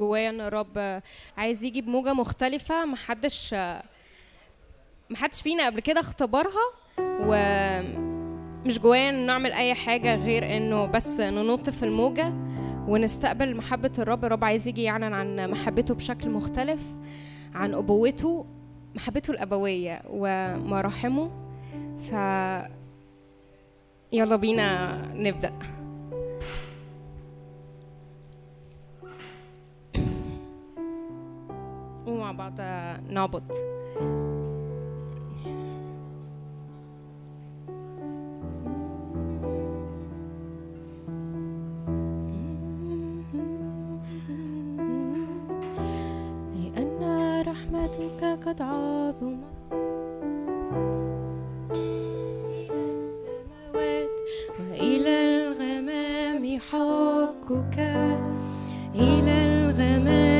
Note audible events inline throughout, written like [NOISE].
جوايا إن الرب عايز يجي بموجة مختلفة محدش محدش فينا قبل كده اختبرها ومش جوايا إن نعمل أي حاجة غير إنه بس ننط في الموجة ونستقبل محبة الرب. الرب عايز يجي يعلن عن محبته بشكل مختلف عن أبوته محبته الأبوية ومراحمه. ف يلا بينا نبدأ. ومع بعض نعبد لأن رحمتك قد عظمت وإلى الغمام حقك. إلى الغمام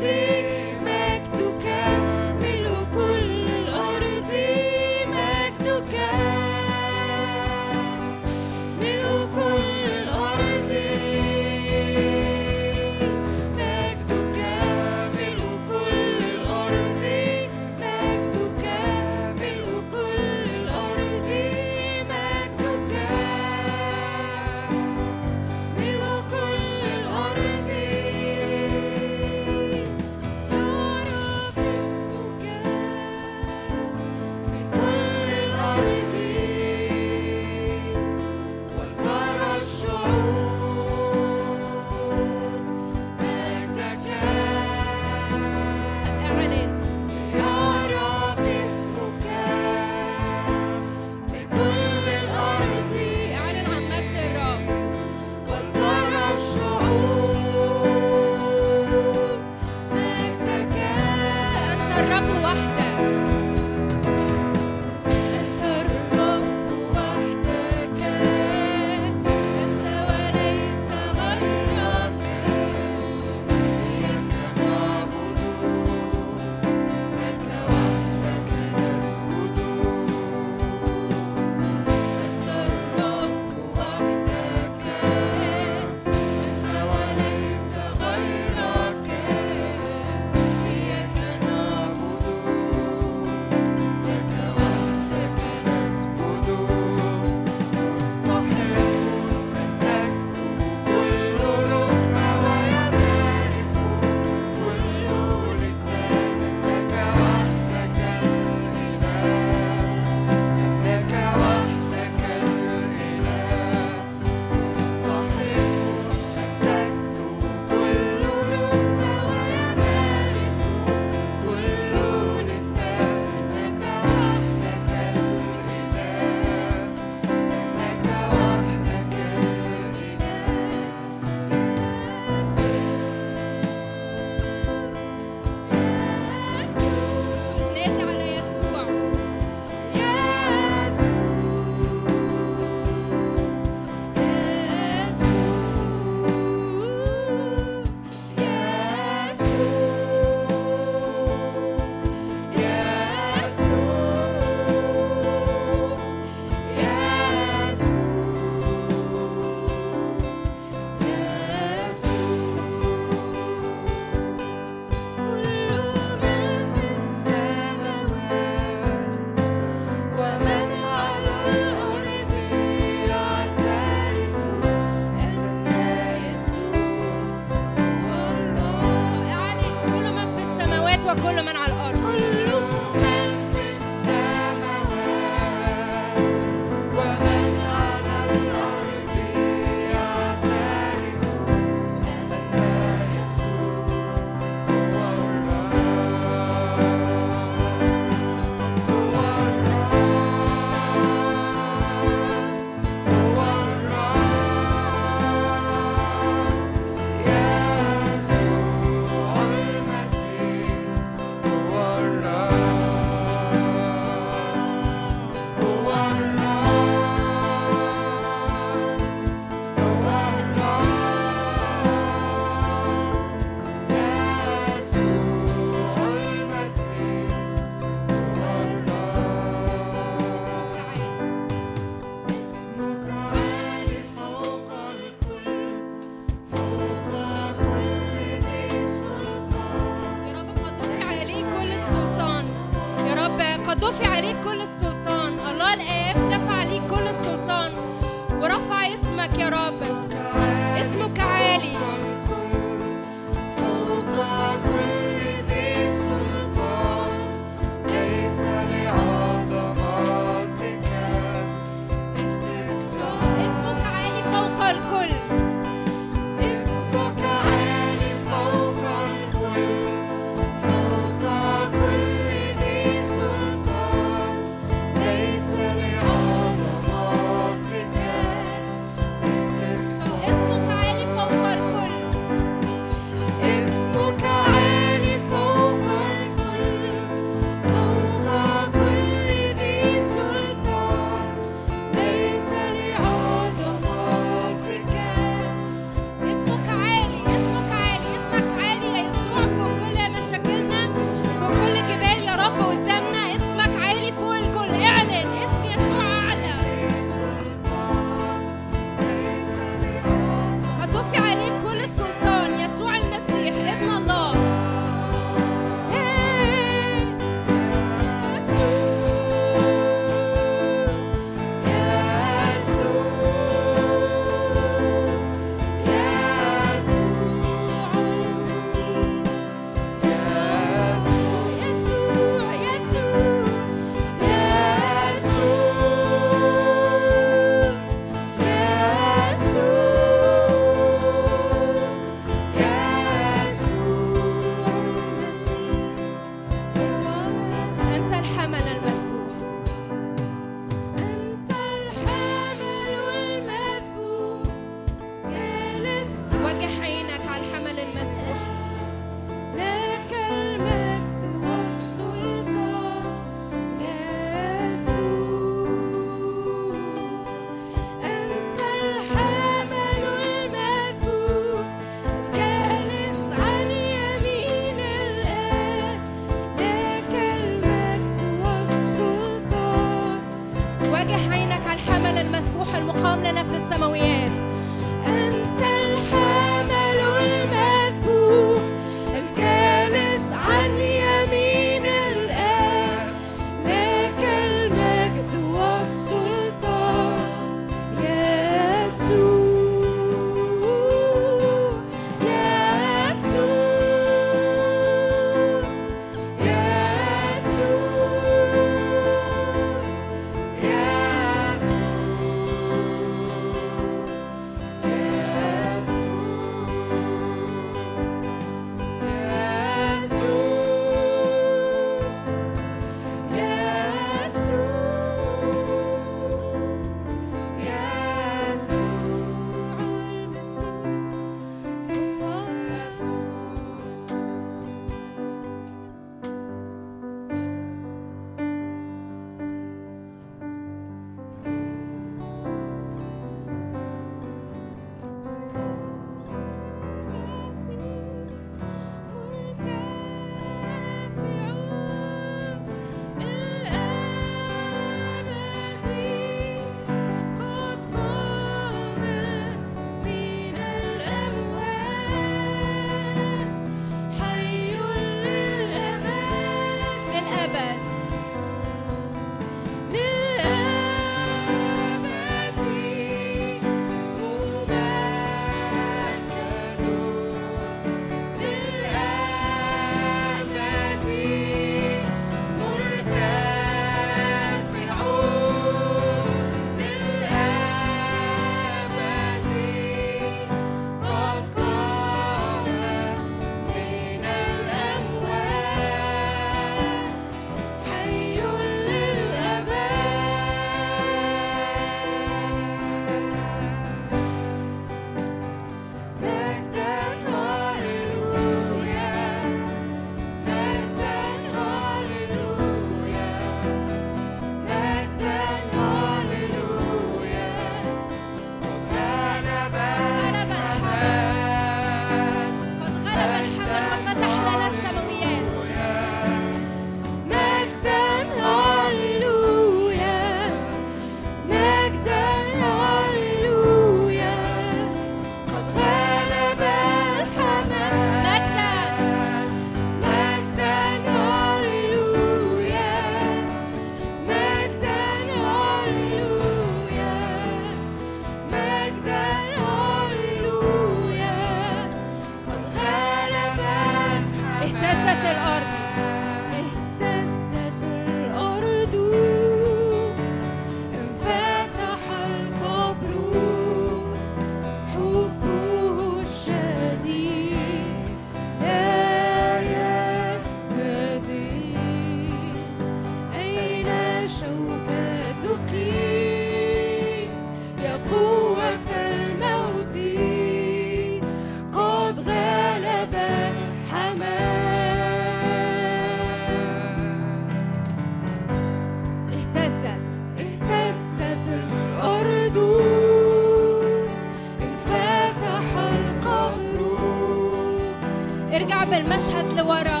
جاب المشهد لورا.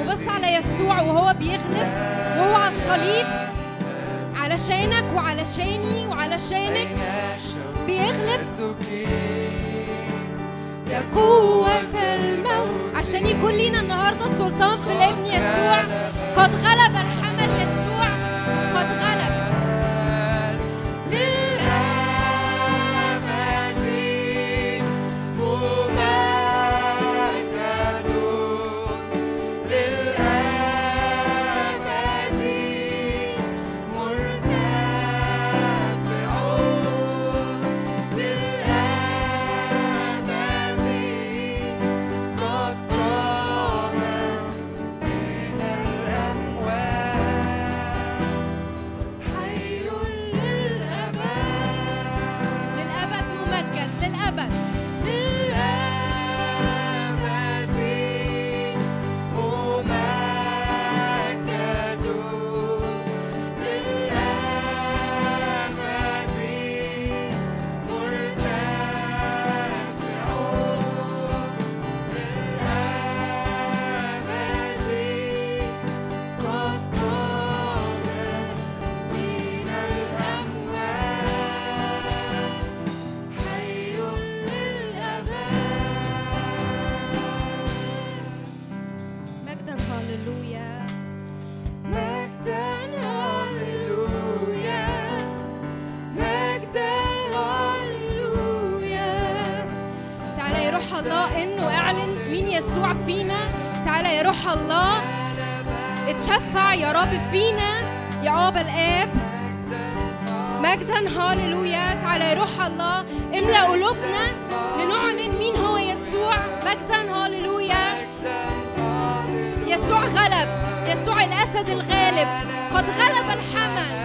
وبص على يسوع وهو بيغلب وهو على الصليب. علشانك وعلشاني وعلشانك بيغلب. يا قوة الموت. عشان يكون لينا النهارده سلطان في الابن يسوع. قد غلب الله. اتشفع يا رب فينا. يا ابا الآب. مجدا. هاليلويا تعالى روح الله. املأ قلوبنا. لنعلن مين هو يسوع. مجدا. هاليلويا يسوع غلب. يسوع الأسد الغالب. قد غلب الحمل.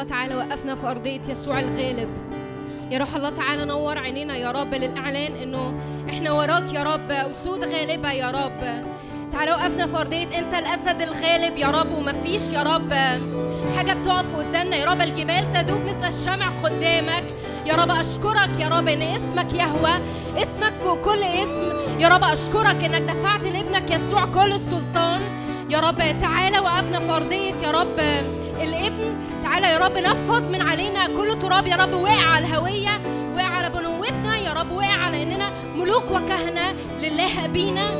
الله تعالى وقفنا في أرضية يسوع الغالب. يا روح الله تعالى نور عينينا يا رب للإعلان إنه إحنا وراك يا رب أسود غالبة يا رب. تعالى وقفنا في أرضية أنت الأسد الغالب يا رب ومفيش يا رب حاجة بتقف قدامنا. يا رب الجبال تدوب مثل الشمع قدامك. يا رب أشكرك يا رب إن اسمك يهوى اسمك فوق كل اسم. يا رب أشكرك إنك دفعت لابنك يسوع كل السلطان. يا رب تعالى وقفنا في أرضية يا رب. الابن. تعالى يا رب نفض من علينا كل تراب يا رب. واقع على الهوية واقع على بنوتنا يا رب. واقع على إننا ملوك وكهنة لله أبينا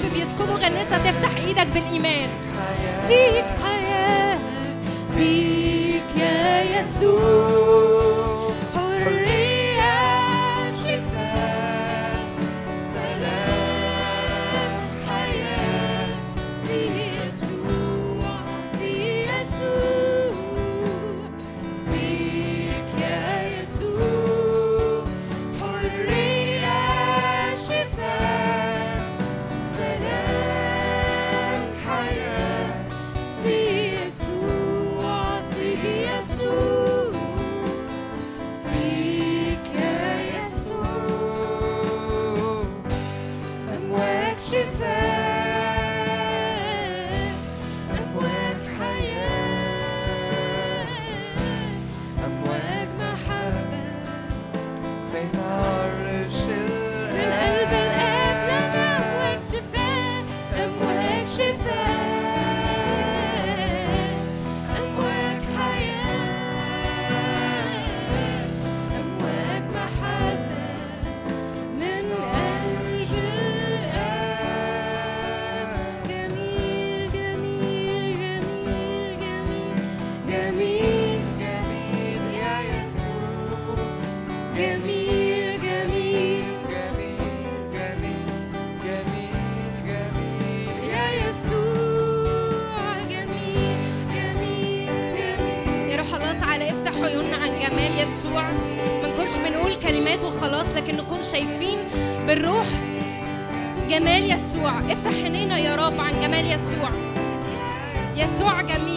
الرب بيسكبه غير ان انت تفتح إيدك بالإيمان. فيك شايفين بالروح جمال يسوع. افتح عينينا يا رب عن جمال يسوع. يسوع جميل.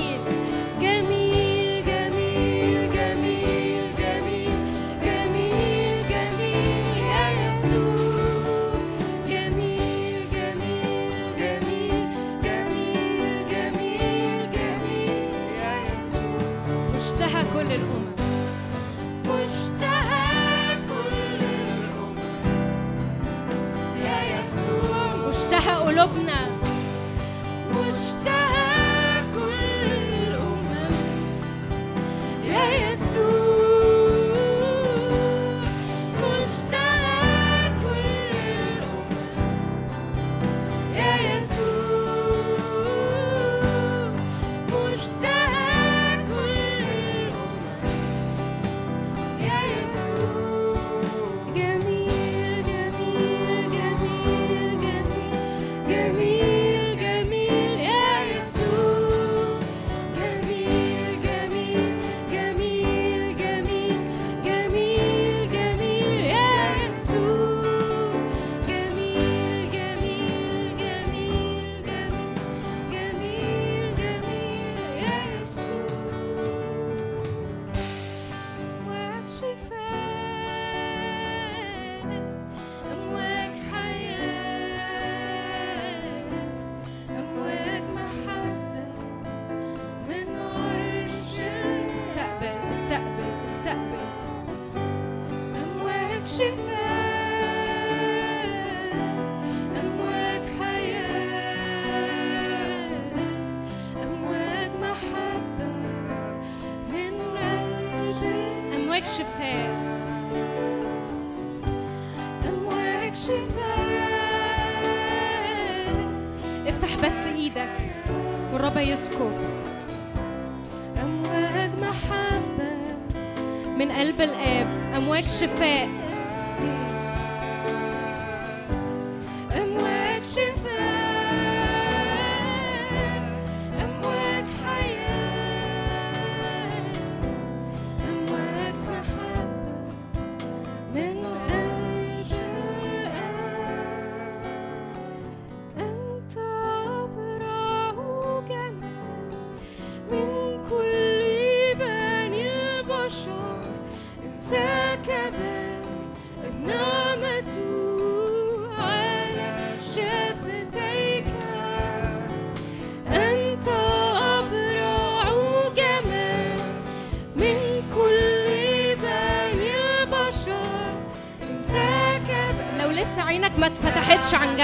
شفاء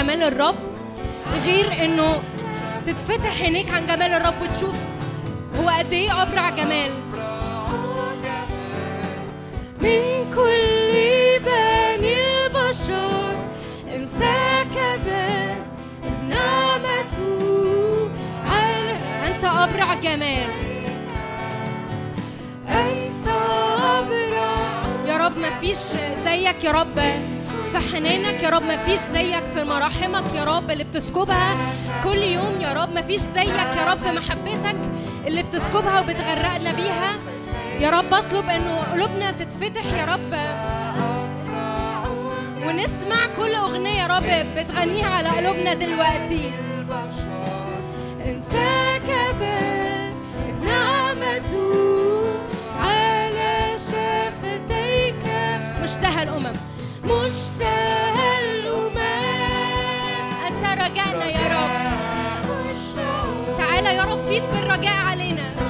جمال الرب غير إنه تتفتح عينيك عن جمال الرب وتشوف هو قد إيه أبرع جمال. من كل بني البشر إنساك على أنت أبرع جمال. أنت أبرع. يا رب ما فيش زيك يا رب. حنانك يا رب ما فيش زيك في مراحمك يا رب اللي بتسكبها كل يوم يا رب ما فيش زيك يا رب في محبتك اللي بتسكبها وبتغرقنا بيها. يا رب اطلب انه قلوبنا تتفتح يا رب. ونسمع كل أغنية يا رب بتغنيها على قلوبنا دلوقتي. إنساك النعمة على شفتيك. مشتهى الأمم. رجائنا يا رب. تعالى يا رب فيض بالرجاء علينا.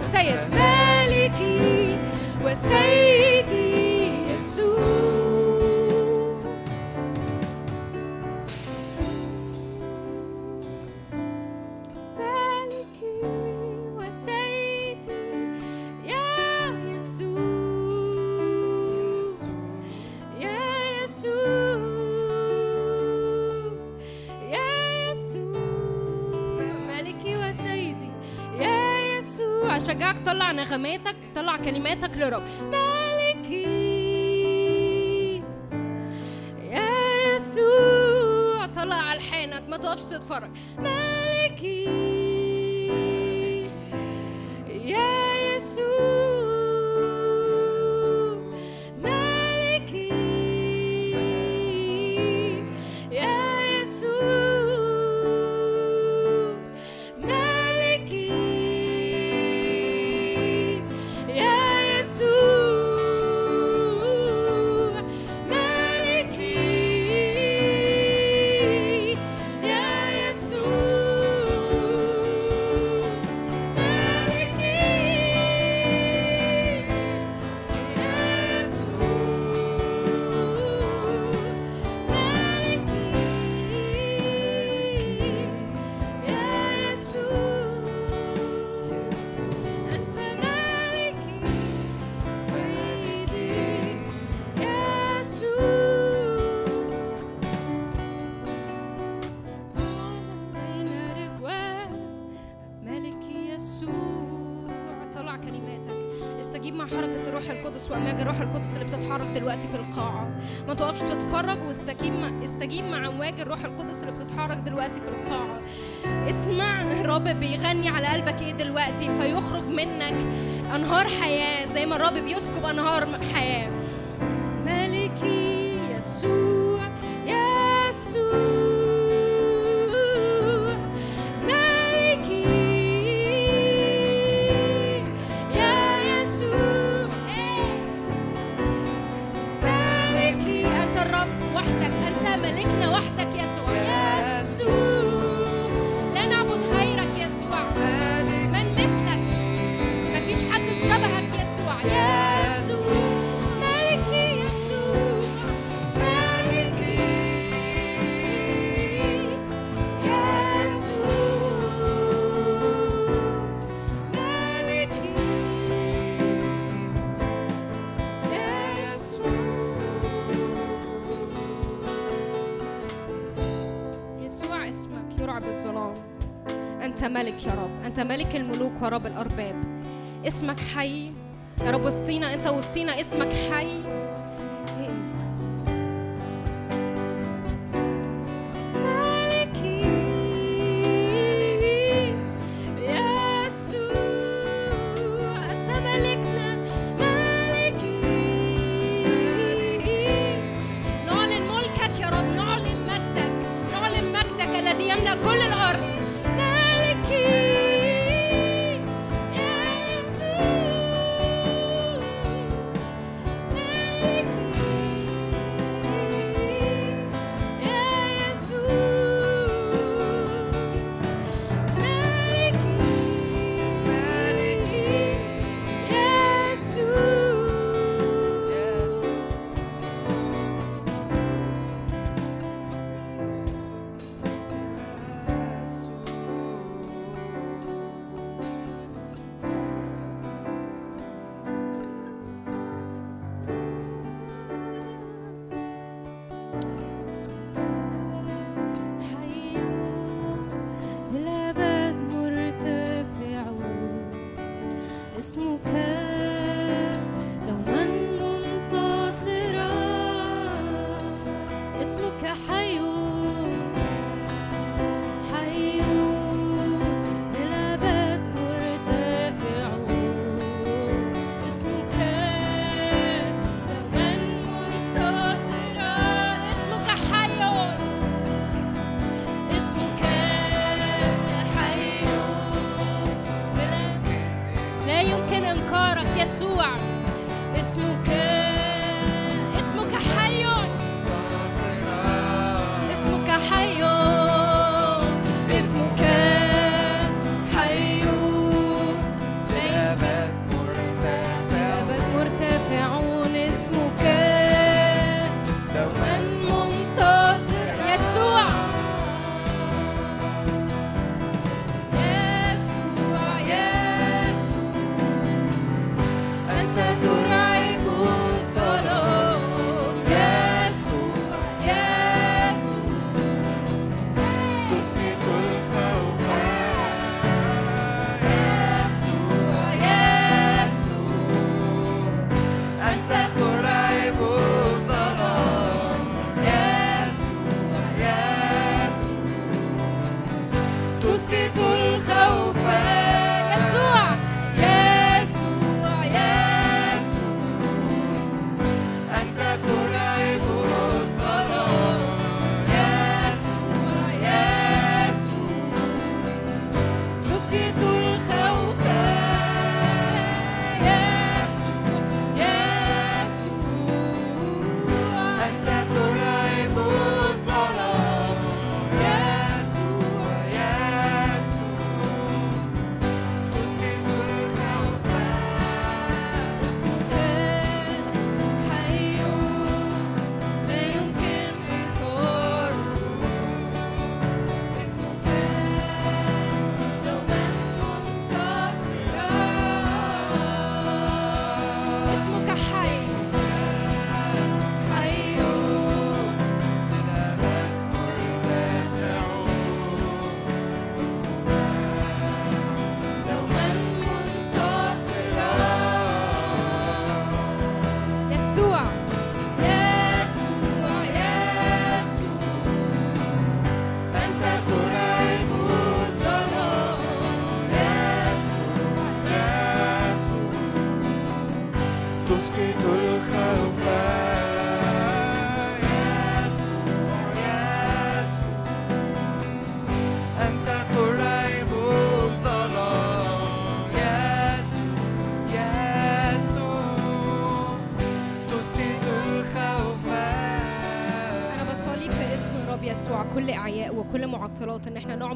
say it. Veliki, we're saying. نغماتك طلع كلماتك للرب مالكي يا يسوع طلع على ألحانك ما تقفش تتفرج. ما القدس وأمواج الروح القدس اللي بتتحرك دلوقتي في القاعة. ما تقفش تتفرج واستجيب استجيب مع أمواج الروح القدس اللي بتتحرك دلوقتي في القاعة. اسمع الرب بيغني على قلبك إيه دلوقتي؟ فيخرج منك أنهار حياة زي ما الرب بيسكب أنهار حياة. ملك الملوك ورب الأرباب. اسمك حي. يا رب وسطينا أنت وسطينا. اسمك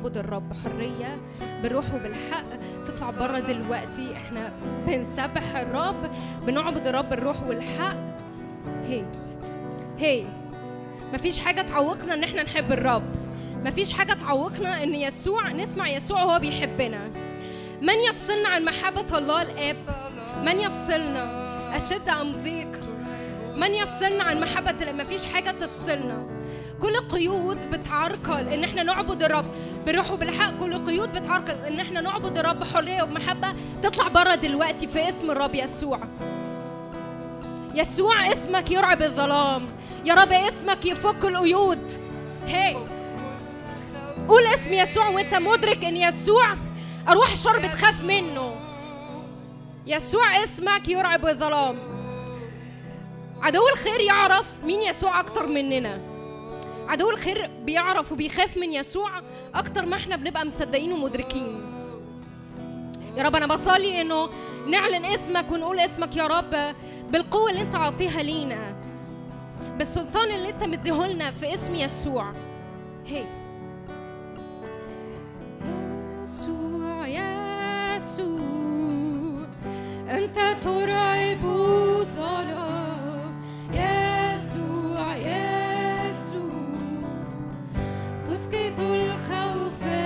نعبد الرب حرية بالروح وبالحق. تطلع بره دلوقتي. إحنا بنسبح الرب بنعبد الرب بالروح والحق. هي. هي. مفيش حاجة تعوقنا إن إحنا نحب الرب. مفيش حاجة تعوقنا إن يسوع نسمع يسوع وهو بيحبنا. من يفصلنا عن محبة الله الآب؟ من يفصلنا؟ أشد أم ضيق؟ من يفصلنا عن محبة الآب؟ مفيش حاجة تفصلنا. كل قيود بتعرقل ان إحنا نعبد الرب. بروح وبالحق. كل قيود بتعرقل إن إحنا نعبد الرب بحريه وبمحبه تطلع بره دلوقتي في اسم الرب يسوع. يسوع اسمك يرعب الظلام. يا رب اسمك يفك القيود. هي قول اسم يسوع وأنت مدرك إن يسوع ارواح الشر بتخاف منه. يسوع اسمك يرعب الظلام. عدو الخير يعرف مين يسوع أكتر مننا. عدو الخير بيعرف وبيخاف من يسوع. أكتر ما إحنا بنبقى مصدقين ومدركين. يا رب أنا بصلي إنه نعلن اسمك ونقول اسمك يا رب بالقوة اللي أنت عاطيها لينا. بالسلطان اللي أنت مديهولنا في اسم يسوع. هي. يسوع يسوع أنت ترعب الظلام. يسوع يسوع تسكت الخوف يسوع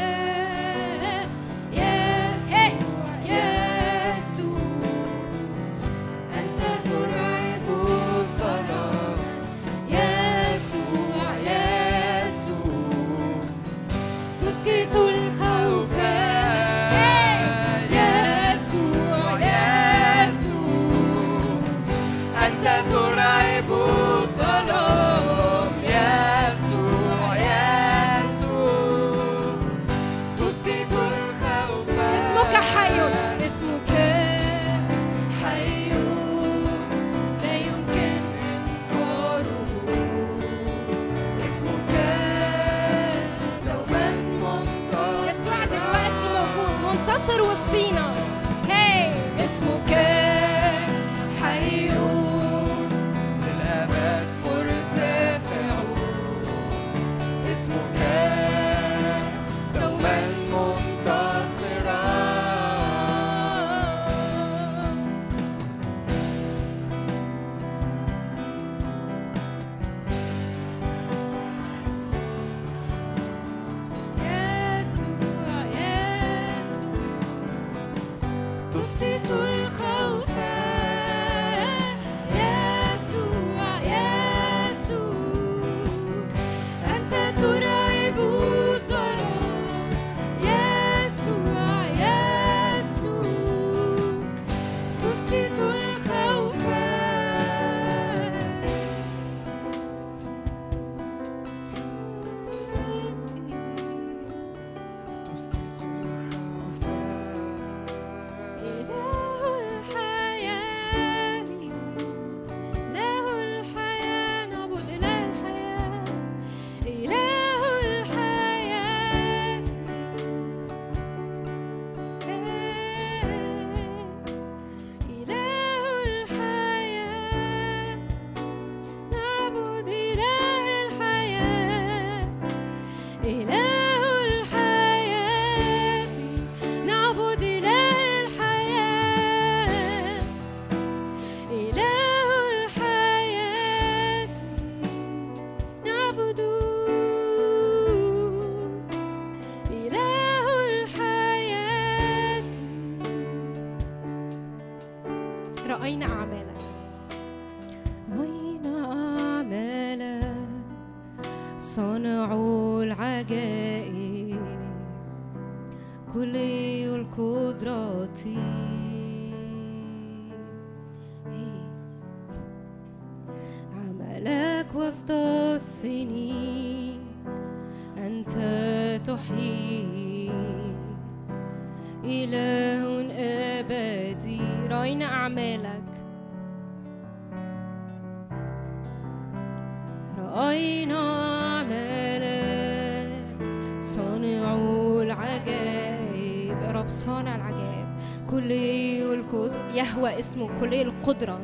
صانع العجائب. كل القدر يهوى اسمه. كل القدرة.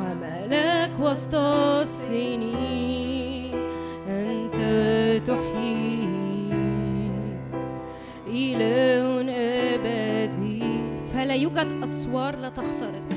عملك وسط السنين. أنت تحيي إله أبدي. فلا يوجد أسوار لا تخترق.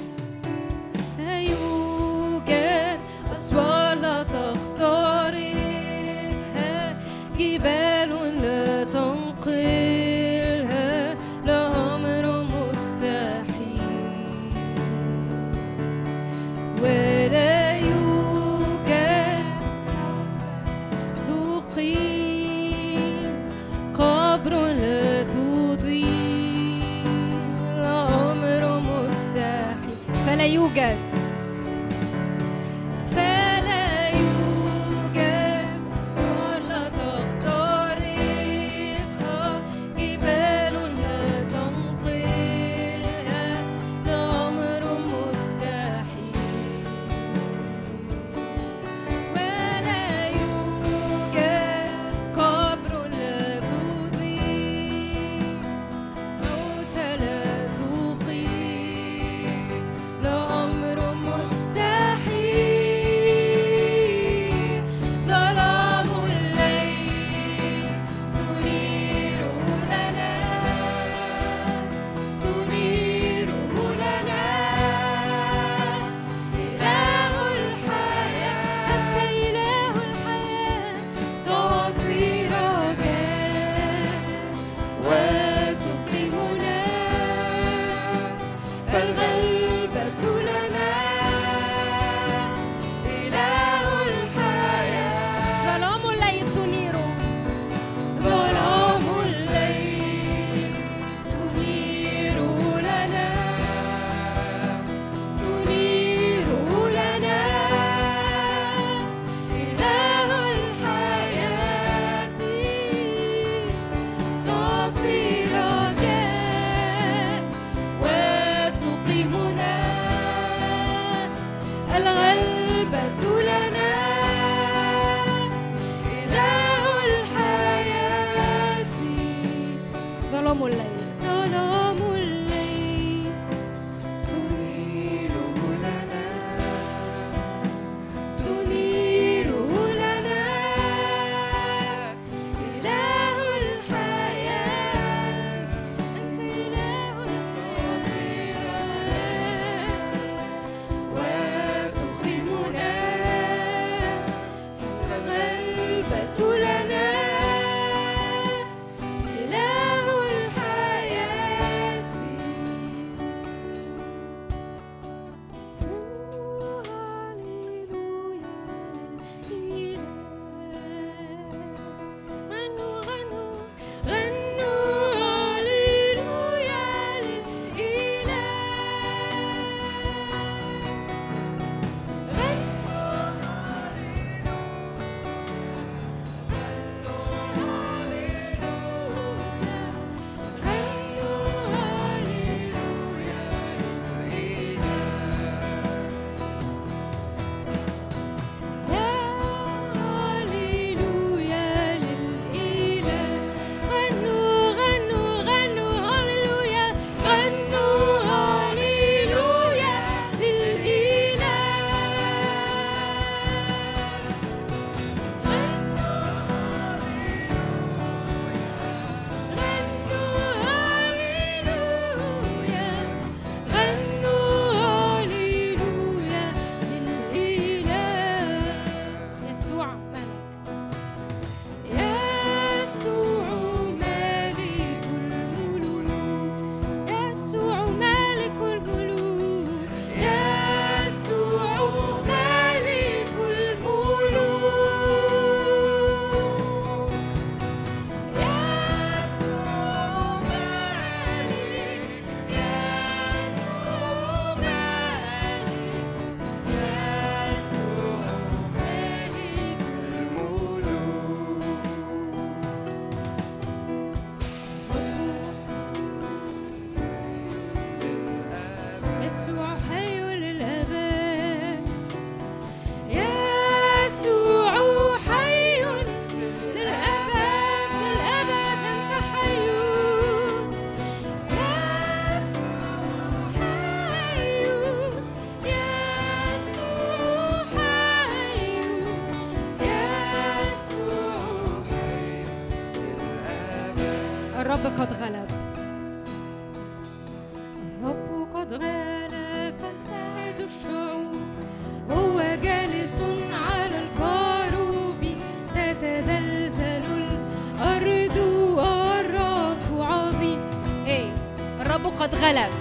الرب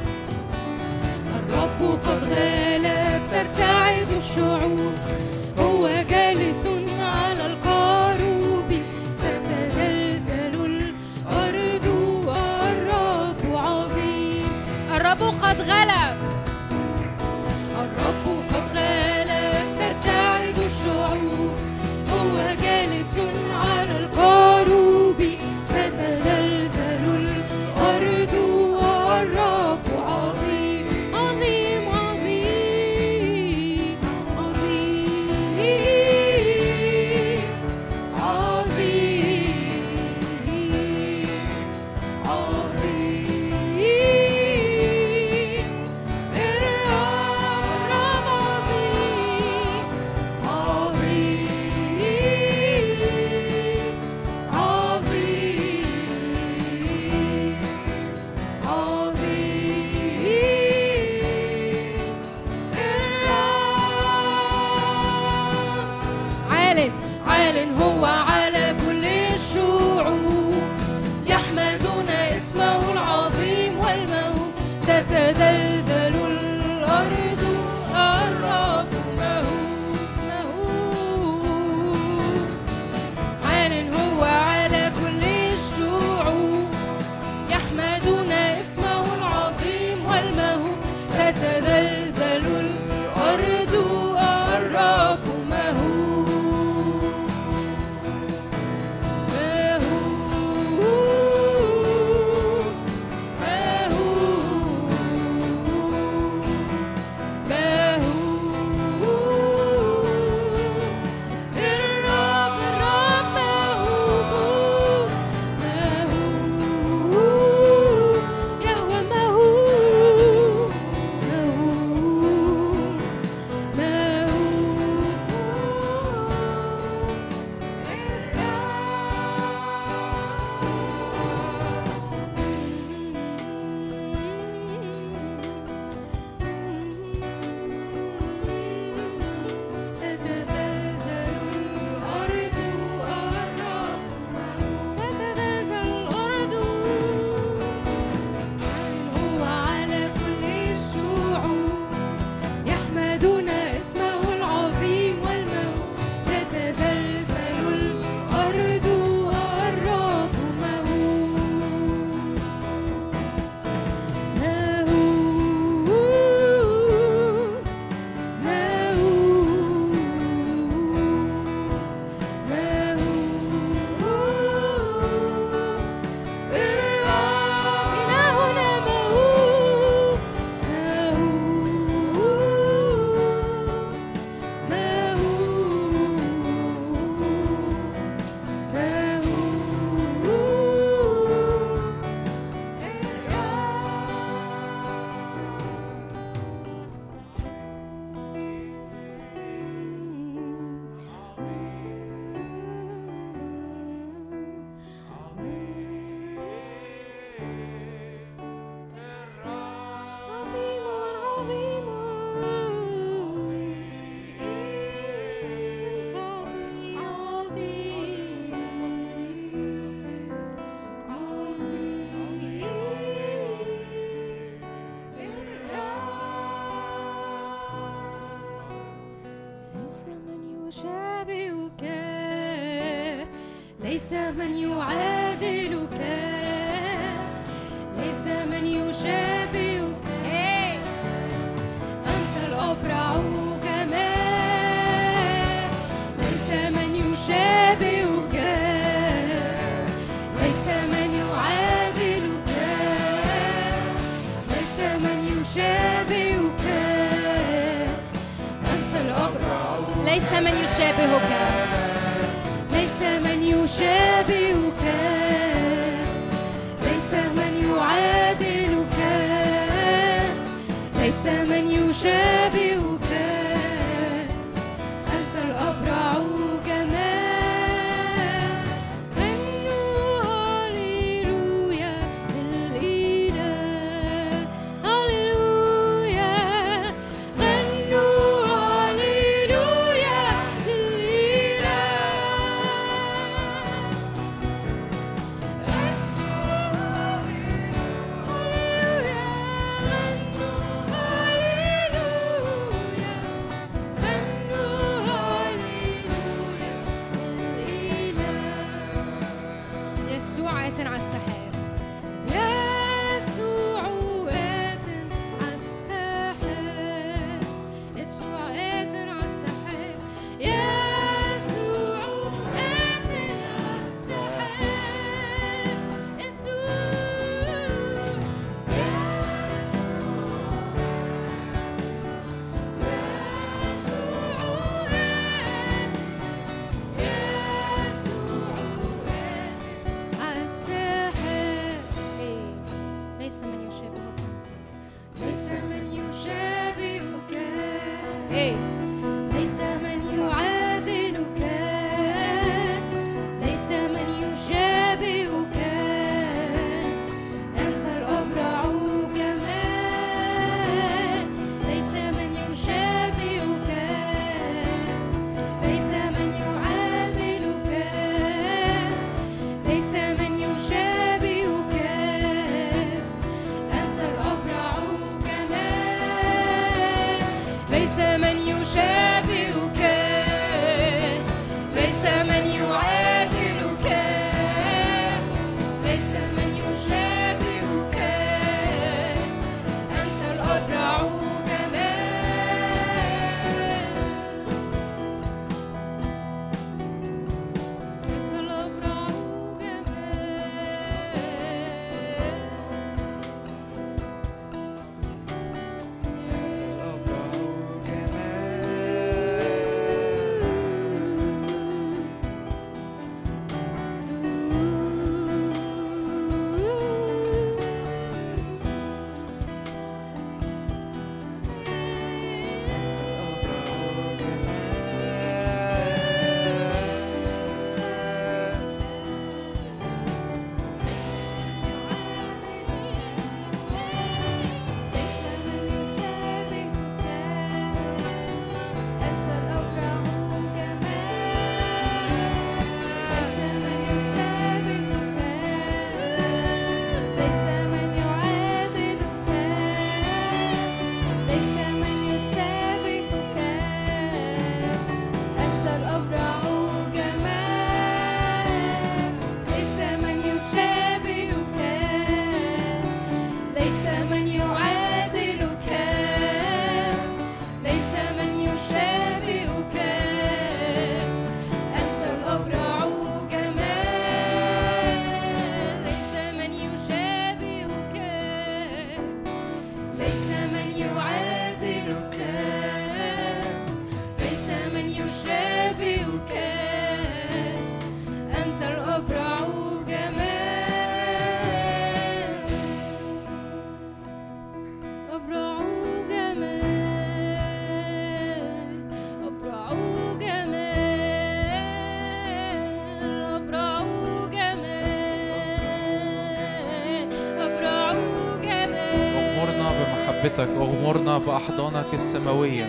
بمحبتك أغمرنا بأحضانك السماوية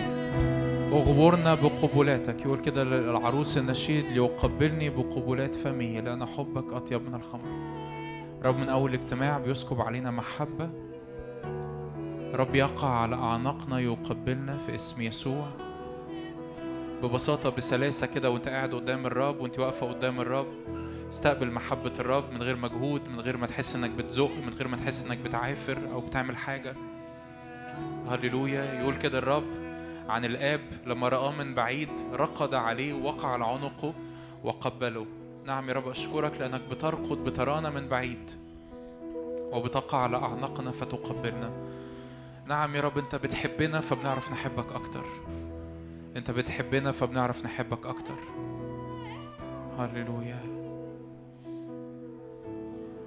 أغمرنا بقبلاتك. يقول كده العروس النشيد ليقبلني بقبلات فمه لأن حبك أطيب من الخمر. رب من أول اجتماع بيسكب علينا محبة. رب يقع على أعناقنا يقبلنا في اسم يسوع. ببساطة بسلاسة كده وأنت قاعد قدام الرب وأنت واقفة قدام الرب استقبل محبة الرب من غير مجهود من غير ما تحس إنك بتزق من غير ما تحس إنك بتعافر أو بتعمل حاجة. هللويا. يقول كده الرب عن الآب لما رآه من بعيد رقد عليه ووقع على عنقه وقبله. نعم يا رب أشكرك لأنك بترقد بترانا من بعيد وبتقع على أعناقنا فتقبلنا. نعم يا رب أنت بتحبنا فبنعرف نحبك أكتر. أنت بتحبنا فبنعرف نحبك أكتر. هللويا.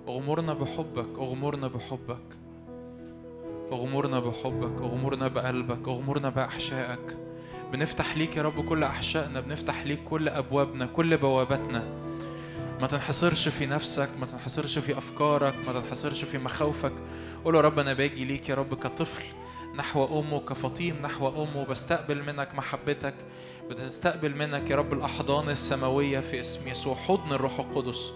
أغمرنا بحبك أغمرنا بحبك. اغمرنا بحبك اغمرنا بقلبك اغمرنا بأحشائك. بنفتح ليك يا رب كل أحشائنا بنفتح ليك كل أبوابنا كل بواباتنا ما تنحصرش في نفسك ما تنحصرش في أفكارك ما تنحصرش في مخاوفك. قول يا رب أنا باجي ليك يا رب كطفل نحو أمه كفطيم نحو أمه. بستقبل منك محبتك بتستقبل منك يا رب الأحضان السماوية في اسم يسوع. حضن الروح القدس.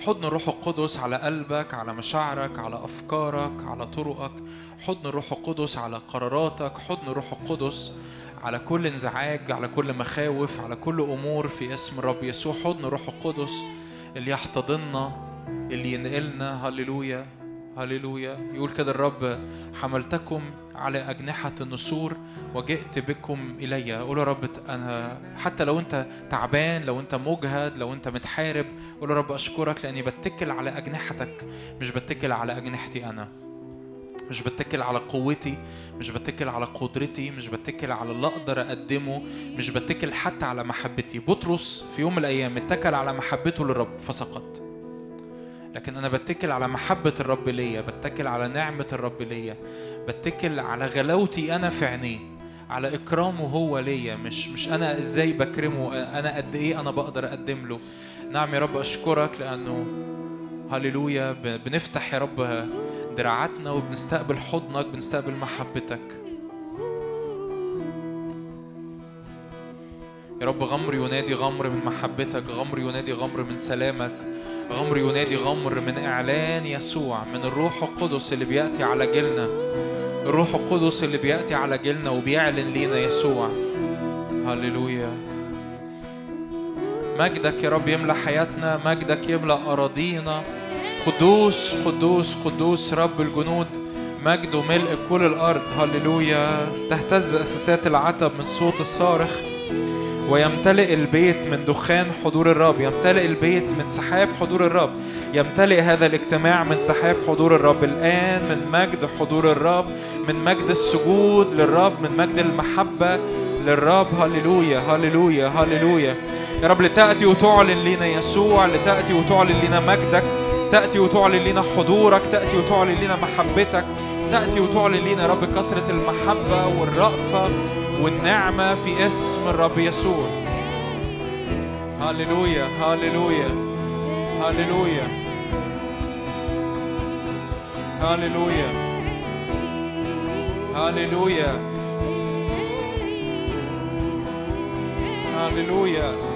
حضن الروح القدس على قلبك على مشاعرك على أفكارك على طرقك. حضن الروح القدس على قراراتك. حضن الروح القدس على كل انزعاج على كل مخاوف على كل أمور في اسم الرب يسوع. حضن الروح القدس اللي يحتضننا اللي ينقلنا. هللويا هللويا. يقول كده الرب حملتكم على أجنحة النسور وجئت بكم إلي. قول يا رب أنا حتى لو أنت تعبان لو أنت مجهد لو أنت متحارب قول يا رب أشكرك لأني بتكل على أجنحتك مش بتكل على أجنحتي أنا. مش بتكل على قوتي مش بتكل على قدرتي مش بتكل على اللي أقدر أقدمه مش بتكل حتى على محبتي. بطرس في يوم من الأيام اتكل على محبته للرب فسقط. لكن أنا بتكل على محبة الرب ليا بتكل على نعمة الرب ليا بتكل على غلاوتي أنا في عينيه على إكرامه هو ليا مش مش أنا إزاي بكرمه أنا قد إيه أنا بقدر أقدم له. نعم يا رب أشكرك لأنه هللويا بنفتح يا رب دراعاتنا وبنستقبل حضنك بنستقبل محبتك. يا رب غمر ينادي غمر من محبتك غمر ينادي غمر من سلامك. غمر ينادي غمر من إعلان يسوع من الروح القدس اللي بيأتي على جيلنا. الروح القدس اللي بيأتي على جيلنا وبيعلن لينا يسوع. هللويا. مجدك يا رب يملى حياتنا مجدك يملى أراضينا. قدوس قدوس قدوس رب الجنود. مجد وملء كل الأرض. هللويا. تهتز أساسات العتب من صوت الصارخ. ويمتلئ البيت من دخان حضور الرب يمتلئ البيت من سحاب حضور الرب يمتلئ هذا الاجتماع من سحاب حضور الرب. الآن من مجد حضور الرب من مجد السجود للرب من مجد المحبة للرب. هللويا هللويا هللويا. يا رب لتأتي وتعلن لنا يسوع لتأتي وتعلن لنا مجدك تأتي وتعلن لنا حضورك تأتي وتعلن لنا محبتك تأتي وتعلن لنا يا رب كثرة المحبة والرأفة. والنعمة في اسم الرب يسوع. هللويا هللويا هللويا. هللويا. هللويا. هللويا.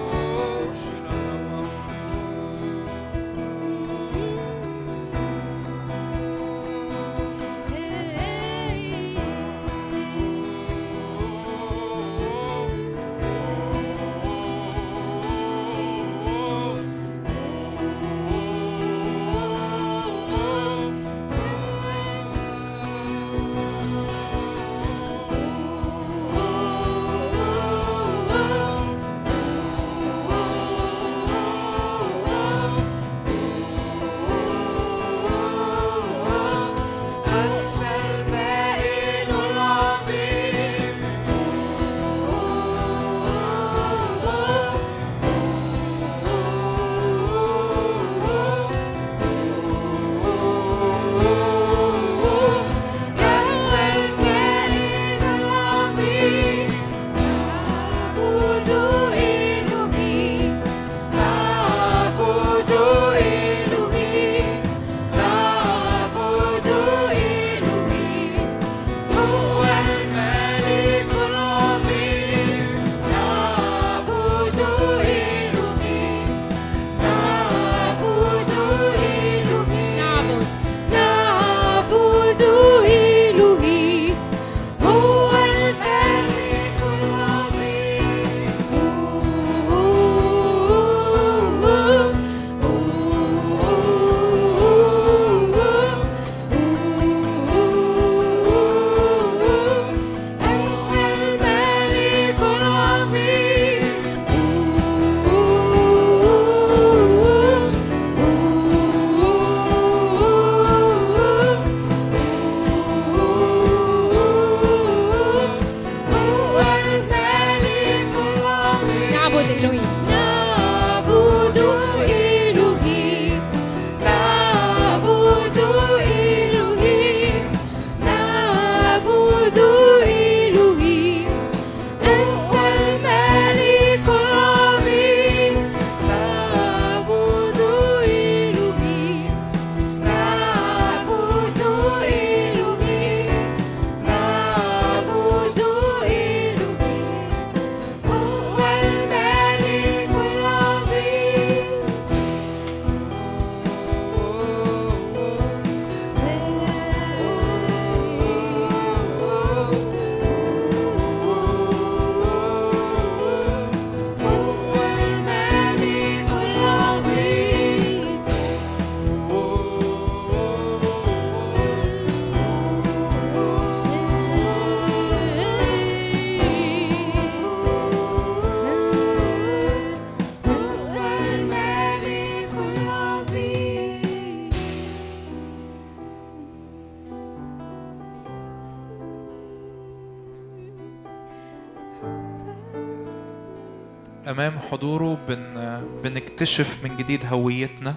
حضوره بن... بنكتشف من جديد هويتنا.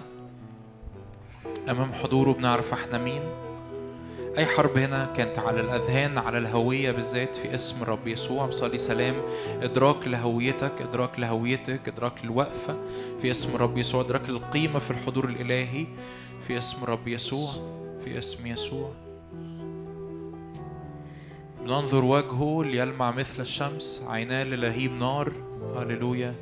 أمام حضوره بنعرف إحنا مين. أي حرب هنا كانت على الأذهان على الهوية بالذات في اسم الرب يسوع. بصلي سلام. إدراك لهويتك إدراك لهويتك إدراك للوقفة في اسم الرب يسوع. إدراك للقيمة في الحضور الإلهي في اسم الرب يسوع في اسم يسوع. ننظر وجهه ليلمع مثل الشمس عيناه للهيب نار. هللويا.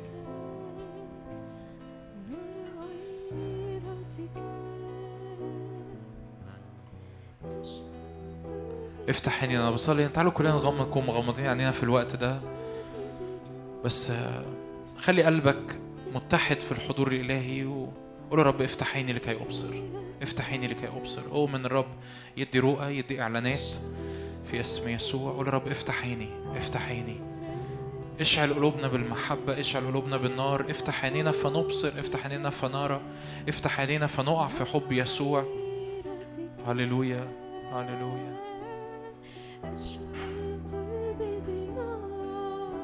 افتح عينينا أنا بصلي. تعالوا كلنا نغمض نكون مغمضين عينينا في الوقت ده. بس آه، خلي قلبك متحد في الحضور الإلهي وقول يا رب افتح عيني لكي أبصر. افتح عيني لكي أبصر. اؤمن الرب يدي رؤى يدي إعلانات في اسم يسوع. قول يا رب افتح عيني افتح عيني. اشعل قلوبنا بالمحبة اشعل قلوبنا بالنار. افتح عينينا فنبصر افتح عينينا فنرى. افتح عينينا فنقع في حب يسوع. هللويا هللويا. Eşhedü bi binâr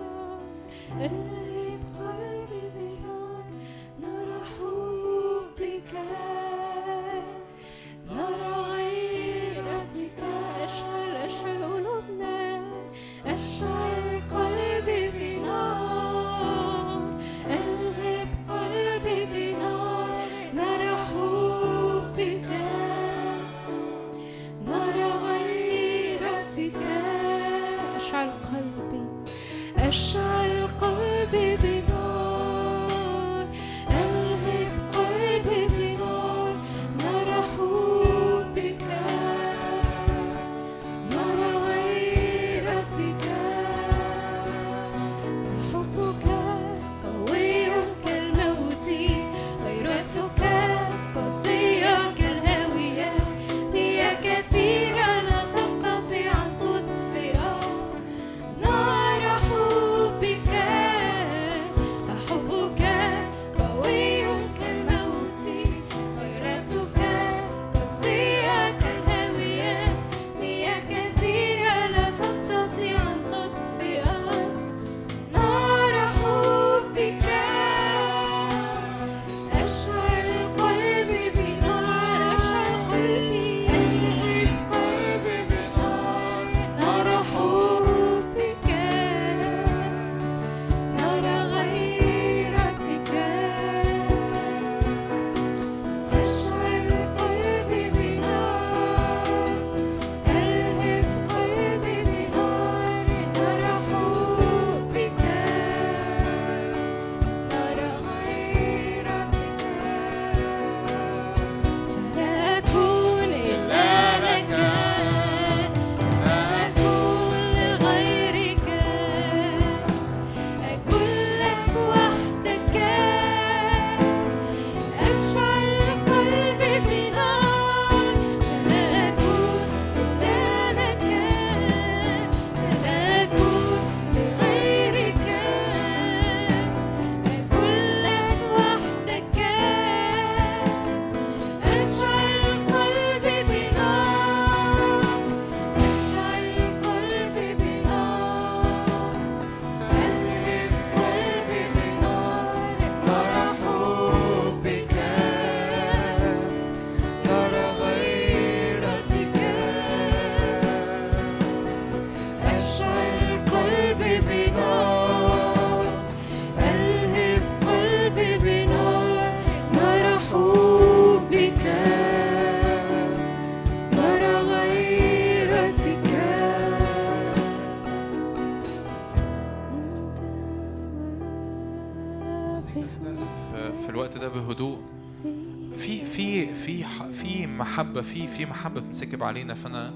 في في محبة بتنسكب علينا. فأنا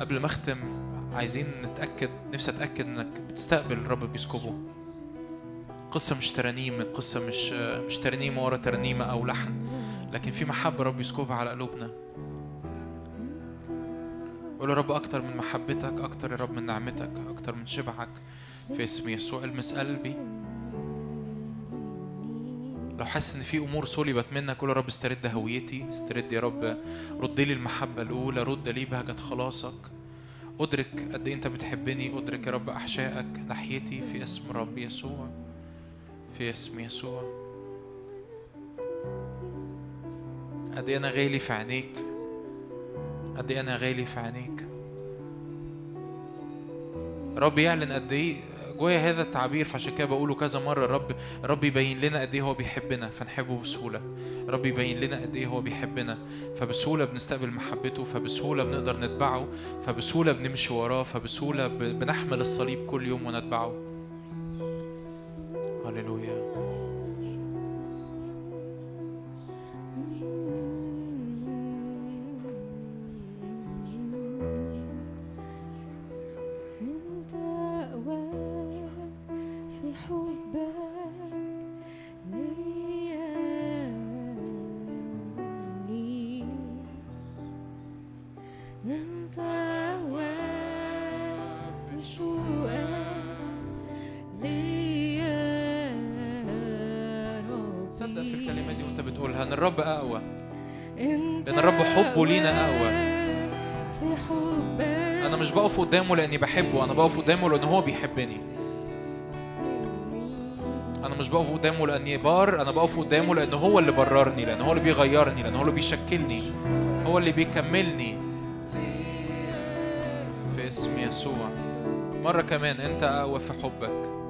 قبل ما أختم عايزين نتاكد نفسي أتأكد إنك بتستقبل الرب بيسكبه. قصة مش ترانيم قصة مش مش ترنيمه ورا ترنيمه أو لحن لكن في محبة رب يسكبها على قلوبنا. قول يا رب أكتر من محبتك أكتر يا رب من نعمتك أكتر من شبعك في اسم يسوع. المس قلبي. لو حاسس إن في أمور صلبت منك قول يا رب استرد هويتي استرد يا رب رد لي المحبة الأولى رد لي بهجة خلاصك. أدرك قد إيه أنت بتحبني أدرك يا رب أحشائك ناحيتي في اسم رب يسوع في اسم يسوع. قد إيه أنا غالي في عينيك قد إيه أنا غالي في عينيك. رب يعلن قد إيه جوايا هذا التعبير فعشان كده بقوله كذا مرة الرب الرب يبين لنا قد إيه هو بيحبنا فنحبه بسهولة. الرب يبين لنا قد إيه هو بيحبنا فبسهولة بنستقبل محبته فبسهولة بنقدر نتبعه فبسهولة بنمشي وراه فبسهولة بنحمل الصليب كل يوم ونتبعه. هللويا. قدامه لأني بحبه. أنا بقف قدامه لأن هو بيحبني. أنا مش بقف قدامه لأني بار أنا بقف قدامه لأن هو اللي بررني لأن هو اللي بيغيرني لأن هو اللي بيشكلني هو اللي بيكملني. في اسم يسوع. مرة كمان أنت اقوى في حبك.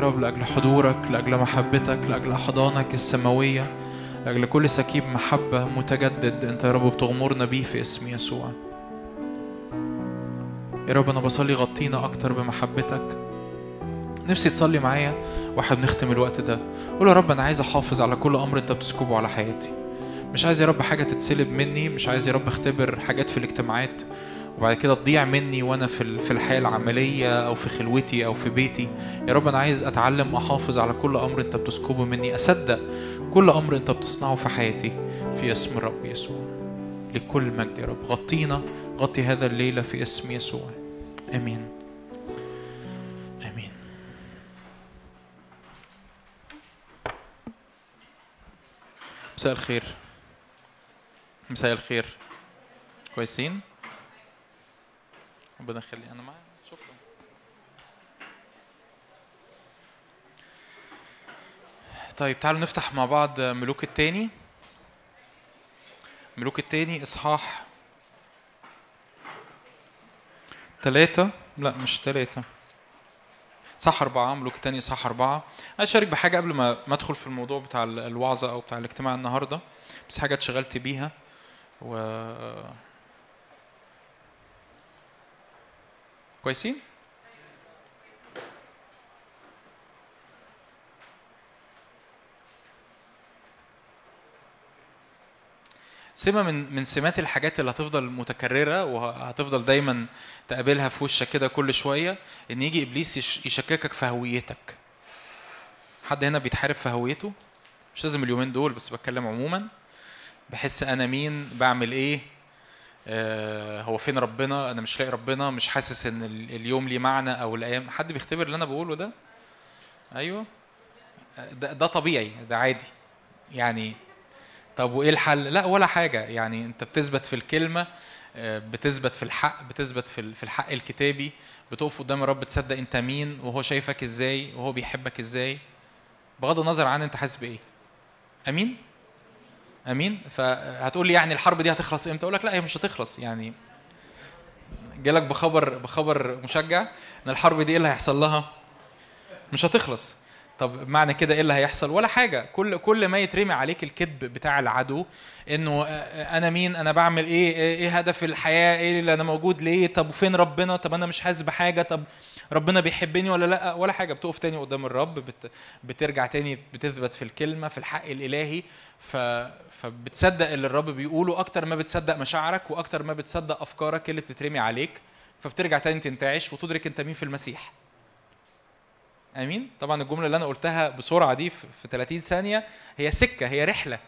رب لأجل حضورك لأجل محبتك لأجل أحضانك السماوية لأجل كل سكيب محبة متجدد أنت يا رب بتغمرنا بيه في اسم يسوع. يا رب أنا بصلي غطينا أكتر بمحبتك. نفسي تصلي معايا واحد نختم الوقت ده. قول يا رب أنا عايز أحافظ على كل أمر أنت بتسكبه على حياتي. مش عايز يا رب حاجة تتسلب مني مش عايز يا رب أختبر حاجات في الاجتماعات. وبعد كده تضيع مني وأنا في في الحياة العملية أو في خلوتي أو في بيتي. يا رب أنا عايز أتعلم أحافظ على كل أمر أنت بتسكبه مني أصدق كل أمر أنت بتصنعه في حياتي في اسم الرب يسوع. لكل مجد يا رب. غطينا غطي هذا الليلة في اسم يسوع. آمين. آمين. مساء الخير. مساء الخير. كويسين؟ ربنا يخلي أنا معايا. شكرا. طيب تعالوا نفتح مع بعض ملوك التاني. ملوك التاني إصحاح ثلاثة لا مش ثلاثة صح أربعة. ملوك التاني إصحاح أربعة. أنا أشارك بحاجة قبل ما أدخل في الموضوع بتاع ال- الوعظة أو بتاع الاجتماع النهاردة بس حاجة اتشغلت بيها و كويسين؟ سمة من من سمات الحاجات اللي هتفضل متكررة وهتفضل دايما تقابلها في وشك كده كل شوية إن يجي إبليس يش- يشككك في هويتك. حد هنا بيتحارب في هويته؟ مش لازم اليومين دول بس بتكلم عموما بحس أنا مين بعمل إيه هو فين ربنا؟ أنا مش لاقي ربنا مش حاسس إن ال- اليوم ليه معنى أو الأيام. حد بيختبر اللي أنا بقوله ده؟ أيوه. ده, ده طبيعي ده عادي. يعني طب وإيه الحل؟ لا ولا حاجة. يعني أنت بتثبت في الكلمة آه، بتثبت في الحق بتثبت في الحق الكتابي. بتقف قدام الرب تصدق أنت مين وهو شايفك إزاي وهو بيحبك إزاي. بغض النظر عن أنت حاسس بإيه. أمين؟ أمين؟ فهتقول لي يعني الحرب دي هتخلص إمتى؟ أقول لك لا هي مش هتخلص. يعني جالك بخبر بخبر مشجع إن الحرب دي إيه اللي هيحصل لها؟ مش هتخلص. طب معنى كده إيه اللي هيحصل؟ ولا حاجة. كل كل ما يترمي عليك الكذب بتاع العدو إنه أنا مين؟ أنا بعمل إيه؟ إيه إيه هدف الحياة؟ إيه اللي أنا موجود؟ ليه؟ طب وفين ربنا؟ طب أنا مش حاسس بحاجة؟ طب ربنا بيحبني ولا لأ؟ ولا حاجة. بتقف تاني قدام الرب بت بترجع تاني بتثبت في الكلمة في الحق الإلهي. ف فبتصدق اللي الرب بيقوله. أكتر ما بتصدق مشاعرك وأكتر ما بتصدق أفكارك اللي بتترمي عليك. فبترجع تاني تنتعش وتدرك أنت مين في المسيح. آمين؟ طبعا الجملة اللي أنا قلتها بسرعة دي في في 30 ثانية هي سكة هي رحلة.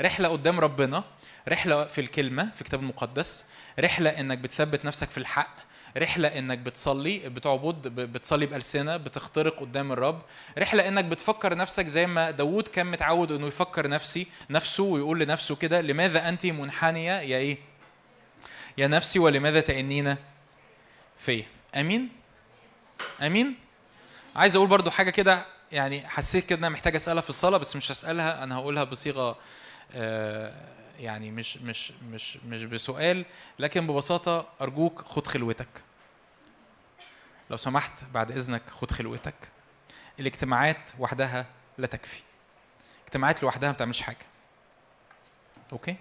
رحلة قدام ربنا رحلة في الكلمة في الكتاب المقدس. رحلة إنك بتثبت نفسك في الحق. رحلة إنك بتصلي بتعبد بتصلي بألسنة بتخترق قدام الرب. رحلة إنك بتفكر نفسك زي ما داوود كان متعود إنه يفكر نفسي نفسه ويقول لنفسه كده لماذا أنت منحنية يا إيه؟ يا نفسي ولماذا تأنين فيا؟ آمين؟ آمين؟ عايز أقول برضو حاجة كده يعني حسيت كده إن أنا محتاج أسألها في الصلاة بس مش هسألها أنا هقولها بصيغة آه، يعني مش مش مش مش بسؤال لكن ببساطة أرجوك خد خلوتك. لو سمحت بعد إذنك خد خلوتك. الاجتماعات وحدها لا تكفي. اجتماعات لوحدها ما بتعملش حاجة. أوكي؟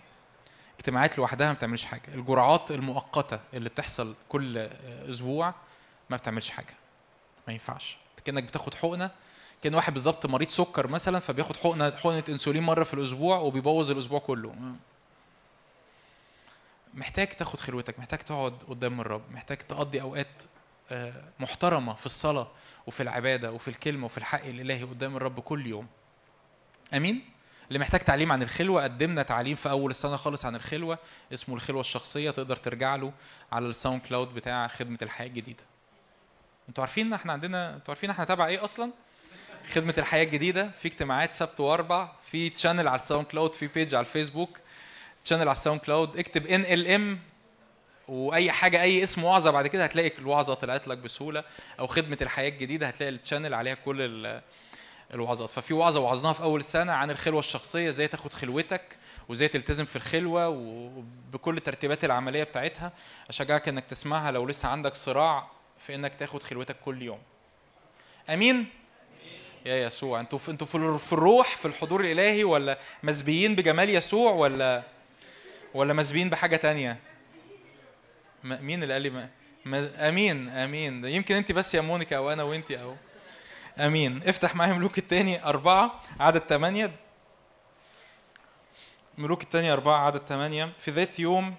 اجتماعات لوحدها ما بتعملش حاجة. الجرعات المؤقتة اللي بتحصل كل أسبوع ما بتعملش حاجة. ما ينفعش. كأنك بتاخد حقنة كأن واحد بالظبط مريض سكر مثلا فبياخد حقنة حقنة إنسولين مرة في الأسبوع وبيبوظ الأسبوع كله. محتاج تاخد خلوتك محتاج تقعد قدام الرب محتاج تقضي أوقات محترمة في الصلاة وفي العبادة وفي الكلمة وفي الحق الإلهي قدام الرب كل يوم. آمين؟ اللي محتاج تعليم عن الخلوة قدمنا تعليم في أول السنة خالص عن الخلوة اسمه الخلوة الشخصية تقدر ترجع له على ال SoundCloud بتاع خدمة الحياة الجديدة. أنتوا عارفين إحنا عندنا أنتوا عارفين إحنا تبع إيه أصلا؟ خدمة الحياة الجديدة. في اجتماعات سبت وأربع في channel على ال SoundCloud في page على الفيسبوك channel على ال SoundCloud. اكتب NLM وأي حاجة أي اسم وعظة بعد كده هتلاقي الوعظة طلعت لك بسهولة أو خدمة الحياة الجديدة هتلاقي ال channel عليها كل ال- الوعظات. ففي وعظة وعظناها في أول السنة عن الخلوة الشخصية إزاي تاخد خلوتك وإزاي تلتزم في الخلوة وبكل الترتيبات العملية بتاعتها. أشجعك إنك تسمعها لو لسه عندك صراع في إنك تاخد خلوتك كل يوم. آمين؟ يا يسوع أنتوا في أنتوا في الروح في الحضور الإلهي ولا مسبيين بجمال يسوع ولا ولا مسبيين بحاجة تانية؟ مين اللي قال لي أمين أمين. ده يمكن انت بس يا مونيكا أو أنا وانت أو. أمين. افتح معايا ملوك الثاني أربعة عدد ثمانية ملوك الثاني أربعة عدد ثمانية في ذات يوم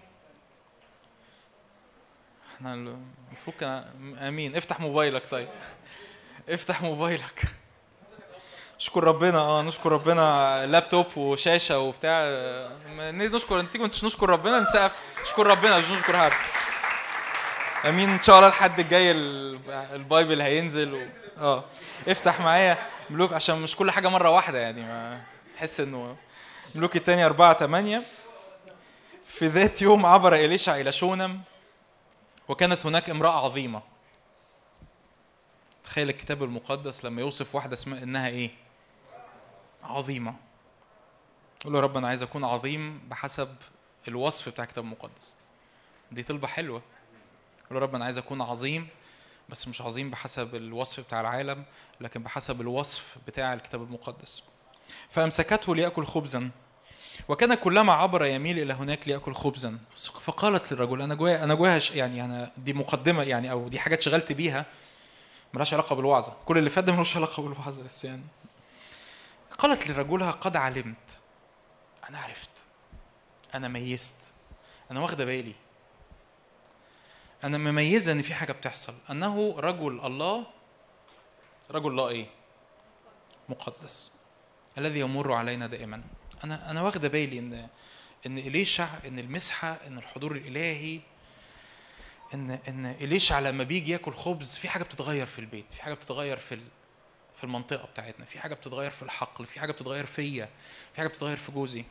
إحنا المفروض أمين. افتح موبايلك طيب. افتح موبايلك. نشكر ربنا آه نشكر ربنا. لابتوب وشاشة وبتاع. نشكر أنت كنتش نشكر ربنا نسقف. نشكر ربنا مش نشكر حد. أمين إن شاء الله الحد الجاي ال- البايبل هينزل و... آه. افتح معايا ملوك عشان مش كل حاجة مرة واحدة يعني ما تحس إنه ملوك الثاني أربعة ثمانية في ذات يوم عبر إليشع إلى شونم وكانت هناك امرأة عظيمة. تخيل الكتاب المقدس لما يوصف واحدة اسمها إنها إيه؟ عظيمة. قول له رب أنا عايز أكون عظيم بحسب الوصف بتاع الكتاب المقدس. دي طلبة حلوة. قول له يا رب أنا عايز أكون عظيم بس مش عظيم بحسب الوصف بتاع العالم لكن بحسب الوصف بتاع الكتاب المقدس. فأمسكته ليأكل خبزا وكان كلما عبر يميل إلى هناك ليأكل خبزا. فقالت للرجل أنا جوايا أنا جوايا يعني أنا دي مقدمة يعني أو دي حاجات شغلت بيها ملهاش علاقة بالوعظة. كل اللي فات ده ملوش علاقة بالوعظة بس يعني. قالت لرجلها قد علمت. أنا عرفت. أنا ميزت. أنا واخدة بالي. أنا مميزة إن في حاجة بتحصل. أنه رجل الله رجل الله إيه؟ مقدس الذي يمر علينا دائما. أنا أنا واخدة بالي إن إن إليشع إن المسحة إن الحضور الإلهي إن إن إليشع لما بيجي ياكل خبز في حاجة بتتغير في البيت في حاجة بتتغير في في المنطقة بتاعتنا في حاجة بتتغير في الحقل في حاجة بتتغير فيا في حاجة بتتغير في جوزي.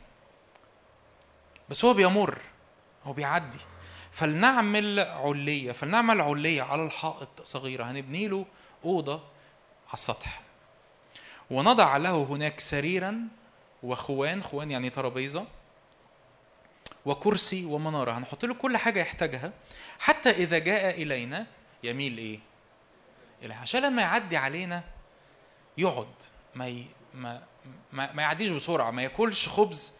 بس هو بيمر هو بيعدي. فلنعمل علية فلنعمل علية على الحائط صغيرة. هنبني له أوضة على السطح. ونضع له هناك سريرا وخوان خوان يعني ترابيزة وكرسي ومنارة. هنحط له كل حاجة يحتاجها. حتى إذا جاء إلينا يميل إيه؟ اليه عشان لما يعدي علينا يقعد. ما ي... ما ما, ما يعديش بسرعة. ما ياكلش خبز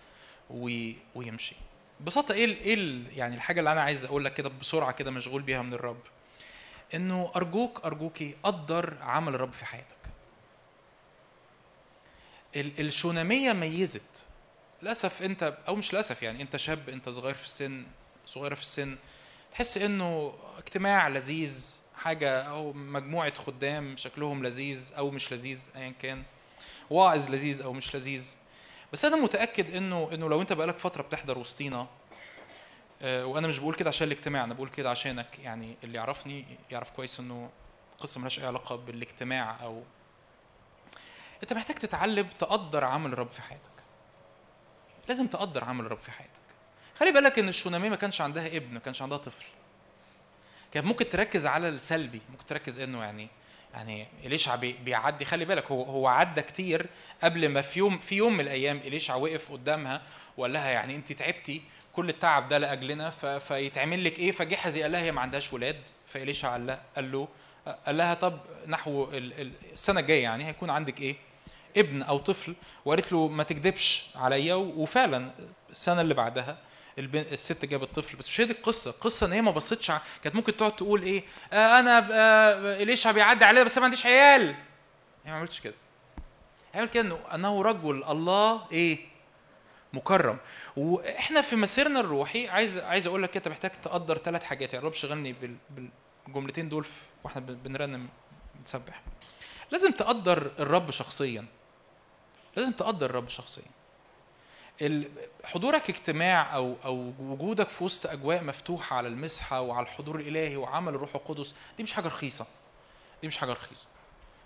وي... ويمشي. ببساطة إيه. إيه. يعني الحاجة اللي أنا عايز أقول لك كده بسرعة كده مشغول بيها من الرب إنه أرجوك أرجوكي قدر عمل الرب في حياتك ال- الشونامية ميزت للأسف أنت أو مش للأسف يعني أنت شاب أنت صغير في السن صغيرة في السن تحس إنه اجتماع لذيذ حاجة أو مجموعة خدام شكلهم لذيذ أو مش لذيذ ايا كان واعظ لذيذ أو مش لذيذ بس أنا متأكد انه إنه لو أنت بقالك فترة بتحضر وسطينا آه، وأنا مش بقول كده عشان الاجتماع أنا بقول كده عشانك يعني اللي يعرفني يعرف كويس إنه قصه ملهاش أي علاقة بالاجتماع أو أنت محتاج تتعلم تقدر عمل الرب في حياتك. لازم تقدر عمل الرب في حياتك. خلي بالك إن الشونامية ما كانش عندها ابن ما كانش عندها طفل. كانت ممكن تركز على السلبي ممكن تركز إنه يعني يعني إليشع بي- بيعدي. خلي بالك هو هو عدى كتير قبل ما في يوم في يوم من الأيام إليشع وقف قدامها وقال لها يعني انت تعبتي كل التعب ده لأجلنا ف- فيتعمل لك إيه؟ فجحزي قال لها هي ما عندهاش ولاد. فإليشع قال لها قال له قال لها طب نحو ال- ال- السنة الجاية يعني هيكون عندك إيه؟ ابن أو طفل. وقالت له ما تكذبش عليا وفعلا السنة اللي بعدها. الست جابت طفل بس مش هي دي القصة. القصة إن هي ما بصتش كانت ممكن تقعد تقول إيه آه أنا آه اليشع بيعدي عليا بس أنا ما عنديش عيال. هي ما عملتش كده. هي عملت كده إنه أنه رجل الله إيه مكرم. وإحنا في مسيرنا الروحي عايز عايز أقول لك أنت محتاج تقدر ثلاث حاجات. يعني رب شغلني بال... بالجملتين دول. وإحنا بن- بنرنم بنسبح. لازم تقدر الرب شخصيا. لازم تقدر الرب شخصيا. حضورك اجتماع أو أو وجودك في وسط أجواء مفتوحة على المسحة وعلى الحضور الإلهي وعمل الروح القدس دي مش حاجة رخيصة. دي مش حاجة رخيصة.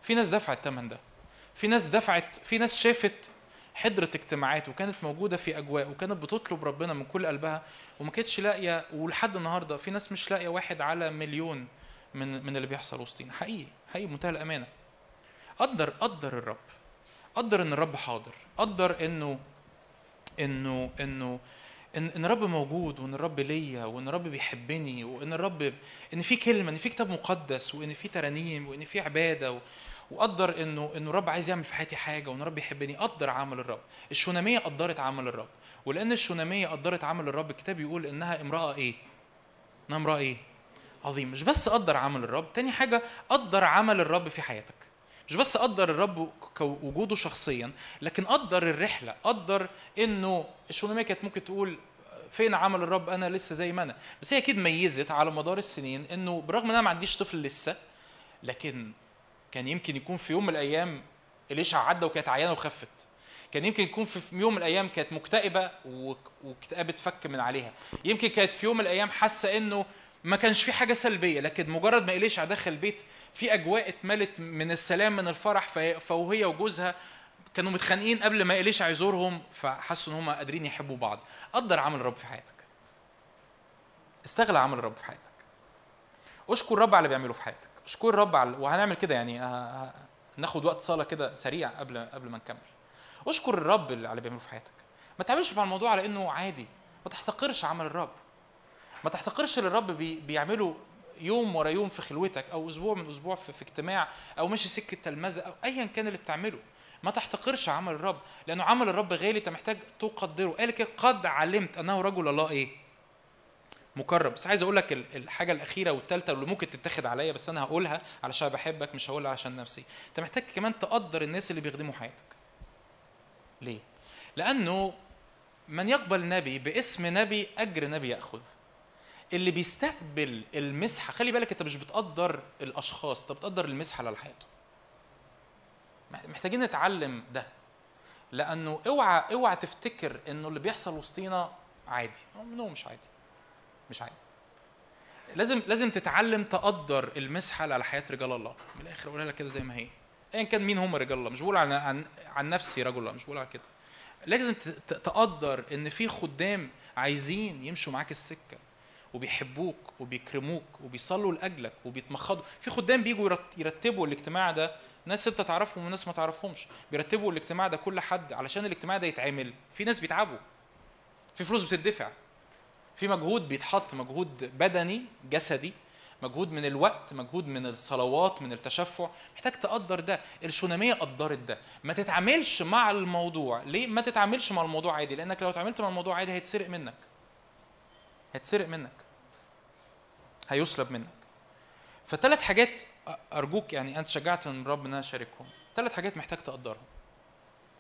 في ناس دفعت الثمن ده. في ناس دفعت في ناس شافت حضرة اجتماعات وكانت موجودة في أجواء وكانت بتطلب ربنا من كل قلبها وما كانتش لاقية ولحد النهاردة في ناس مش لاقية واحد على مليون من من اللي بيحصل وسطينا. حقيقي حقيقي بمنتهى الأمانة. قدر قدر الرب. قدر إن الرب حاضر. قدر إنه إنه إنه إن إن الرب موجود وإن الرب ليا وإن الرب بيحبني وإن الرب إن في كلمة إن في كتاب مقدس وإن في ترانيم وإن في عبادة و... وقدر إنه إنه الرب عايز يعمل في حياتي حاجة وإن الرب يحبني قدر عمل الرب. الشوناميه قدرت عمل الرب. ولأن الشوناميه قدرت عمل الرب الكتاب يقول إنها امرأة إيه؟ إنها امرأة إيه؟ عظيم مش بس قدر عمل الرب تاني حاجة قدر عمل الرب في حياتك. مش بس قدر الرب كوجوده شخصيا لكن قدر الرحلة قدر إنه الشوناميه كانت ممكن تقول فين عمل الرب؟ أنا لسه زي ما أنا. بس هي أكيد ميزت على مدار السنين إنه برغم إن أنا ما عنديش طفل لسه لكن كان يمكن يكون في يوم من الأيام اليشع عدى وكانت عيانة وخفت. كان يمكن يكون في يوم من الأيام كانت مكتئبة واكتئاب اتفك من عليها. يمكن كانت في يوم من الأيام حاسة إنه ما كانش في حاجة سلبية لكن مجرد ما إليشع دخل البيت في أجواء اتملت من السلام من الفرح فهي- وجوزها كانوا متخانقين قبل ما إليشع يزورهم فحسوا إن هم قادرين يحبوا بعض. قدر عمل الرب في حياتك. استغل عمل الرب في حياتك. اشكر الرب على اللي بيعمله في حياتك. اشكر الرب على وهنعمل كده يعني ه- ه- ناخد وقت صلاة كده سريع قبل قبل ما نكمل. اشكر الرب على اللي بيعمله في حياتك. ما تعملش مع الموضوع على إنه عادي. ما تحتقرش عمل الرب. ما تحتقرش اللي الرب بي بيعمله يوم ورا يوم في خلوتك أو أسبوع من أسبوع في, في اجتماع أو ماشي سكة تلمذة أو ايا كان اللي بتعمله. ما تحتقرش عمل الرب لأنه عمل الرب غالي أنت محتاج تقدره. قال كده قد علمت أنه رجل الله إيه؟ مكرم. بس عايز أقول لك ال- الحاجة الأخيرة والثالثه اللي ممكن تتاخد عليا بس أنا هقولها علشان بحبك مش هقولها عشان نفسي. أنت محتاج كمان تقدر الناس اللي بيخدموا حياتك. ليه؟ لأنه من يقبل نبي باسم نبي أجر نبي يأخذ. اللي بيستقبل المسحة. خلي بالك انت مش بتقدر الأشخاص انت بتقدر المسحة على حياته محتاجين نتعلم ده. لأنه اوعى اوعى تفتكر إنه اللي بيحصل وسطينا عادي. نو مش عادي. مش عادي. لازم لازم تتعلم تقدر المسحة على حياة رجال الله. من الآخر أقولها لك كده زي ما هي. ايا كان مين هم رجال الله. مش بقول عن عن, عن نفسي رجل الله. مش بقول على كده. لازم تقدر إن في خدام عايزين يمشوا معاك السكة. وبيحبوك وبيكرموك وبيصلوا لأجلك وبيتمخضوا. في خدام بيجوا يرت- يرتبوا الاجتماع ده. ناس انت تعرفهم وناس ما تعرفهمش. بيرتبوا الاجتماع ده كل حد علشان الاجتماع ده يتعمل. في ناس بيتعبوا. في فلوس بتدفع. في مجهود بيتحط مجهود بدني جسدي مجهود من الوقت مجهود من الصلوات من التشفع. محتاج تقدر ده. الشونامية قدرت ده. ما تتعاملش مع الموضوع. ليه؟ ما تتعاملش مع الموضوع عادي. لأنك لو اتعاملت مع الموضوع عادي هيتسرق منك. هيتسرق منك. هيسلب منك. فثلاث حاجات أرجوك يعني أنت شجعت من رب إن أنا أشاركهم. ثلاث حاجات محتاج تقدرهم.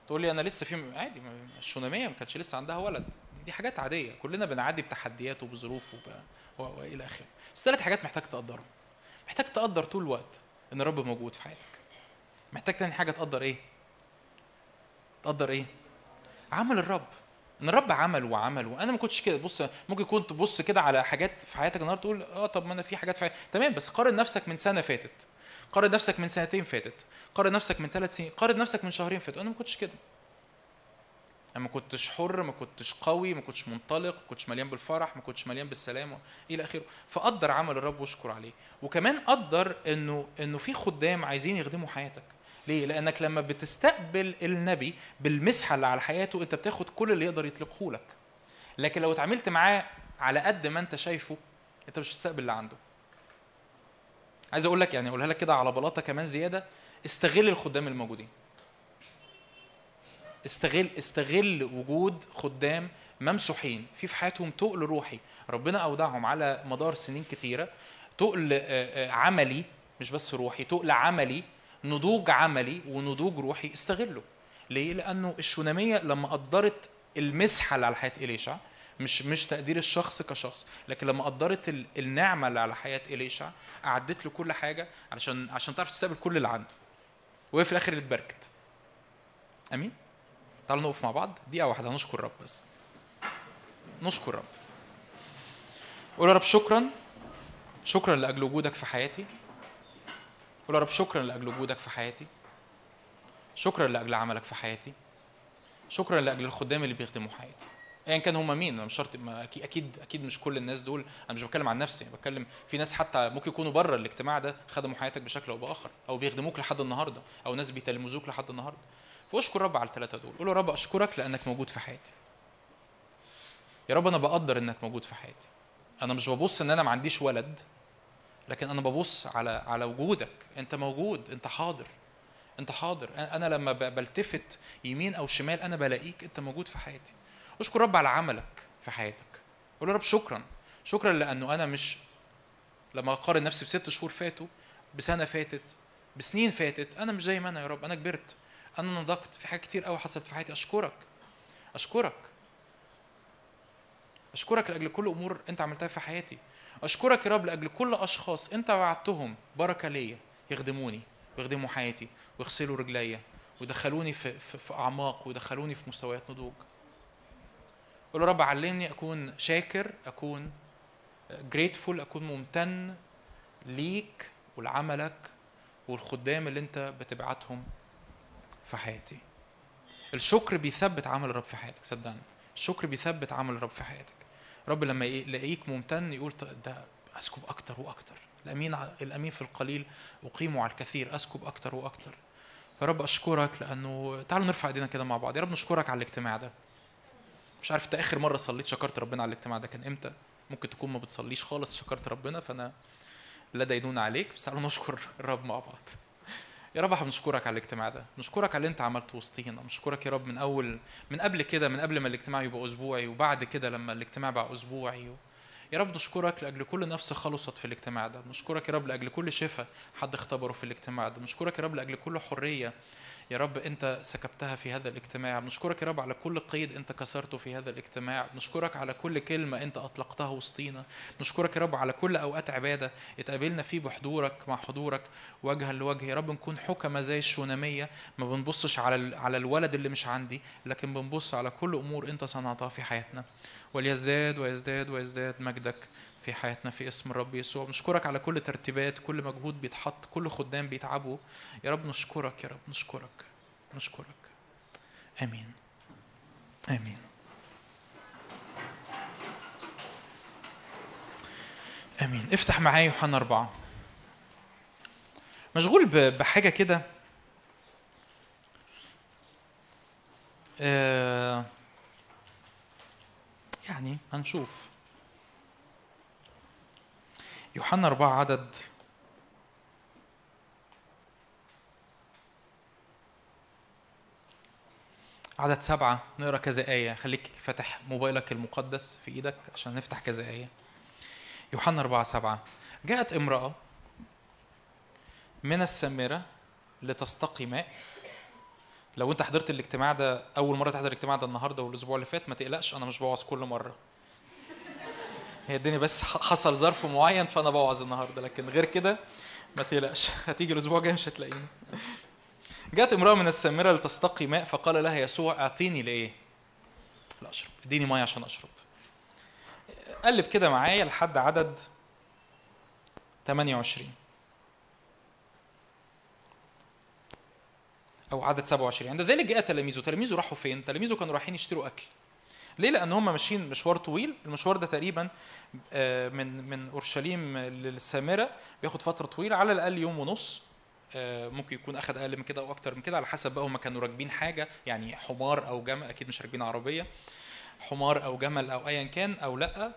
تقول لي أنا لسه في عادي الشونامية ما كانتش لسه عندها ولد. دي حاجات عادية. كلنا بنعدي بتحديات وبظروف. وإلى آخره. بس ثلاث حاجات محتاج تقدرهم. محتاج تقدر طول الوقت إن الرب موجود في حياتك. محتاج تاني حاجة تقدر إيه؟ تقدر إيه؟ عمل الرب. إن الرب عمل وعمل وأنا ما كنتش كده. بص ممكن كنت تبص كده على حاجات في حياتك النهارده تقول آه طب ما أنا في حاجات في حياتي. تمام بس قارن نفسك من سنة فاتت. قارن نفسك من سنتين فاتت. قارن نفسك من ثلاث سنين. قارن نفسك من شهرين فاتوا. أنا ما كنتش كده. أنا ما كنتش حر ما كنتش قوي ما كنتش منطلق ما كنتش مليان بالفرح ما كنتش مليان بالسلام إلى آخره. فقدر عمل الرب واشكر عليه. وكمان قدر إنه إنه في خدام عايزين يخدموا حياتك. ليه؟ لأنك لما بتستقبل النبي بالمسحة اللي على حياته أنت بتاخد كل اللي يقدر يطلقه لك. لكن لو اتعاملت معاه على قد ما أنت شايفه أنت مش هتستقبل اللي عنده. عايز أقول لك يعني أقولها لك كده على بلاطة كمان زيادة استغل الخدام الموجودين. استغل استغل وجود خدام ممسوحين في في حياتهم تقل روحي ربنا أودعهم على مدار سنين كتيرة تقل آه، آه، عملي مش بس روحي تقل عملي نضوج عملي ونضوج روحي استغله. ليه؟ لأنه الشونامية لما قدرت المسحة اللي على حياة اليشع مش مش تقدير الشخص كشخص لكن لما قدرت ال- النعمة اللي على حياة اليشع أعدت له كل حاجة علشان عشان تعرف تستقبل كل اللي عنده. وهي في الآخر اتبركت آمين؟ تعالوا نقف مع بعض. دقيقة واحدة نشكر رب بس. نشكر رب. قول يا رب شكرا شكرا لأجل وجودك في حياتي. قول يا رب شكرا لأجل وجودك في حياتي. شكرا لأجل عملك في حياتي. شكرا لأجل الخدام اللي بيخدموا حياتي. ايا كان هم مين أنا مش شرط أكيد أكيد أكيد مش كل الناس دول. أنا مش بتكلم عن نفسي بتكلم في ناس حتى ممكن يكونوا بره الاجتماع ده خدموا حياتك بشكل أو بآخر أو بيخدموك لحد النهارده أو ناس بيتلمذوك لحد النهارده. فأشكر رب على الثلاثه دول. قول يا رب أشكرك لأنك موجود في حياتي. يا رب أنا بقدر إنك موجود في حياتي. أنا مش ببص إن أنا ما عنديش ولد. لكن أنا ببص على على وجودك. أنت موجود أنت حاضر أنت حاضر. أنا لما بلتفت يمين أو شمال أنا بلاقيك أنت موجود في حياتي. اشكر رب على عملك في حياتك. قول يا رب شكرا. شكرا لأنه أنا مش لما أقارن نفسي بست شهور فاتوا بسنة فاتت بسنين فاتت أنا مش زي ما أنا يا رب. أنا كبرت. أنا نضجت في حاجات كتير قوي حصلت في حياتي. أشكرك. أشكرك. أشكرك لأجل كل أمور أنت عملتها في حياتي. أشكرك يا رب لأجل كل أشخاص انت وعدتهم بركة ليا يخدموني ويخدموا حياتي ويغسلوا رجليا ويدخلوني في, في, في أعماق ويدخلوني في مستويات نضوج. قول رب علمني أكون شاكر أكون جريتفول أكون ممتن ليك ولعملك والخدام اللي أنت بتبعتهم في حياتي. الشكر بيثبت عمل الرب في حياتك صدقني. الشكر بيثبت عمل الرب في حياتك. رب لما يلاقيك ممتن يقول ده أسكب أكتر وأكتر. الأمين الأمين في القليل أقيمه على الكثير. أسكب أكتر وأكتر. يا رب أشكرك لأنه تعالوا نرفع إيدينا كده مع بعض. يا رب نشكرك على الاجتماع ده. مش عارف أنت آخر مرة صليت شكرت ربنا على الاجتماع ده كان إمتى؟ ممكن تكون ما بتصليش خالص شكرت ربنا فأنا لا دينون عليك. بس تعالوا نشكر الرب مع بعض. يا رب إحنا بنشكرك على الاجتماع ده. نشكرك على اللي انت عملته وسطينا. نشكرك يا رب من أول من قبل كده من قبل ما الاجتماع يبقى أسبوعي وبعد كده لما الاجتماع بقى أسبوعي. و... يا رب نشكرك لأجل كل نفس خلصت في الاجتماع ده. نشكرك يا رب لأجل كل شفاء حد اختبره في الاجتماع ده. نشكرك يا رب لأجل كل حرية يا رب أنت سكبتها في هذا الاجتماع. بنشكرك يا رب على كل قيد أنت كسرته في هذا الاجتماع. بنشكرك على كل كلمة أنت أطلقتها وسطينا. نشكرك يا رب على كل أوقات عبادة اتقابلنا فيه بحضورك مع حضورك وجها لوجه. يا رب نكون حكمة زي الشونامية. ما بنبصش على على الولد اللي مش عندي لكن بنبص على كل أمور أنت صنعتها في حياتنا. وليزداد ويزداد ويزداد مجدك. في حياتنا في اسم الرب يسوع. نشكرك على كل ترتيبات كل مجهود بيتحط كل خدام بيتعبوا. يا رب نشكرك يا رب نشكرك نشكرك. آمين. آمين. آمين. افتح معايا يوحنا أربعة. مشغول بحاجة كده. آه، يعني هنشوف. يوحنا أربعة عدد. عدد سبعة. نقرأ كذا آية. خليك فاتح موبايلك المقدس في إيدك عشان نفتح كذا آية. يوحنا أربعة سبعة. جاءت امرأة من السامرة لتستقي ماء لو أنت حضرت الاجتماع ده أول مرة تحضر الاجتماع ده النهارده والأسبوع اللي فات ما تقلقش أنا مش بوعظ كل مرة. هي الدنيا بس حصل ظرف معين فأنا بوعظ النهارده لكن غير كده ما تقلقش. [LAUGHS] هتيجي الأسبوع الجاي مش هتلاقيني. جاءت امرأة من السامرة لتستقي ماء فقال لها يسوع أعطيني لإيه؟ لاشرب إديني مية عشان أشرب. قلب كده معايا لحد عدد 28 أو عدد 27 عند ذلك جاء تلاميذه. تلاميذه راحوا فين؟ تلاميذه كانوا رايحين يشتروا أكل. ليه؟ لأن هم ماشيين مشوار طويل. المشوار ده تقريبا آه، من من أورشليم للسامرة بياخد فترة طويلة على الأقل يوم ونص. آه، ممكن يكون أخد أقل من كده أو أكتر من كده على حسب بقى هم كانوا راكبين حاجة يعني حمار أو جمل أكيد مش راكبين عربية. حمار أو جمل أو ايا كان أو لأ.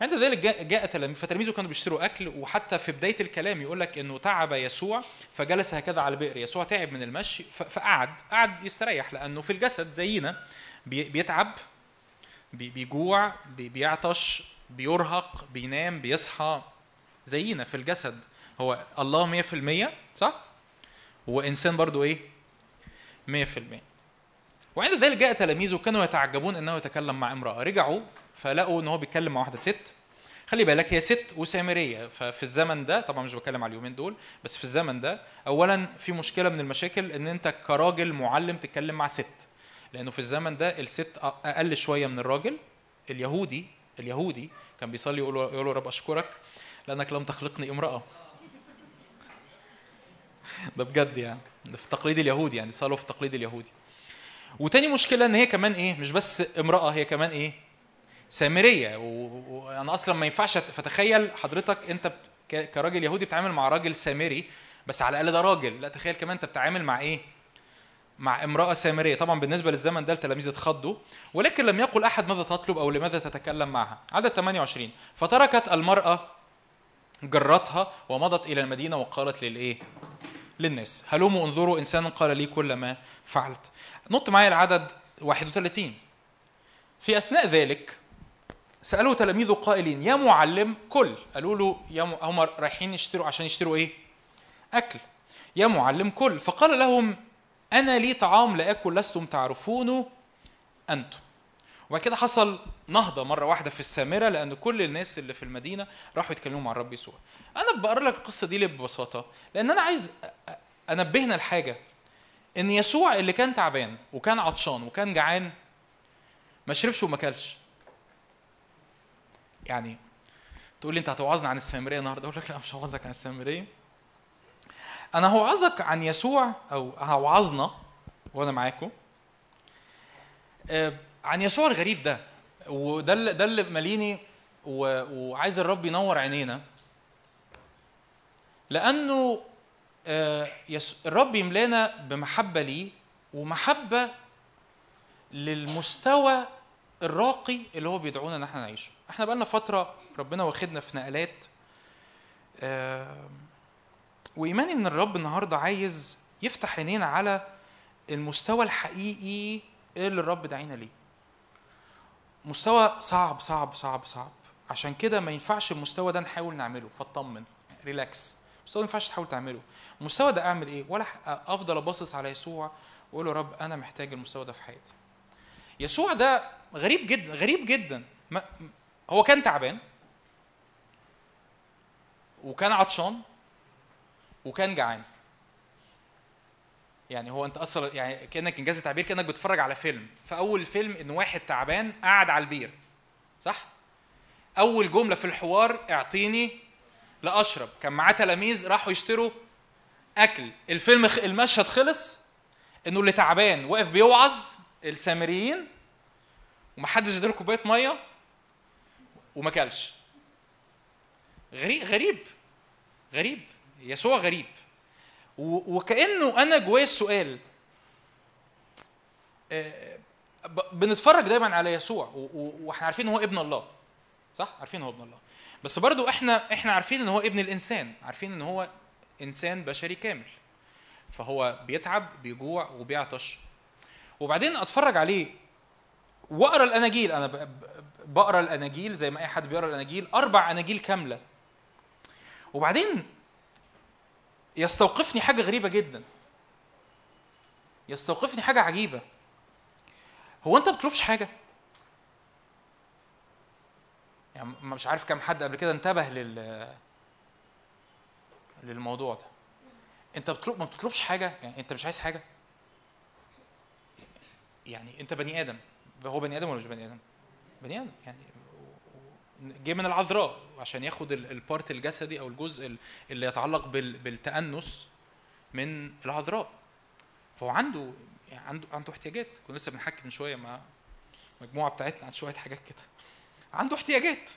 عند ذلك جاء, جاء تلاميذ فتلاميذه كانوا بيشتروا أكل وحتى في بداية الكلام يقول لك إنه تعب يسوع فجلس هكذا على البئر. يسوع تعب من المشي فقعد قعد يستريح لأنه في الجسد زينا بي- بيتعب. بي- بيجوع بي- بيعطش بيرهق بينام بيصحى زينا في الجسد. هو الله 100% صح؟ وإنسان برضو إيه؟ 100% وعند ذلك جاء تلاميذه كانوا يتعجبون إنه يتكلم مع امرأة. رجعوا فلقوا إن هو بيتكلم مع واحدة ست. خلي بالك هي ست وسامرية. ففي الزمن ده طبعا مش بتكلم على اليومين دول بس في الزمن ده اولا في مشكلة من المشاكل إن أنت كراجل معلم تتكلم مع ست. لأنه في الزمن ده الست أقل شوية من الراجل. اليهودي اليهودي كان بيصلي يقول له رب أشكرك لأنك لم تخلقني امرأة. ده بجد يعني. في التقليد اليهودي يعني صلوا في التقليد اليهودي. وتاني مشكلة إن هي كمان إيه مش بس امرأة هي كمان إيه سامرية. وأنا أصلا ما ينفعش فتخيل حضرتك أنت كراجل يهودي بتتعامل مع راجل سامري بس على الأقل ده راجل. لا تخيل كمان أنت بتتعامل مع إيه مع امرأة سامرية. طبعا بالنسبة للزمن ده التلاميذ اتخضوا ولكن لم يقل أحد ماذا تطلب أو لماذا تتكلم معها. عدد 28 فتركت المرأة جرتها ومضت إلى المدينة وقالت للإيه؟ للناس. هلوموا انظروا إنسانا قال لي كل ما فعلت. نط معايا العدد 31 في أثناء ذلك سألوه تلاميذه قائلين يا معلم كل. قالوا له يا م... هم رايحين يشتروا عشان يشتروا إيه؟ أكل. يا معلم كل. فقال لهم أنا لي طعام لا أكل لستم تعرفونه أنتم؟ وبعد كده حصل نهضة مرة واحدة في السامرة لأن كل الناس اللي في المدينة راحوا يتكلموا مع الرب يسوع. أنا بقرأ لك القصة دي ليه ببساطة لأن أنا عايز أنبهنا لحاجة. إن يسوع اللي كان تعبان وكان عطشان وكان جعان ما شربش وما كلش. يعني تقول لي أنت هتوعظنا عن السامرية النهارده؟ أقول لك لا مش هوعظك عن السامرية. أنا هوعظك عن يسوع أو هوعظنا وأنا معاكم. آه، عن يسوع الغريب ده. وده اللي ده اللي ماليني وعايز الرب ينور عينينا. لأنه آه، الرب يملانا بمحبة ليه ومحبة للمستوى الراقي اللي هو بيدعونا إن إحنا نعيشه. إحنا بقالنا فترة ربنا واخدنا في نقلات آه، وايماني إن الرب النهارده عايز يفتح عينينا على المستوى الحقيقي اللي الرب دعينا ليه. مستوى صعب صعب صعب صعب. عشان كده ما ينفعش المستوى ده نحاول نعمله. فاطمن ريلاكس المستوى ما ينفعش تحاول تعمله. المستوى ده أعمل إيه؟ ولا أفضل أبصص على يسوع وأقول له رب أنا محتاج المستوى ده في حياتي. يسوع ده غريب جدا غريب جدا. ما هو كان تعبان وكان عطشان. وكان جعان. يعني هو انت أصلا يعني كأنك انجاز التعبير كأنك بتتفرج على فيلم. فأول فيلم إن واحد تعبان قاعد على البير. صح؟ أول جملة في الحوار اعطيني لأشرب. كان معاه تلاميذ راحوا يشتروا أكل. الفيلم المشهد خلص إنه اللي تعبان واقف بيوعظ السامريين ومحدش اداله كوباية مية وما كلش. غريب غريب. غريب. يسوع غريب. وكأنه أنا جوايا السؤال آه، بنتفرج دايما على يسوع وإحنا عارفين إن هو ابن الله صح؟ عارفين هو ابن الله. بس برضو إحنا إحنا عارفين إن هو ابن الإنسان عارفين إن هو إنسان بشري كامل. فهو بيتعب بيجوع وبيعطش. وبعدين أتفرج عليه وأقرأ الأناجيل. أنا بقرأ الأناجيل زي ما أي حد بيقرأ الأناجيل أربع أناجيل كاملة. وبعدين يستوقفني حاجة غريبة جدا. يستوقفني حاجة عجيبة. هو أنت بتطلبش حاجة؟ يعني مش عارف كم حد قبل كده انتبه لل للموضوع ده. أنت بتطلب ما بتطلبش حاجة؟ يعني أنت مش عايز حاجة؟ يعني أنت بني آدم. هو بني آدم ولا مش بني آدم؟ بني آدم. يعني جه من العذراء عشان ياخد ال- البارت الجسدي أو الجزء ال- اللي يتعلق بال- بالتأنس من العذراء. فهو عنده يعني عنده عنده احتياجات. كنا لسه بنحكي من شوية مع المجموعه بتاعتنا عن شوية حاجات كده. عنده احتياجات.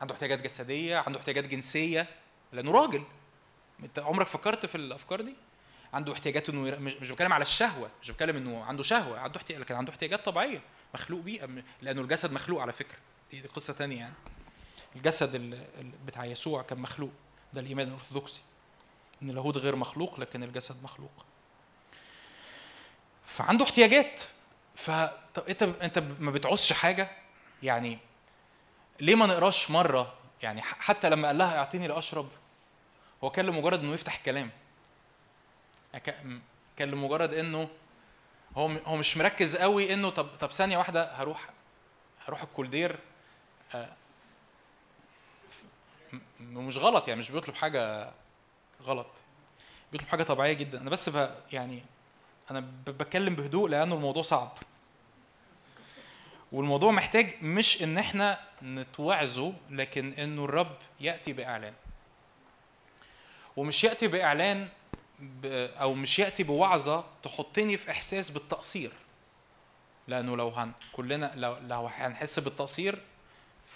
عنده احتياجات جسدية عنده احتياجات جنسية لأنه راجل. أنت عمرك فكرت في الأفكار دي؟ عنده احتياجات إنه ير... مش بتكلم على الشهوة مش بتكلم إنه عنده شهوة. عنده احتياج لكن عنده احتياجات طبيعية. مخلوق م- لأنه الجسد مخلوق على فكرة. دي, دي قصة تانية يعني. الجسد ال... ال- بتاع يسوع كان مخلوق ده الإيمان الأرثوذكسي إن اللاهوت غير مخلوق لكن الجسد مخلوق. فعنده احتياجات. ف أنت أنت ما بتعوزش حاجة؟ يعني ليه ما نقراش مرة؟ يعني حتى لما قال لها أعطيني لأشرب هو كان لمجرد إنه يفتح الكلام كان لمجرد إنه هو هو مش مركز قوي إنه طب طب ثانية واحدة هروح هروح الكولدير. ف- م- ومش غلط يعني مش بيطلب حاجة غلط بيطلب حاجة طبيعية جدا. أنا بس يعني أنا بتكلم بهدوء لأنه الموضوع صعب. والموضوع محتاج مش إن إحنا نتوعظه لكن إنه الرب يأتي بإعلان. ومش يأتي بإعلان أو مش يأتي بوعظة تحطني في إحساس بالتقصير. لأنه لو هن كلنا لو لو هنحس بالتقصير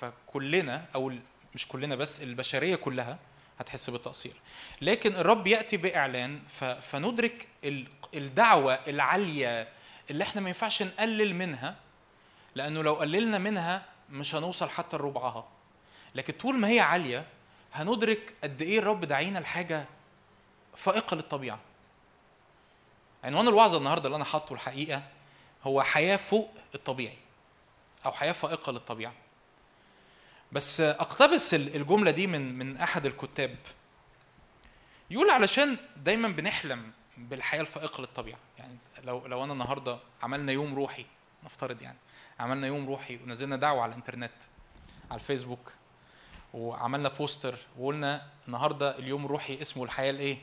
فكلنا أو مش كلنا بس البشرية كلها هتحس بالتقصير. لكن الرب يأتي بإعلان فندرك ال- الدعوة العالية اللي إحنا ما ينفعش نقلل منها لأنه لو قللنا منها مش هنوصل حتى لربعها. لكن طول ما هي عالية هندرك قد إيه الرب داعينا لحاجة فائقة للطبيعة. عنوان الوعظة النهارده اللي أنا حاطه الحقيقة هو حياة فوق الطبيعي أو حياة فائقة للطبيعة. بس اقتبس ال- الجملة دي من من أحد الكتاب. يقول علشان دايما بنحلم بالحياة الفائقة للطبيعة. يعني لو لو أنا النهارده عملنا يوم روحي نفترض يعني عملنا يوم روحي ونزلنا دعوة على الإنترنت على الفيسبوك وعملنا بوستر وقلنا النهارده اليوم الروحي اسمه الحياة الإيه؟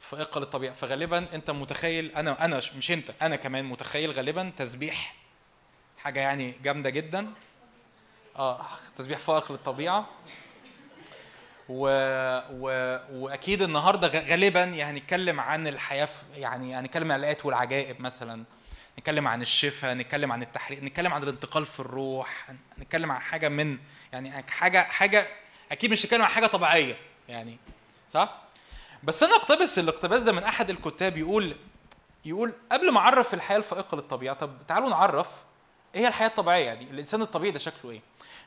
فائقة للطبيعة. فغالبا أنت متخيل أنا أنا مش أنت أنا كمان متخيل غالبا تسبيح حاجة يعني جامدة جدا. آه تسبيح فائق للطبيعة. و... و... وأكيد النهارده غالبا يعني هنتكلم عن الحياة في- يعني هنتكلم عن الايات والعجائب مثلا. نتكلم عن الشفاء نتكلم عن التحرير نتكلم عن الانتقال في الروح نتكلم عن حاجة من يعني حاجة حاجة أكيد مش نتكلم عن حاجة طبيعية يعني صح؟ بس أنا أقتبس الاقتباس ده من أحد الكتاب يقول يقول قبل ما أعرف الحياة الفائقة للطبيعة طب تعالوا نعرف إيه هي الحياة الطبيعية؟ يعني الإنسان الطبيعي ده شكله إيه؟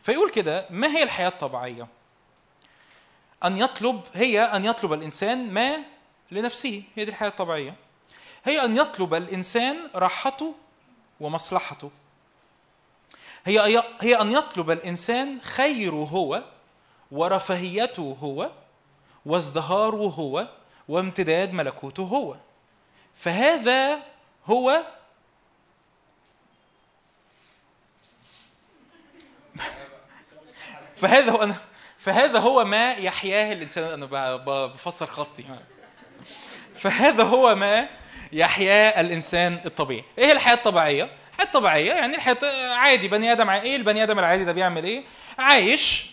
فيقول كده ما هي الحياة الطبيعية؟ أن يطلب هي أن يطلب الإنسان ما لنفسه هي دي الحياة الطبيعية. هي أن يطلب الإنسان راحته ومصلحته. هي هي أن يطلب الإنسان خيره هو ورفاهيته هو وازدهاره هو وامتداد ملكوته هو. فهذا هو فهذا هو أنا فهذا هو ما يحياه الإنسان. أنا بفسر خطي. فهذا هو ما يحياه الإنسان الطبيعي. إيه الحياة الطبيعية؟ الحياة الطبيعيه يعني الحياة عادي. بني آدم إيه البني آدم العادي ده بيعمل إيه؟ عايش.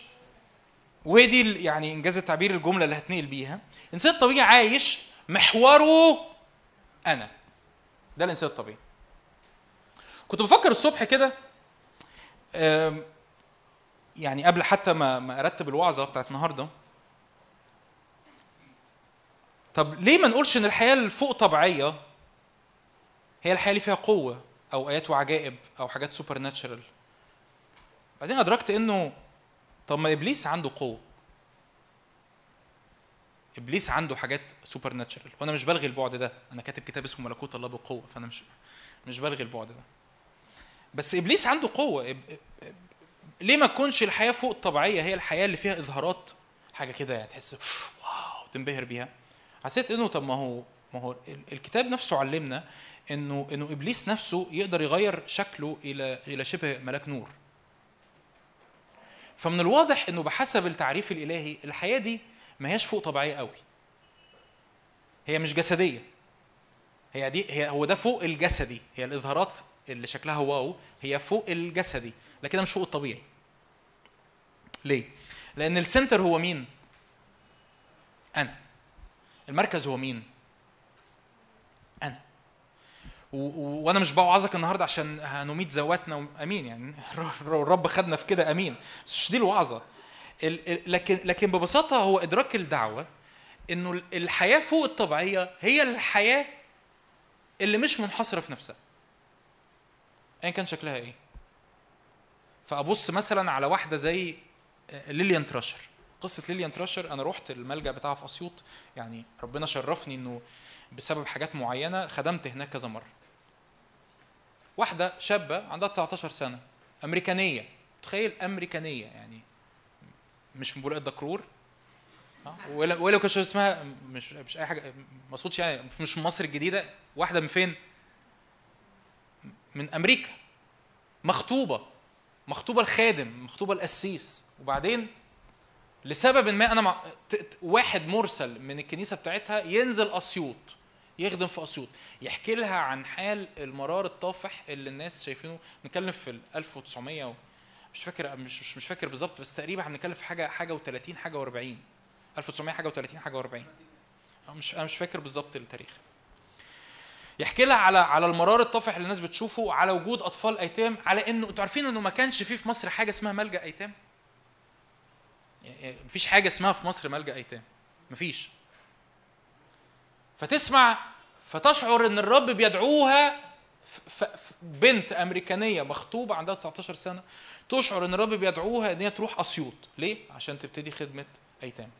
ودي يعني إنجاز التعبير الجملة اللي هتنقل بيها. الانسان الطبيعي عايش محوره أنا. ده الإنسان الطبيعي. كنت بفكر الصبح كده يعني قبل حتى ما ما ارتب الوعظة بتاعت النهارده. طب ليه ما نقولش إن الحياة الفوق طبيعية هي الحياة اللي فيها قوة أو آيات وعجائب أو حاجات supernatural بعدين أدركت إنه طب ما إبليس عنده قوة. إبليس عنده حاجات supernatural وأنا مش بلغي البعد ده. أنا كاتب كتاب اسمه ملكوت الله بقوة فأنا مش مش بلغي البعد ده. بس إبليس عنده قوة. ليه ما تكونش الحياة فوق الطبيعية؟ هي الحياة اللي فيها إظهارات حاجة كده يعني تحس wow تنبهر بيها. حسيت إنه طب ما هو ما هو ال- الكتاب نفسه علمنا إنه إنه إبليس نفسه يقدر يغير شكله إلى إلى شبه ملاك نور. فمن الواضح إنه بحسب التعريف الإلهي الحياة دي ما هياش فوق طبيعية قوي. هي مش جسدية. هي دي هي هو ده فوق الجسدي. هي الإظهارات اللي شكلها wow هي فوق الجسدي. لكنها مش فوق الطبيعي. ليه؟ لأن ال center هو مين؟ أنا. المركز هو مين؟ أنا. وأنا مش بوعظك النهارده عشان هنميت ذواتنا أمين يعني. [LAUGHS] الرب خدنا في كده أمين. بس مش دي الوعظة. ال- ال- لكن لكن ببساطة هو إدراك الدعوة إنه ال- الحياة فوق الطبيعية هي الحياة اللي مش منحصرة في نفسها. ايا كان شكلها إيه. فأبص مثلا على واحدة زي ليليان تراشر قصة ليليان تراشر أنا رحت الملجأ بتاعها في أسيوط. يعني ربنا شرفني إنه بسبب حاجات معينة خدمت هناك كذا مرة. واحدة شابة عندها 19 سنة أمريكانية. تخيل أمريكانية يعني مش من بولاق الدكرور آه، ولا ولا كان اسمها مش مش أي حاجة ما أقصدش يعني مش من مصر الجديدة. واحدة من فين؟ من أمريكا. مخطوبة. مخطوبة الخادم مخطوبة القسيس. وبعدين لسبب ما أنا مع... واحد مرسل من الكنيسة بتاعتها ينزل أسيوط يخدم في أسيوط يحكي لها عن حال المرار الطافح اللي الناس شايفينه. بنتكلم في ال 1900 و... مش فاكر مش مش, مش فاكر بالظبط بس تقريبا هنتكلم في حاجة حاجة و30 حاجة و40 1900 حاجة و30 حاجة و40 مش أنا مش فاكر بالظبط التاريخ. يحكي لها على على المرار الطافح اللي الناس بتشوفه على وجود أطفال أيتام على انه أنتوا عارفين إنه ما كانش فيه في مصر حاجة اسمها ملجأ أيتام؟ يعني مفيش حاجة اسمها في مصر ملجأ أيتام. مفيش. فتسمع فتشعر إن الرب بيدعوها بنت أمريكانية مخطوبة عندها 19 سنة تشعر إن الرب بيدعوها إن هي تروح أسيوط. ليه؟ عشان تبتدي خدمة أيتام.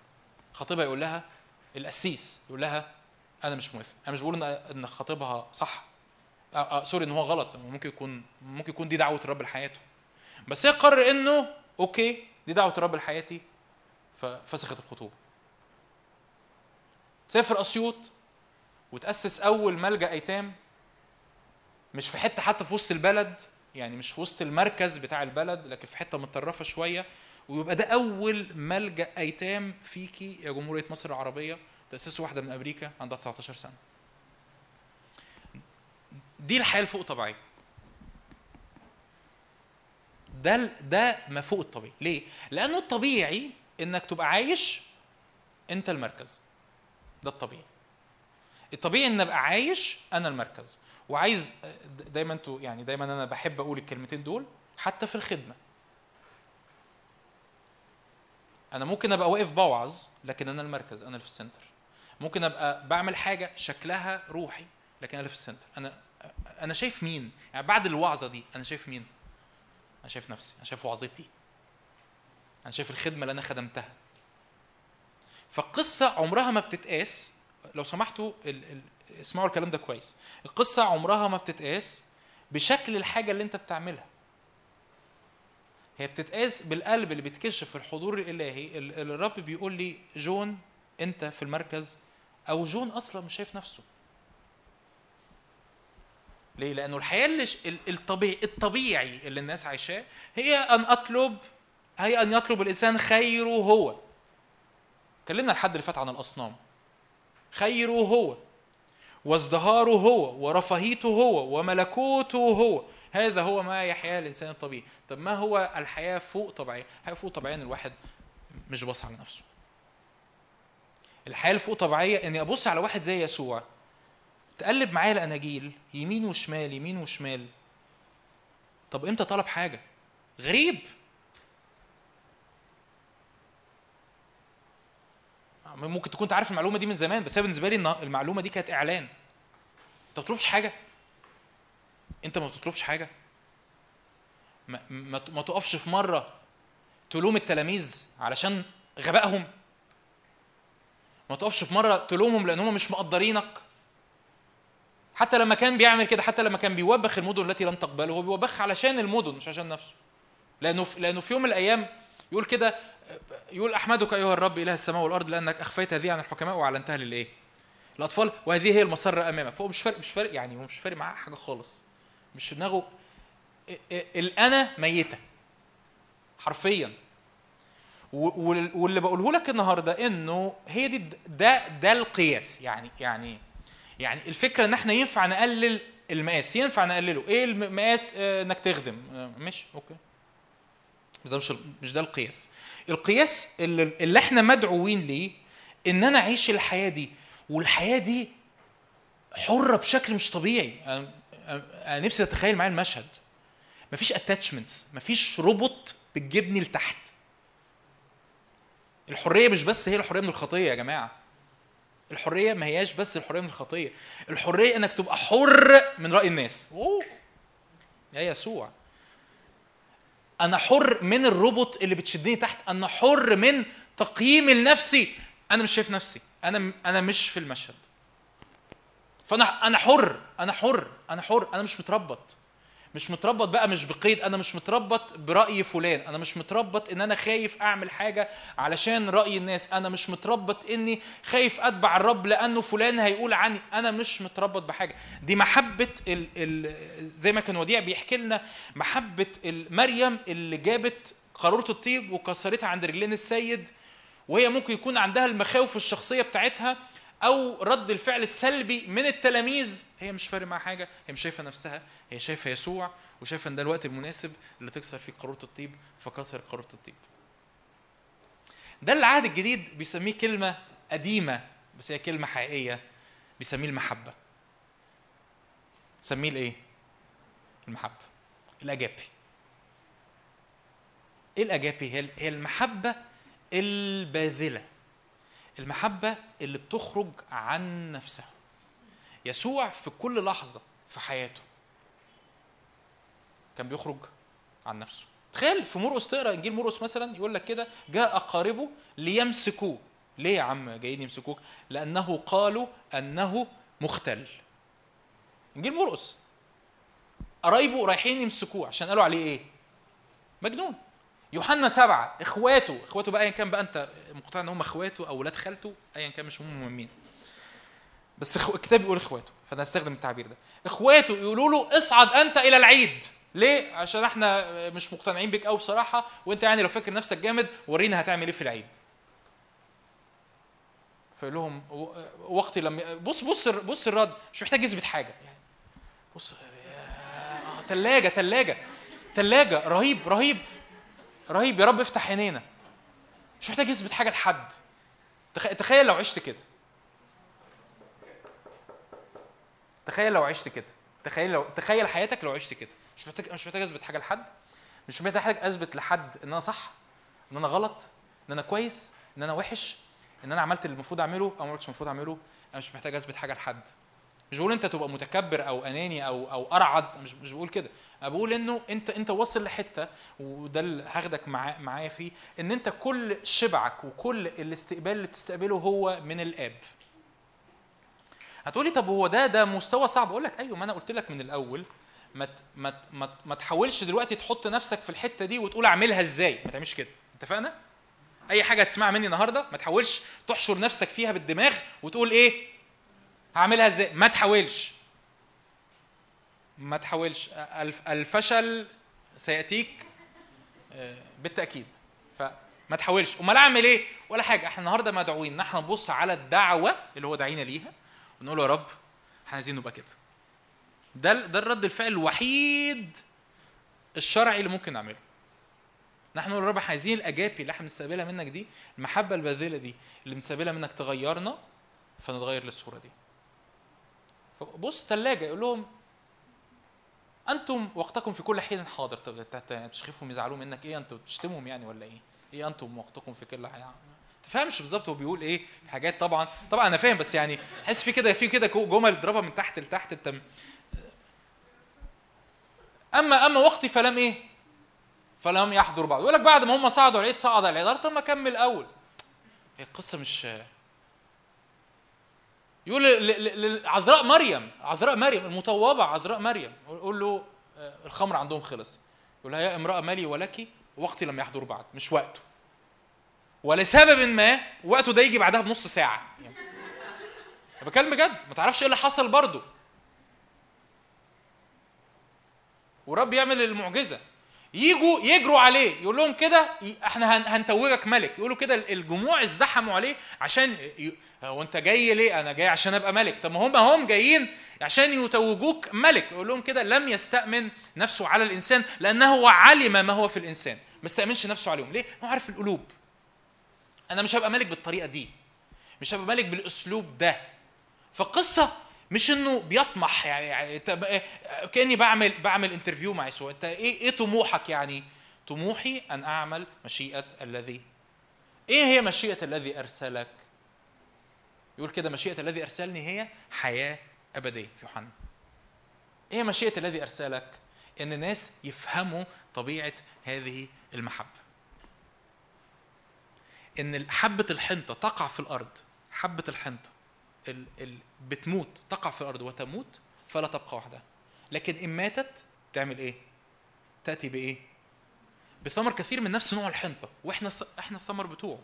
خطيبها يقول لها القسيس يقول لها أنا مش موافق. أنا مش بقول ان إن خطيبها صح. آه آه sorry إن هو غلط. ممكن يكون ممكن يكون دي دعوة الرب لحياته. بس هي قرر إنه okay دي دعوة الرب لحياتي. ففسخت الخطوبة. سافر أسيوط وتأسس أول ملجأ أيتام. مش في حتة حتى في وسط البلد يعني مش في وسط المركز بتاع البلد لكن في حتة متطرفة شوية. ويبقى ده أول ملجأ أيتام فيكي يا جمهورية مصر العربية. تاسسه واحدة من أمريكا عندها 19 سنة. دي الحياة الفوق طبيعيه ده ده ما فوق الطبيعي. ليه؟ لأنه الطبيعي إنك تبقى عايش أنت المركز. ده الطبيعي. الطبيعي إن أبقى عايش أنا المركز. وعايز دايما أنتوا يعني دايما أنا بحب أقول الكلمتين دول حتى في الخدمة. أنا ممكن أبقى واقف بوعظ لكن أنا المركز أنا اللي في ال center. ممكن أبقى بعمل حاجة شكلها روحي لكن أنا في ال center. أنا أنا شايف مين؟ يعني بعد الوعظة دي أنا شايف مين؟ أنا شايف نفسي أنا شايف وعظتي. أنا شايف الخدمة اللي أنا خدمتها. فالقصة عمرها ما بتتقاس. لو سمحتوا ال... ال... اسمعوا الكلام ده كويس. القصة عمرها ما بتتقاس بشكل الحاجة اللي أنت بتعملها. هي بتتقاس بالقلب اللي بيتكشف في الحضور الإلهي ال- ال- الرب بيقول لي جون أنت في المركز أو جون أصلا مش شايف نفسه. ليه؟ لأنه الحياة اللي الطبيعي الطبيعي اللي الناس عايشاه هي أن اطلب هي أن يطلب الإنسان خيره هو. اتكلمنا الحد اللي فات عن الأصنام. خيره هو وازدهاره هو ورفاهيته هو وملكوته هو. هذا هو ما يحياه الإنسان الطبيعي. طب ما هو الحياة فوق طبيعيه الحياة فوق طبيعيه ان الواحد مش باص على نفسه؟ الحياة الفوق طبيعية إني أبص على واحد زي يسوع تقلب معايا الاناجيل يمين وشمال يمين وشمال. طب إمتى طلب حاجة؟ غريب. ممكن تكون عارف المعلومة دي من زمان بس بالنسبة لي المعلومة دي كانت إعلان. أنت ما بتطلبش حاجة؟ أنت ما بتطلبش حاجة؟ ما, ما, ما تقفش في مرة تلوم التلاميذ علشان غبائهم؟ ما تقفش في مرة تلومهم لأن هم مش مقدرينك. حتى لما كان بيعمل كده حتى لما كان بيوبخ المدن التي لم تقبله هو بيوبخها علشان المدن مش عشان نفسه. لأنه في لأنه في يوم من الأيام يقول كده يقول أحمدك أيها الرب إله السماء والأرض لأنك أخفيت هذه عن الحكماء وأعلنتها للإيه؟ الاطفال وهذه هي المسرة أمامك. فهو مش فارق مش فارق يعني هو مش فارق معاه حاجة خالص. مش في دماغه. ال- ال- الأنا ميتة. حرفيا. واللي بقوله لك النهارده انه هي دي ده ده القياس. يعني يعني يعني الفكرة إن إحنا ينفع نقلل المقاس. ينفع نقلله. إيه المقاس؟ آه، إنك تخدم. آه، ماشي أوكي. بس ده مش مش ده القياس. القياس اللي, اللي إحنا مدعوين ليه إن أنا أعيش الحياة دي. والحياة دي حرة بشكل مش طبيعي. أنا نفسي اتخيل معايا المشهد. مفيش attachments مفيش ربط بتجيبني لتحت. الحرية مش بس هي الحرية من الخطية يا جماعة. الحرية ما هياش بس الحرية من الخطية. الحرية إنك تبقى حر من رأي الناس. أوه. يا يسوع. أنا حر من الروبوت اللي بتشدني تحت. أنا حر من تقييمي لنفسي أنا مش شايف نفسي. أنا أنا مش في المشهد. فأنا أنا حر. أنا حر. أنا حر. أنا مش متربط. مش متربط بقى مش بقيد أنا مش متربط برأي فلان أنا مش متربط إن أنا خايف أعمل حاجة علشان رأي الناس أنا مش متربط إني خايف أتبع الرب لأنه فلان هيقول عني أنا مش متربط بحاجة. دي محبة ال ال زي ما كان وديع بيحكي لنا محبة مريم اللي جابت قارورة الطيب وكسرتها عند رجلين السيد وهي ممكن يكون عندها المخاوف الشخصية بتاعتها أو رد الفعل السلبي من التلاميذ. هي مش فارق معاها حاجة. هي مش شايفة نفسها. هي شايفة يسوع وشايفة إن ده الوقت المناسب اللي تكسر فيه قارورة الطيب فكسر قارورة الطيب. ده العهد الجديد بيسميه كلمة قديمة بس هي كلمة حقيقية. بيسميه المحبة. سميه الإيه؟ المحبة. الأجابي. إيه الأجابي؟ هي المحبة الباذلة. المحبة اللي بتخرج عن نفسها. يسوع في كل لحظة في حياته كان بيخرج عن نفسه. تخيل في مرقس تقرأ إنجيل مرقس مثلا يقول لك كده جاء أقاربه ليمسكوه. ليه يا عم جايين يمسكوك؟ لأنه قالوا أنه مختل. إنجيل مرقس قرايبه رايحين يمسكوه عشان قالوا عليه إيه؟ مجنون. يوحنا سبعة إخواته إخواته بقى ايا كان بقى أنت مقتنع إن هم إخواته أو ولاد خالته ايا كان مش مهم مين بس. الكتاب بيقول إخواته فأنا هستخدم التعبير ده. إخواته يقولوا له اصعد أنت إلى العيد. ليه؟ عشان إحنا مش مقتنعين بيك قوي بصراحة وأنت يعني لو فاكر نفسك جامد ورينا هتعمل إيه في العيد. فيقول لهم و- وقت لما بص بص بص الرد مش محتاج يثبت حاجة. يعني بص تلاجة تلاجة تلاجة رهيب رهيب. رهيب يا رب افتح عينينا. مش محتاج يثبت حاجة لحد. تخ- تخيل لو عشت كده. تخيل لو عشت كده. تخيل لو تخيل حياتك لو عشت كده. مش محتاج مش محتاج أثبت حاجة لحد. مش محتاج أثبت لحد إن أنا صح إن أنا غلط إن أنا كويس إن أنا وحش إن أنا عملت اللي المفروض أعمله أو ما عملتش المفروض أعمله. أنا مش محتاج أثبت حاجة لحد. مش بقول انت تبقى متكبر أو اناني أو أو ارعد مش مش بقول كده. أنا بقول انه انت انت واصل لحتة وده اللي هاخدك معا- معايا فيه ان انت كل شبعك وكل الاستقبال اللي بتستقبله هو من الآب. هتقولي طب هو ده ده مستوى صعب. أقول لك أيوه ما أنا قلت لك من الأول ما ما ما ما تحاولش دلوقتي تحط نفسك في الحتة دي وتقول أعملها إزاي. ما تعملش كده. اتفقنا؟ أي حاجة هتسمعها مني النهارده ما تحاولش تحشر نفسك فيها بالدماغ وتقول إيه؟ هعملها إزاي؟ ما تحاولش. ما تحاولش. الف- الفشل سيأتيك آه، بالتأكيد. فما تحاولش. امال اعمل إيه؟ ولا حاجة. إحنا النهارده مدعوين ان إحنا نبص على الدعوة اللي هو دعينا ليها ونقول يا رب إحنا عايزين نبقى كده. ده ده الرد الفعل الوحيد الشرعي اللي ممكن نعمله. نحن نقول يا رب عايزين الأجابي اللي إحنا بنستقبلها منك دي المحبة الباذلة دي اللي بنستقبلها منك تغيرنا فنتغير للصورة دي. بص ثلاجه يقول لهم أنتم وقتكم في كل حين حاضر. طب ت- ت- مش خايفهم يزعلوا منك إيه؟ أنتوا بتشتمهم يعني ولا إيه؟ إيه أنتم وقتكم في كل حين تفهمش بالظبط هو بيقول إيه؟ حاجات طبعا طبعا أنا فاهم بس يعني حس في كده في كده جمل ضربها من تحت لتحت أنت أما أما وقتي فلم إيه؟ فلم يحضر بعض. يقول لك بعد ما هم صعدوا العيد صعد العيد طب ما كمل الأول. هي القصة مش يقول ل- ل- ل- عذراء مريم عذراء مريم المطوبة عذراء مريم. يقول له آه، الخمر عندهم خلص. يقول لها يا امرأة مالي ولك؟ وقتي لم يحضر بعد مش وقته. ولسبب ما وقته ده يجي بعدها بنص ساعة. يعني أنا بكلم بجد ما تعرفش إيه اللي حصل برضه. ورب يعمل المعجزة. يجوا يجروا عليه. يقول لهم كده إحنا هن- هنتوجك ملك. يقولوا كده الجموع ازدحموا عليه عشان هو أنت جاي ليه؟ أنا جاي عشان أبقى ملك. طب ما هم هم جايين عشان يتوجوك ملك. يقول لهم كده لم يستأمن نفسه على الإنسان لأنه علم ما هو في الإنسان. ما استأمنش نفسه عليهم. ليه؟ هو عارف القلوب. أنا مش هبقى ملك بالطريقة دي. مش هبقى ملك بالأسلوب ده. فالقصة مش إنه بيطمح يعني, يعني إيه- كأني بعمل بعمل انترفيو مع يسوع. إنت إيه إيه طموحك يعني؟ طموحي أن أعمل مشيئة الذي إيه هي مشيئة الذي أرسلك؟ يقول كده مشيئة الذي أرسلني هي حياة أبدية في يوحنا. إيه مشيئة الذي أرسلك؟ إن الناس يفهموا طبيعة هذه المحبة. إن حبة الحنطة تقع في الأرض حبة الحنطة ال ال بتموت تقع في الأرض وتموت فلا تبقى وحدها. لكن إن ماتت تعمل إيه؟ تأتي بإيه؟ بثمر كثير من نفس نوع الحنطة. وإحنا إحنا الثمر بتوعه.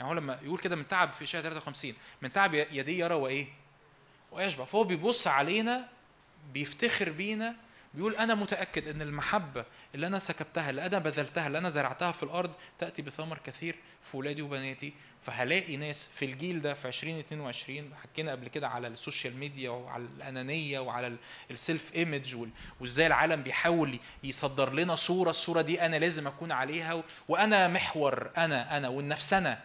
يعني هو لما يقول كده من تعب في اشعياء 53 من تعب يدي يرى وإيه؟ ويشبع. فهو بيبص علينا بيفتخر بينا بيقول أنا متأكد إن المحبة اللي أنا سكبتها اللي أنا بذلتها اللي أنا زرعتها في الأرض تأتي بثمر كثير في ولادي وبناتي. فهلاقي ناس في الجيل ده في 2022 حكينا قبل كده على ال social media وعلى الأنانية وعلى ال- ال self image وإزاي العالم بيحاول يصدر لنا صورة الصورة دي أنا لازم أكون عليها و- وأنا محور أنا أنا والنفسنه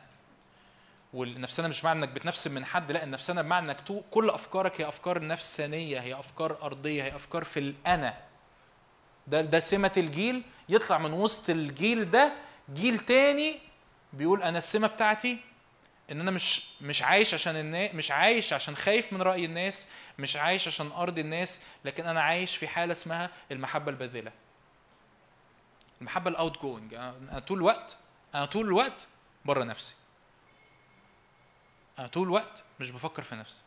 والنفسانه مش معنى إنك بتنفسن من حد لا النفسانه بمعنى إنك كل أفكارك هي أفكار نفسانية هي أفكار أرضية هي أفكار في الأنا. ده ده سمة الجيل يطلع من وسط الجيل ده جيل تاني بيقول أنا السمة بتاعتي إن أنا مش مش عايش عشان الناس مش عايش عشان خايف من رأي الناس مش عايش عشان ارضي الناس لكن أنا عايش في حالة اسمها المحبة الباذلة. المحبة ال outgoing أنا طول الوقت أنا طول الوقت بره نفسي. أنا طول الوقت مش بفكر في نفسي.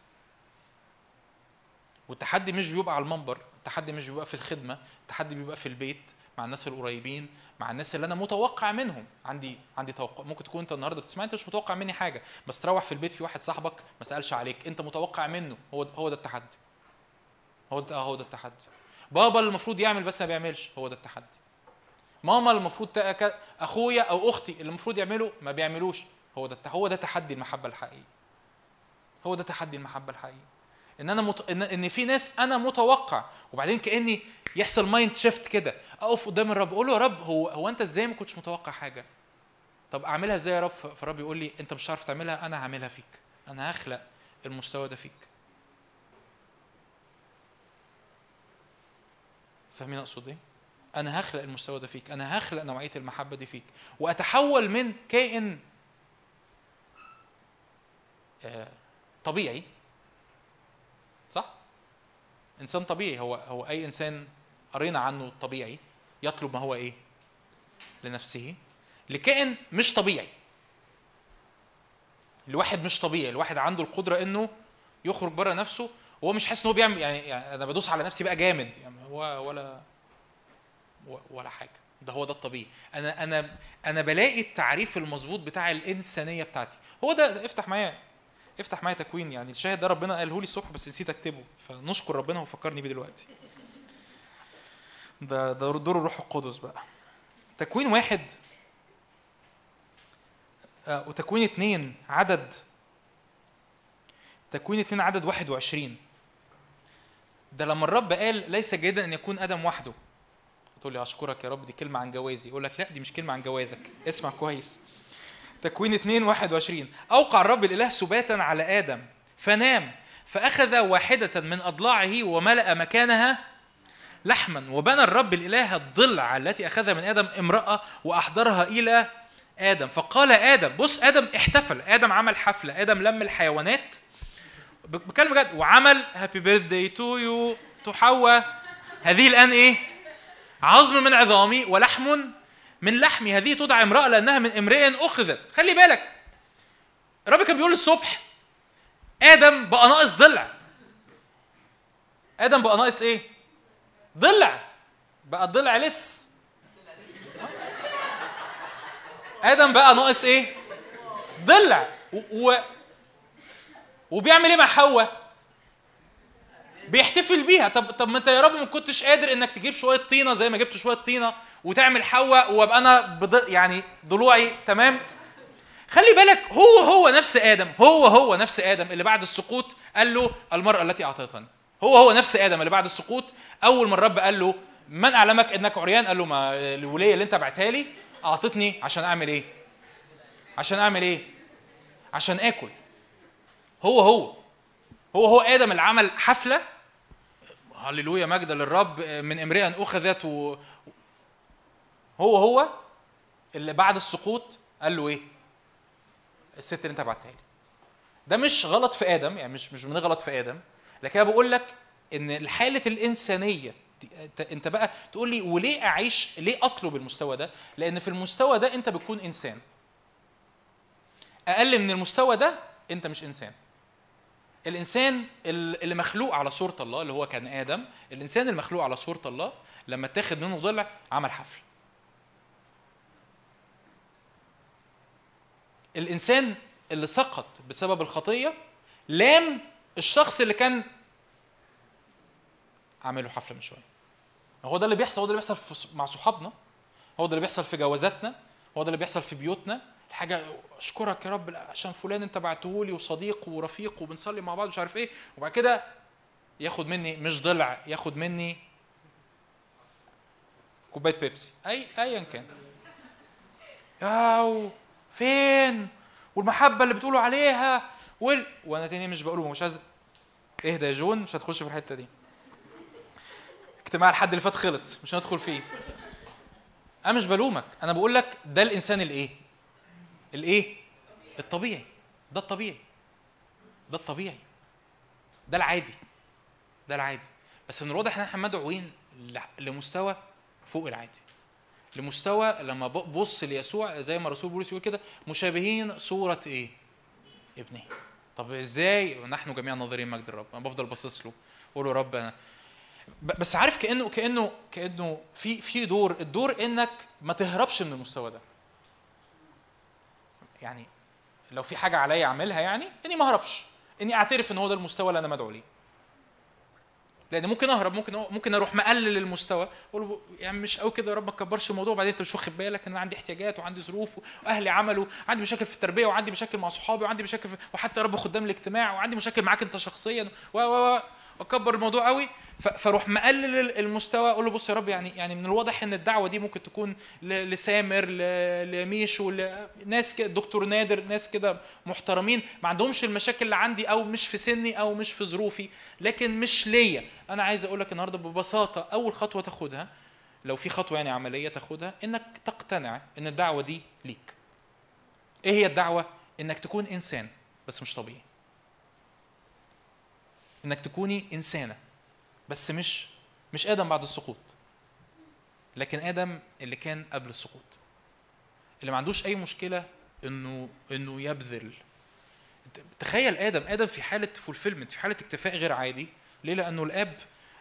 والتحدي مش بيبقى على المنبر التحدي مش بيبقى في الخدمة التحدي بيبقى في البيت مع الناس القريبين مع الناس اللي أنا متوقع منهم. عندي عندي توقع ممكن تكون أنت النهارده بتسمعني أنت مش متوقع مني حاجة. بس تروح في البيت في واحد صاحبك ما سألش عليك أنت متوقع منه هو هو ده التحدي. هو ده هو ده التحدي. بابا اللي المفروض يعمل بس ما بيعملش هو ده التحدي. ماما اللي المفروض. أخويا أو أختي اللي المفروض يعملوا ما بيعملوش هو ده هو ده تحدي المحبة الحقيقي هو ده تحدي المحبة الحقيقي إن أنا مت... ان إن في ناس أنا متوقع وبعدين كأني يحصل mind shift كده أقف قدام الرب أقول له يا رب هو هو أنت إزاي ما كنتش متوقع حاجة؟ طب أعملها إزاي يا رب؟ فالرب يقول لي أنت مش هتعرف تعملها أنا هعملها فيك. أنا هخلق المستوى ده فيك. فاهمين أقصد إيه؟ أنا هخلق المستوى ده فيك. أنا هخلق نوعية المحبة دي فيك. وأتحول من كائن آه، طبيعي. صح؟ إنسان طبيعي. هو هو أي إنسان قرينا عنه طبيعي يطلب ما هو إيه؟ لنفسه. لكائن مش طبيعي. الواحد مش طبيعي. الواحد عنده القدرة إنه يخرج بره نفسه. وهو مش حاسس إن هو بيعمل يعني, يعني أنا بدوس على نفسي بقى جامد. يعني هو ولا ولا حاجة. ده هو ده الطبيعي. أنا أنا أنا بلاقي التعريف المظبوط بتاع الإنسانية بتاعتي. هو ده افتح معايا. افتح معايا تكوين يعني الشاهد ده ربنا قاله لي الصبح بس نسيت اكتبه فنشكر ربنا وفكرني بيه دلوقتي. ده ده دور الروح القدس بقى. تكوين واحد آه وتكوين اتنين عدد. تكوين اتنين عدد 21 ده لما الرب قال ليس جيدا أن يكون آدم وحده. تقول لي أشكرك يا رب دي كلمة عن جوازي. أقول لك لا دي مش كلمة عن جوازك. اسمع كويس. تكوين 2 21 أوقع الرب الإله سباتا على آدم فنام فأخذ واحدة من أضلاعه وملأ مكانها لحما وبنى الرب الإله الضلع التي اخذها من آدم امرأة وأحضرها إلى آدم. فقال آدم بص آدم احتفل آدم عمل حفلة آدم لم الحيوانات. بتكلم بجد وعمل happy birthday to you to هذه الآن إيه؟ عظم من عظامي ولحم من لحمي هذه تدعى امرأة لأنها من امرئ أخذت خلي بالك الرب كان بيقول الصبح آدم بقى ناقص ضلع آدم بقى ناقص إيه؟ ضلع بقى الضلع لس آدم بقى ناقص إيه؟ ضلع و... و... وبيعمل إيه مع حواء؟ بيحتفل بيها. طب طب ما انت يا رب ما كنتش قادر انك تجيب شوية طينة زي ما جبت شوية طينة وتعمل حواء وابقى أنا بض... يعني ضلوعي. تمام؟ خلي بالك هو هو نفس آدم. هو هو نفس آدم اللي بعد السقوط قال له المرأة التي أعطيتني. هو هو نفس آدم اللي بعد السقوط أول ما الرب قال له من أعلمك إنك عريان؟ قال له ما الوليه اللي أنت بعتها لي أعطتني عشان أعمل إيه؟ عشان أعمل إيه؟ عشان آكل. هو هو. هو هو آدم اللي عمل حفلة هللويا مجد للرب من امرئه اخذت و... هو هو اللي بعد السقوط قال له إيه؟ الست اللي أنت بعتها لي. ده مش غلط في آدم يعني مش مش بنغلط في آدم. لكن أنا بقول لك إن حاله الإنسانية أنت بقى تقول لي وليه أعيش ليه أطلب المستوى ده؟ لأن في المستوى ده أنت بتكون إنسان. أقل من المستوى ده أنت مش إنسان. الإنسان اللي مخلوق على صورة الله اللي هو كان آدم الإنسان المخلوق على صورة الله لما اتاخد منه ضلع عمل حفل. الإنسان اللي سقط بسبب الخطية لام الشخص اللي كان عامله حفله من شوية. هو ده اللي بيحصل هو ده اللي بيحصل مع صحابنا هو ده اللي بيحصل في جوازاتنا هو ده اللي بيحصل في بيوتنا. الحاجة أشكرك يا رب عشان فلان أنت بعته لي وصديق ورفيق وبنصلي مع بعض مش عارف إيه. وبعد كده ياخد مني مش ضلع ياخد مني كوباية بيبسي. أي ايا كان. ياو فين؟ والمحبة اللي بتقولوا عليها وال... وأنا تاني مش بقوله مش عايز اهدى يا جون مش هتخش في الحتة دي. اجتماع الحد اللي فات خلص مش هندخل فيه. أنا مش بلومك أنا بقول لك ده الإنسان الإيه؟ الايه؟ الطبيعي. ده الطبيعي. ده الطبيعي. ده العادي. ده العادي. بس من الواضح إن إحنا مدعوين لمستوى فوق العادي. لمستوى لما ببص ليسوع زي ما الرسول بولس يقول كده مشابهين صورة إيه؟ ابنه. طب إزاي؟ نحن جميعا ناظرين مجد الرب. أنا بفضل باصص له. أقول رب أنا بس عارف كأنه كأنه كأنه في في دور. الدور إنك ما تهربش من المستوى ده. يعني لو في حاجة عليا أعملها يعني إني ما أهربش إني أعترف إن هو ده المستوى اللي أنا مدعو ليه. لأن ممكن أهرب ممكن ممكن أروح مقلل المستوى أقول له يعني مش قوي كده يا رب ما تكبرش الموضوع وبعدين أنت مش واخد بالك إن أنا عندي احتياجات وعندي ظروف وأهلي عملوا عندي مشاكل في التربية وعندي مشاكل مع صحابي وعندي مشاكل في وحتى يا رب خدام الاجتماع وعندي مشاكل معاك أنت شخصيا و و واكبر الموضوع قوي. فاروح مقلل المستوى أقول له بص يا رب يعني يعني من الواضح إن الدعوة دي ممكن تكون لسامر لميشو لناس كده دكتور نادر ناس كده محترمين. ما عندهمش المشاكل اللي عندي أو مش في سني أو مش في ظروفي. لكن مش ليا. أنا عايز أقول لك النهارده ببساطة أول خطوة تاخدها لو في خطوة يعني عملية تاخدها إنك تقتنع إن الدعوة دي ليك. إيه هي الدعوة؟ إنك تكون إنسان بس مش طبيعي. إنك تكوني إنسانة. بس مش مش آدم بعد السقوط. لكن آدم اللي كان قبل السقوط. اللي ما عندوش أي مشكلة إنه إنه يبذل. تخيل آدم آدم في حالة فولفيلمنت في حالة اكتفاء غير عادي. ليه؟ لأنه الآب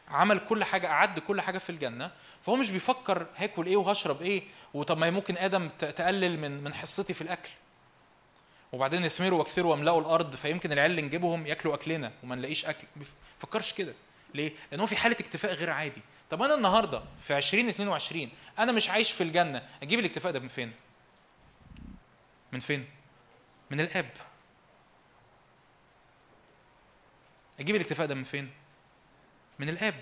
عمل كل حاجة أعد كل حاجة في الجنة. فهو مش بيفكر هاكل إيه وهشرب إيه. وطب ما ممكن آدم تقلل من من حصتي في الأكل. وبعدين اثمروا واكثروا واملأوا الأرض فيمكن العيال اللي نجيبهم ياكلوا أكلنا وما نلاقيش أكل ما بيفكرش كده ليه؟ لأن هو في حالة اكتفاء غير عادي طب أنا النهارده في 2022 أنا مش عايش في الجنة أجيب الاكتفاء ده من فين؟ من فين؟ من الآب أجيب الاكتفاء ده من فين؟ من الآب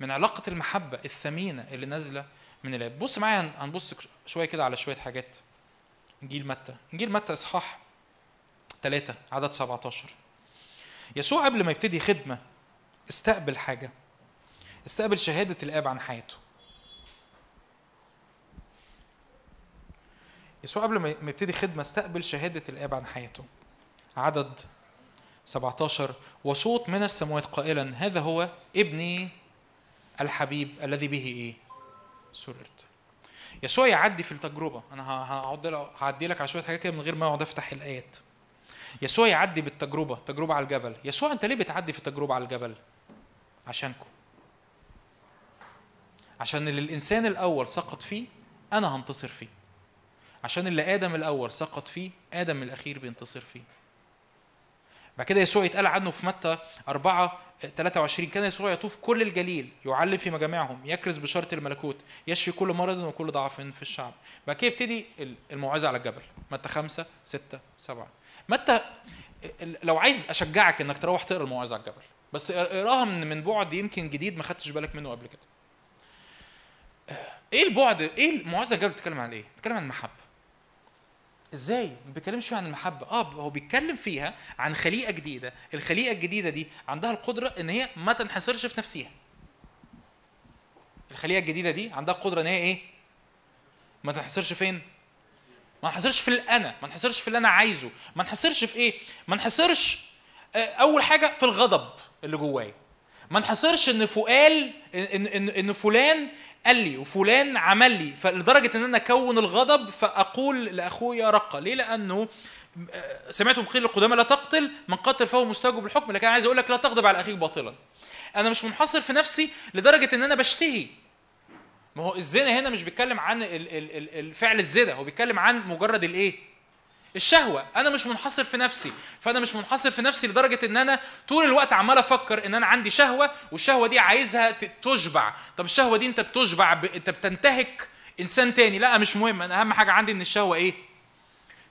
من علاقة المحبة الثمينة اللي نازلة من الآب بص معايا هنبص شوية كده على شوية حاجات انجيل متى؟ انجيل متى إصحاح 3 عدد 17 يسوع قبل ما يبتدي خدمة استقبل حاجة. استقبل شهادة الآب عن حياته. يسوع قبل ما يبتدي خدمة استقبل شهادة الآب عن حياته. عدد 17 وصوت من السماوات قائلا هذا هو ابني الحبيب الذي به إيه؟ سررت يسوع يعدي في التجربة. أنا هقعد هعدي لك على شوية حاجات كده من غير ما أقعد أفتح الآيات. يسوع يعدي بالتجربة تجربة على الجبل. يسوع أنت ليه بتعدي في التجربة على الجبل؟ عشانكم. عشان اللي الإنسان الأول سقط فيه أنا هنتصر فيه. عشان اللي آدم الأول سقط فيه آدم الأخير بينتصر فيه. بعد كده يسوع يتقال عنه في متى 4 23 كان يسوع يطوف كل الجليل يعلم في مجامعهم يكرز بشارة الملكوت يشفي كل مرض وكل ضعف في الشعب. بعد كده يبتدي الموعظة على الجبل. متى 5 6 7 متى لو عايز أشجعك إنك تروح تقرأ الموعظة على الجبل بس اقراها من من بعد يمكن جديد ما خدتش بالك منه قبل كده. إيه البعد؟ إيه الموعظة الجبل بتتكلم عن إيه؟ بتتكلم عن المحبة. إزاي؟ ما بيتكلمش فيها عن المحبة. آه هو بيتكلم فيها عن خليقة جديدة. الخليقة الجديدة دي عندها القدرة إن هي ما تنحصرش في نفسها. الخليقة الجديدة دي عندها القدره إن هي إيه؟ ما تنحصرش فين؟ ما نحصرش في الأنا. ما نحصرش في اللي أنا عايزه. ما نحصرش في إيه؟ ما نحصرش آه، أول حاجة في الغضب اللي جوايا. ما نحصرش إن فؤال إن إن إن فلان قال لي وفلان عمل لي فلدرجة إن أنا أكون الغضب فأقول لأخويا رقة. ليه؟ لأنه آه، سمعتم قيل القدامى لا تقتل من قتل فهو مستوجب الحكم لكن عايز أقول لك لا تغضب على أخيك باطلا. أنا مش منحصر في نفسي لدرجة إن أنا بشتهي. ما هو الزنا هنا مش بيتكلم عن ال- ال- ال- الفعل الزنا هو بيتكلم عن مجرد الإيه؟ الشهوة. أنا مش منحصر في نفسي. فأنا مش منحصر في نفسي لدرجة إن أنا طول الوقت عمال أفكر إن أنا عندي شهوة والشهوة دي عايزها تشبع. طب الشهوة دي أنت بتشبع ب... أنت بتنتهك إنسان تاني. لا مش مهم. أنا أهم حاجة عندي إن الشهوة إيه؟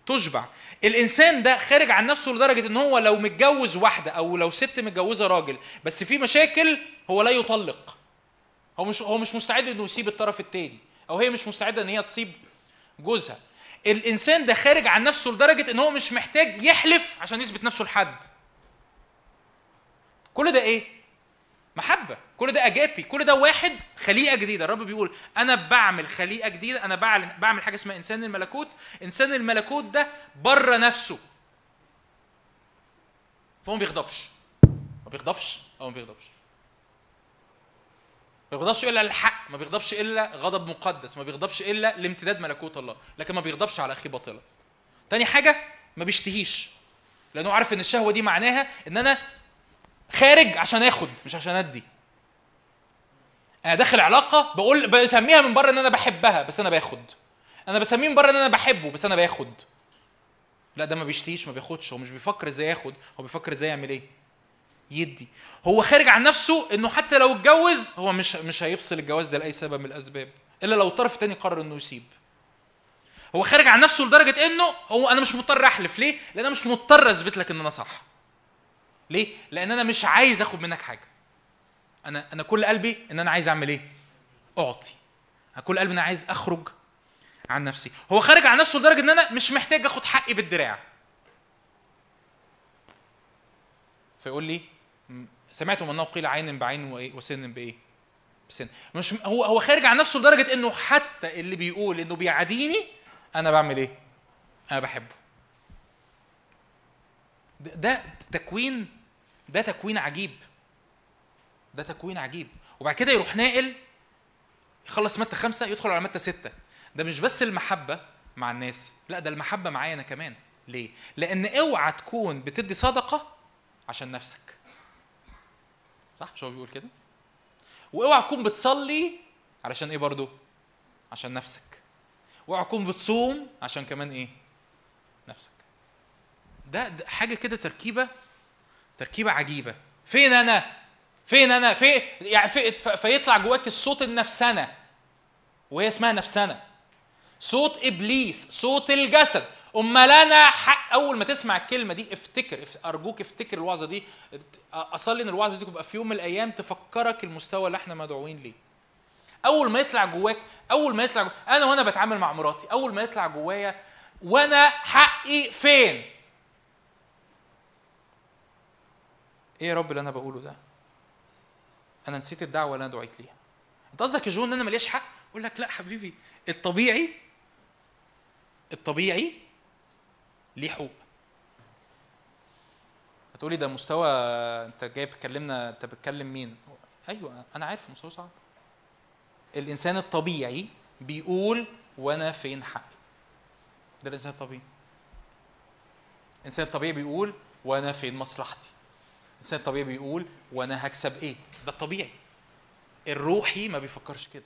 تشبع. الإنسان ده خارج عن نفسه لدرجة إن هو لو متجوز واحدة أو لو ست متجوزة راجل بس في مشاكل هو لا يطلق. هو مش هو مش مستعد إنه يسيب الطرف التاني أو هي مش مستعدة إن هي تسيب جوزها. الإنسان ده خارج عن نفسه لدرجة إن هو مش محتاج يحلف عشان يثبت نفسه لحد. كل ده إيه؟ محبة. كل ده أجابي. كل ده واحد خليقة جديدة. الرب بيقول أنا بعمل خليقة جديدة. أنا بعمل حاجة اسمها إنسان الملكوت. إنسان الملكوت ده بره نفسه. فهو ما بيغضبش. ما بيغضبش. أو ما بيغضبش. ما بيغضبش إلا الحق ما بيغضبش إلا غضب مقدس ما بيغضبش إلا لامتداد ملكوت الله لكن ما بيغضبش على أخيه باطلا تاني حاجة ما بيشتهيش لأنه عارف إن الشهوة دي معناها إن أنا خارج عشان آخد مش عشان أدي. أنا داخل علاقة بقول بسميها من بره إن أنا بحبها بس أنا باخد. أنا بسميه من بره إن أنا بحبه بس أنا باخد. لا ده ما بيشتهيش ما بياخدش هو مش بيفكر إزاي ياخد هو بيفكر إزاي يعمل إيه. يدي. هو خارج عن نفسه إنه حتى لو اتجوز هو مش مش هيفصل الجواز ده لأي سبب من الأسباب إلا لو الطرف الثاني قرر إنه يسيب. هو خارج عن نفسه لدرجة إنه هو أنا مش مضطر أحلف. ليه؟ لأن أنا مش مضطر أثبت لك إن أنا صح. ليه؟ لأن أنا مش عايز آخد منك حاجة. أنا أنا كل قلبي إن أنا عايز أعمل إيه؟ أعطي. أنا كل قلبي إن أنا عايز أخرج عن نفسي. هو خارج عن نفسه لدرجة إن أنا مش محتاج آخد حقي بالدراع. فيقول لي سمعتم انه قيل عين بعين وإيه وسن بإيه؟ بسن. مش هو هو خارج عن نفسه لدرجة إنه حتى اللي بيقول إنه بيعاديني أنا بعمل إيه؟ أنا بحبه. ده, تكوين ده تكوين عجيب. ده تكوين عجيب. وبعد كده يروح ناقل يخلص متى خمسة يدخل على متى ستة. ده مش بس المحبة مع الناس لا ده المحبة معايا أنا كمان. ليه؟ لأن أوعى تكون بتدي صدقة عشان نفسك. صح مش هو بيقول كده؟ واوعى تكون بتصلي علشان إيه برضو؟ عشان نفسك واوعى تكون بتصوم عشان كمان إيه؟ نفسك ده, ده حاجة كده تركيبة تركيبة عجيبة فين أنا؟ فين أنا؟ في يعني في فيطلع جواك الصوت النفسنة وهي اسمها نفسنة صوت إبليس صوت الجسد امال أنا حق أول ما تسمع الكلمة دي افتكر اف- أرجوك افتكر الوعظة دي. أصلي إن الوعظة دي تبقى في يوم من الأيام تفكرك المستوى اللي إحنا مدعوين ليه. أول ما يطلع جواك أول ما يطلع جو... أنا وأنا بتعامل مع مراتي أول ما يطلع جوايا وأنا حقي فين؟ إيه يا رب اللي أنا بقوله ده؟ أنا نسيت الدعوة اللي أنا دعيت ليها. أنت قصدك يا جون إن أنا ماليش حق؟ أقول لك لا حبيبي الطبيعي الطبيعي ليه حقوق هتقولي ده مستوى انت جاي بتكلمنا انت بتكلم مين؟ أيوه أنا عارف مستوى صعب. الإنسان الطبيعي بيقول وأنا فين حقي ده الإنسان الطبيعي. الإنسان الطبيعي بيقول وأنا فين مصلحتي. الإنسان الطبيعي بيقول وأنا هكسب إيه. ده الطبيعي. الروحي ما بيفكرش كده.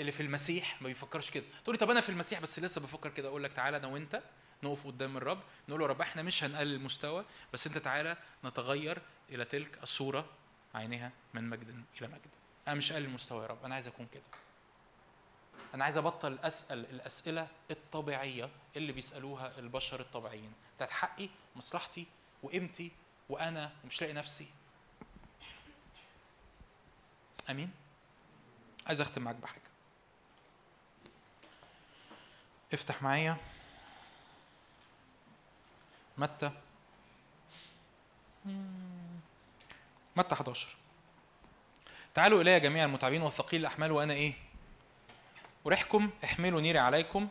اللي في المسيح ما بيفكرش كده. تقول لي طب أنا في المسيح بس لسه بفكر كده. أقول لك تعالى أنا وأنت نقف قدام الرب نقول له رب إحنا مش هنقلل المستوى بس أنت تعالى نتغير إلى تلك الصورة عينها من مجد إلى مجد. أنا مش قلل المستوى يا رب أنا عايز أكون كده. أنا عايز أبطل أسأل الأسئلة الطبيعية اللي بيسألوها البشر الطبيعيين. بتاعت حقي مصلحتي وقيمتي وأنا ومش لاقي نفسي. آمين؟ عايز أختم معاك بحاجة. افتح معايا. متى؟ متى 11 تعالوا الي جميع المتعبين والثقيل الأحمال وأنا إيه؟ أريحكم احملوا نيري عليكم.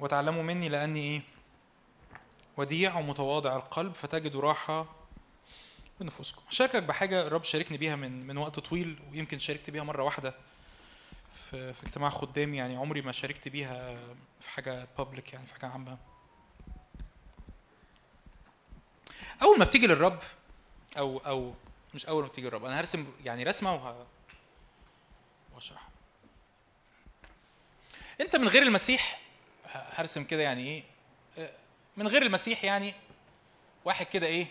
وتعلموا مني لأني إيه؟ وديع ومتواضع القلب فتجدوا راحة بنفوسكم شاركك بحاجة الرب شاركني بيها من من وقت طويل ويمكن شاركت بيها مرة واحدة. في في اجتماع خدام يعني عمري ما شاركت بيها في حاجة بابليك يعني في حاجة عامة. أول ما بتيجي للرب أو أو مش أول ما بتيجي للرب أنا هرسم يعني رسمة وه... واشرح أنت من غير المسيح هرسم كده يعني إيه؟ آه، من غير المسيح يعني واحد كده إيه؟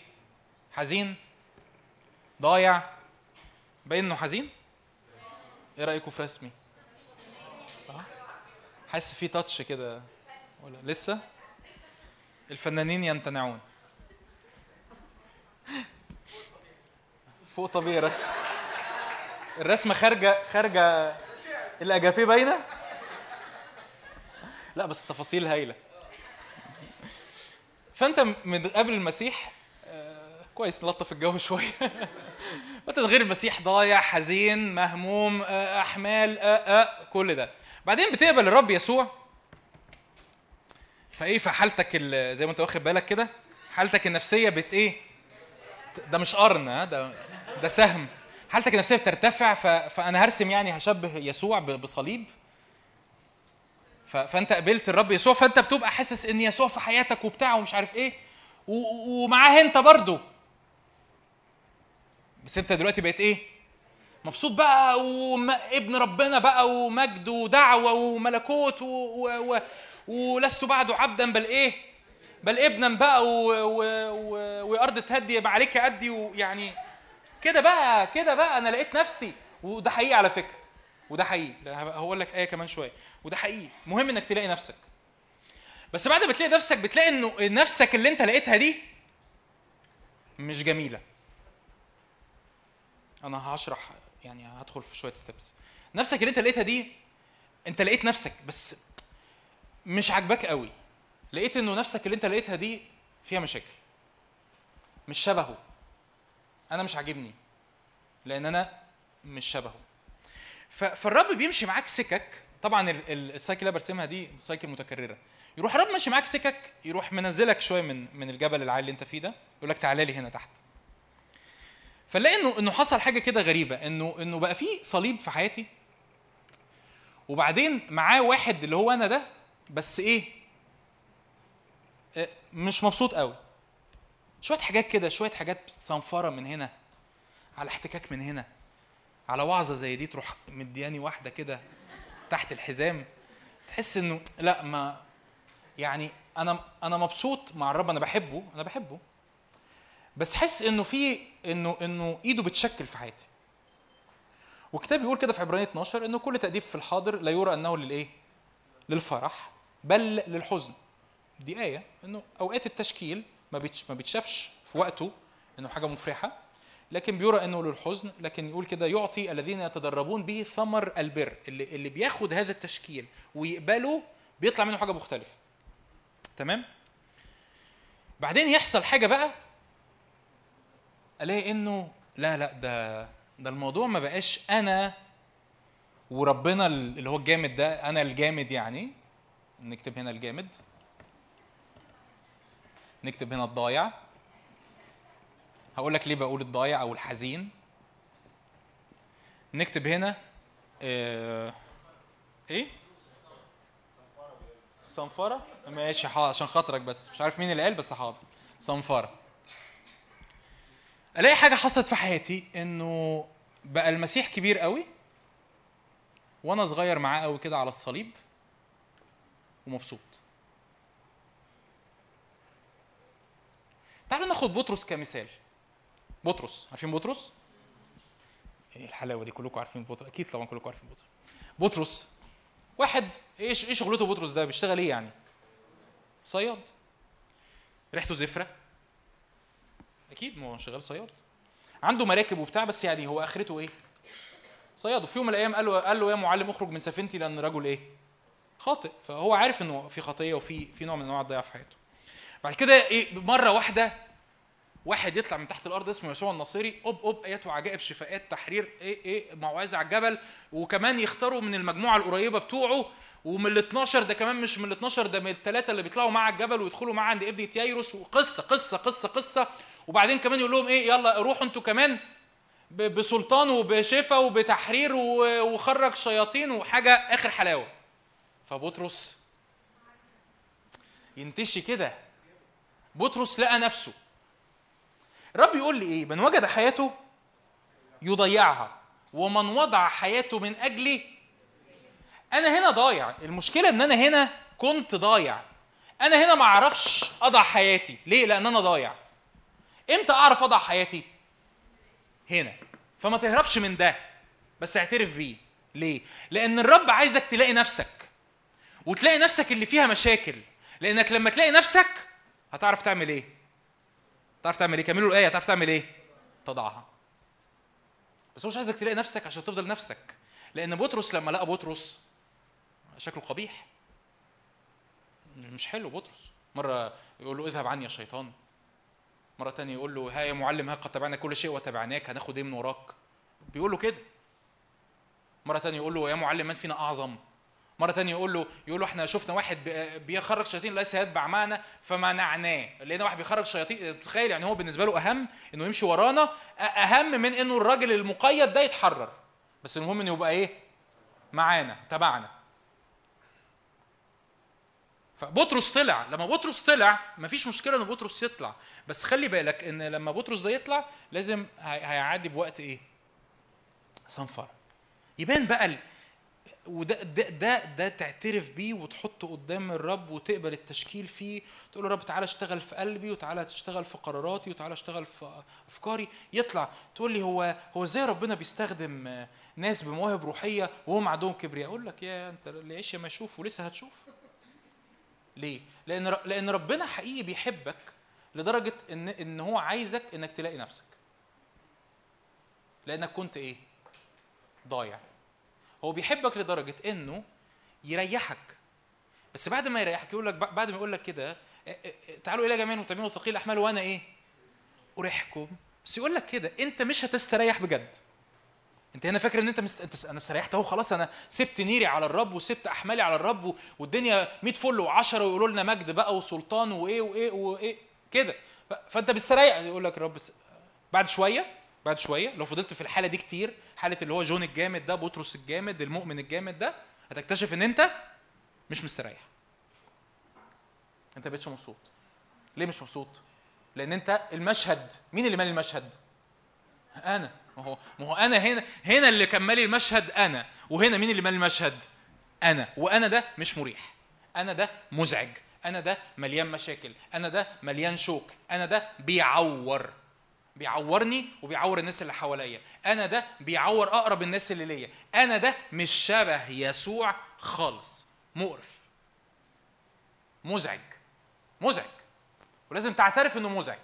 حزين ضايع باين انه حزين؟ إيه رايكم في رسمي؟ حاسس في تاتش كده. لسه؟ الفنانين يمتنعون. فوق طبيعي. الرسمة خارجة خارجة. الاجافيه باينة؟ لا بس تفاصيل هايلة. فأنت من قبل المسيح آه، كويس نلطف الجو شوية. انت من غير المسيح ضايع حزين مهموم آه، أحمال آه، آه، كل ده. بعدين بتقبل الرب يسوع فإيه فحالتك ال- زي ما أنت واخد بالك كده حالتك النفسية بت إيه ده مش قرن ها ده ده سهم حالتك النفسية بترتفع. فأنا هرسم يعني هشبه يسوع. بصليب. فأنت قبلت الرب يسوع فأنت بتبقى حاسس إن يسوع في حياتك وبتاع ومش عارف إيه. ومعاه أنت برضه بس أنت دلوقتي بقيت إيه مبسوط بقى وابن ربنا بقى ومجد ودعوة وملكوت و... و... و... ولست بعده عبدا بل إيه؟ بل ابنا بقى و... و... و... وأرض تهدي عليك أدي ويعني كده بقى كده بقى أنا لقيت نفسي. وده حقيقي على فكرة. وده حقيقي. هقول لك آية كمان شوية. وده حقيقي. مهم إنك تلاقي نفسك. بس بعد ما تلاقي نفسك بتلاقي إنه نفسك اللي أنت لقيتها دي مش جميلة. أنا هشرح يعني هدخل في شوية ستيبس نفسك اللي انت لقيتها دي انت لقيت نفسك بس مش عاجباك قوي. لقيت انه نفسك اللي انت لقيتها دي فيها مشاكل. مش شبهه. أنا مش عاجبني. لأن أنا مش شبهه. فالرب بيمشي معاك سكك. طبعا ال- ال- ال cycle اللي برسمها دي cycle متكررة. يروح الرب ماشي معاك سكك يروح منزلك شوية من من الجبل العالي اللي انت فيه ده يقول لك تعالى لي هنا تحت. فنلاقي انه إنه حصل حاجة كده غريبة انه إنه بقى في صليب في حياتي. وبعدين معاه واحد اللي هو أنا ده بس إيه آه، مش مبسوط قوي. شوية حاجات كده شوية حاجات صنفرة من هنا على احتكاك من هنا على وعظة زي دي تروح مدياني واحدة كده تحت الحزام. تحس إنه لأ ما يعني أنا أنا مبسوط مع الرب أنا بحبه أنا بحبه. بس حس إنه في إنه إنه إيده بتشكل في حياتي. والكتاب بيقول كده في عبرانية 12 إنه كل تأديب في الحاضر لا يرى أنه للإيه؟ للفرح بل للحزن. دي آية إنه أوقات التشكيل ما ما بيتشافش في وقته إنه حاجة مفرحة لكن بيرى إنه للحزن لكن يقول كده يعطي الذين يتدربون به ثمر البر. اللي اللي بياخد هذا التشكيل ويقبله بيطلع منه حاجة مختلفة. تمام؟ بعدين يحصل حاجة بقى ألاقي إنه لا لا ده ده الموضوع ما بقاش أنا وربنا اللي هو الجامد ده أنا الجامد يعني. نكتب هنا الجامد. نكتب هنا الضايع. هقول لك ليه بقول الضايع أو الحزين. نكتب هنا آه إيه؟ صنفرة. ماشي عشان خاطرك بس. مش عارف مين اللي قال بس حاضر. صنفرة. ألاقي حاجة حصلت في حياتي إنه بقى المسيح كبير قوي وأنا صغير معاه قوي كده على الصليب ومبسوط. تعالوا ناخد بطرس كمثال. بطرس عارفين بطرس؟ إيه الحلاوة دي؟ كلكم عارفين بطرس؟ أكيد طبعا كلكم عارفين بطرس. بطرس واحد إيش إيه شغلته بطرس ده؟ بيشتغل إيه يعني؟ صياد. ريحته زفرة. أكيد ما هو شغال صياد. عنده مراكب وبتاع بس يعني هو آخرته إيه؟ صياد وفي يوم من الأيام قال له قال له يا معلم اخرج من سفينتي لأن رجل إيه؟ خاطئ. فهو عارف إنه في خطية وفي في نوع من أنواع الضياع في حياته. بعد كده إيه مرة واحدة واحد يطلع من تحت الأرض اسمه يسوع الناصري أوب أوب ايات وعجائب شفاءات تحرير إيه إيه موعظه على الجبل وكمان يختاروا من المجموعة القريبة بتوعه ومن ال 12 ده كمان مش من ال 12 ده من الثلاثه اللي بيطلعوا مع الجبل ويدخلوا معاه عند ابنه يايروس وقصة قصة قصة قصة. وبعدين كمان يقول لهم إيه يلا روحوا أنتوا كمان بسلطان وبشفاء وبتحرير وخرج شياطين وحاجة آخر حلاوة. فبطرس ينتشي كده. بطرس لقى نفسه. الرب يقول لي إيه من وجد حياته يضيعها ومن وضع حياته من اجلي أنا هنا ضايع. المشكلة إن أنا هنا كنت ضايع. أنا هنا ما أعرفش أضع حياتي. ليه؟ لأن أنا ضايع. إمتى اعرف اضع حياتي؟ هنا. فما تهربش من ده بس اعترف بيه. ليه؟ لأن الرب عايزك تلاقي نفسك. وتلاقي نفسك اللي فيها مشاكل. لأنك لما تلاقي نفسك هتعرف تعمل إيه؟ تعرف تعمل إيه؟ كملوا الآية. هتعرف تعمل إيه؟ تضعها. بس هو مش عايزك تلاقي نفسك عشان تفضل نفسك. لأن بطرس لما لقى بطرس شكله قبيح. مش حلو بطرس. مرة يقول له اذهب عني يا شيطان. مرة تانية يقول له ها يا معلم ها قد تبعنا كل شيء وتبعناك هناخد إيه من وراك؟ بيقول له كده. مرة تانية يقول له يا معلم من فينا أعظم؟ مرة تانية يقول له يقول له إحنا شفنا واحد بي- بيخرج شياطين ليس يتبع معنا فمنعناه، لقينا واحد بيخرج شياطين تخيل يعني هو بالنسبة له أهم إنه يمشي ورانا أهم من إنه الراجل المقيد ده يتحرر. بس المهم إنه يبقى إيه؟ معانا تبعنا. فبطرس طلع. لما بطرس طلع مفيش مشكلة إن بطرس يطلع. بس خلي بالك إن لما بطرس ده يطلع لازم هي- هيعدي بوقت إيه؟ صنفرة. يبان بقى. وده ده ده ده تعترف بيه وتحطه قدام الرب وتقبل التشكيل فيه. تقول له رب تعالى اشتغل في قلبي وتعالى تشتغل في قراراتي وتعالى اشتغل في أفكاري. يطلع. تقول لي هو هو إزاي ربنا بيستخدم ناس بمواهب روحية وهم عندهم كبرياء؟ أقول لك يا أنت اللي عيش ما يشوف ولسه هتشوف. ليه؟ لأن لأن ربنا حقيقي بيحبك لدرجة إن إن هو عايزك إنك تلاقي نفسك. لأنك كنت إيه؟ ضايع. هو بيحبك لدرجة إنه يريحك. بس بعد ما يريحك يقول لك بعد ما يقول لك كده تعالوا إلى جميع المتعبين والثقيل الأحمال وأنا إيه؟ أريحكم. بس يقول لك كده أنت مش هتستريح بجد. انت هنا فاكر ان انت مست... انت أنا استريحت اهو خلاص أنا سبت نيري على الرب وسبت احمالي على الرب و... والدنيا 100 فل و10 ويقولوا لنا مجد بقى وسلطان وإيه وإيه وإيه كده. فانت مستريح يقول لك الرب س... بعد شوية بعد شوية لو فضلت في الحالة دي كتير حالة اللي هو جون الجامد ده بطرس الجامد المؤمن الجامد ده هتكتشف ان انت مش مستريح. انت بقتش مبسوط. ليه مش مبسوط؟ لأن انت المشهد مين اللي مالي المشهد؟ أنا. ما هو ما هو أنا هنا هنا اللي كان مالي المشهد أنا وهنا مين اللي مالي المشهد؟ أنا. وأنا ده مش مريح. أنا ده مزعج. أنا ده مليان مشاكل. أنا ده مليان شوك. أنا ده بيعور. بيعورني وبيعور الناس اللي حواليا. أنا ده بيعور أقرب الناس اللي ليا. أنا ده مش شبه يسوع خالص. مقرف. مزعج. مزعج. ولازم تعترف إنه مزعج.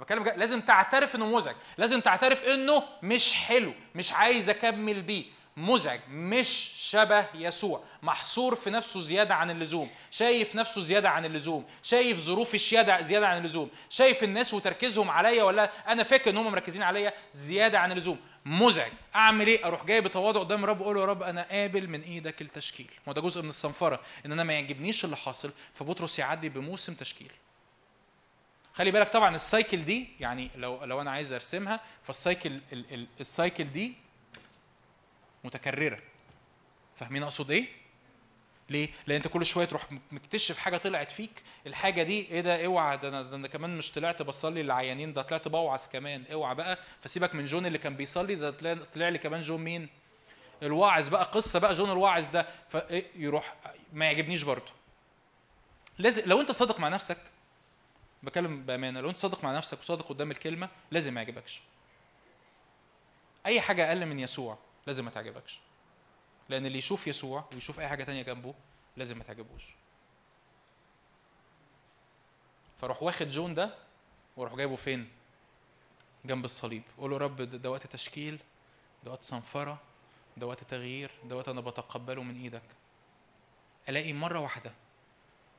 بتكلم لازم تعترف إنه مزعج. لازم تعترف إنه مش حلو مش عايز أكمل بيه. مزعج مش شبه يسوع. محصور في نفسه زيادة عن اللزوم. شايف نفسه زيادة عن اللزوم. شايف ظروف الشيادة زيادة عن اللزوم. شايف الناس وتركيزهم عليا ولا أنا فاكر إن هم مركزين عليا زيادة عن اللزوم. مزعج. أعمل إيه؟ أروح جاي بتواضع قدام الرب أقول له يا رب أنا قابل من إيدك التشكيل. ما ده جزء من الصنفرة إن أنا ما يعجبنيش اللي حاصل. فبطرس يعدي بموسم تشكيل. خلي بالك طبعا ال cycle دي يعني لو لو أنا عايز أرسمها فال cycle ال- ال- ال cycle دي متكررة. فاهمين أقصد إيه؟ ليه؟ لأن أنت كل شوية تروح مكتشف حاجة طلعت فيك. الحاجة دي إيه ده؟ أوعى ده أنا, ده أنا كمان مش طلعت بصلي للعيانين ده طلعت بوعظ كمان. أوعى بقى. فسيبك من جون اللي كان بيصلي ده طلع لي كمان جون مين؟ الواعظ بقى. قصة بقى جون الواعظ ده. فيروح ما يعجبنيش برضه. لازم لو أنت صادق مع نفسك بكلم بأمانة لو أنت صادق مع نفسك وصادق قدام الكلمة لازم ما يعجبكش. أي حاجة أقل من يسوع لازم ما تعجبكش. لأن اللي يشوف يسوع ويشوف أي حاجة تانية جنبه لازم ما تعجبوش. فروح واخد جون ده وروح جايبه فين؟ جنب الصليب. قول له رب ده وقت تشكيل ده وقت صنفرة ده وقت تغيير ده وقت أنا بتقبله من إيدك. ألاقي مرة واحدة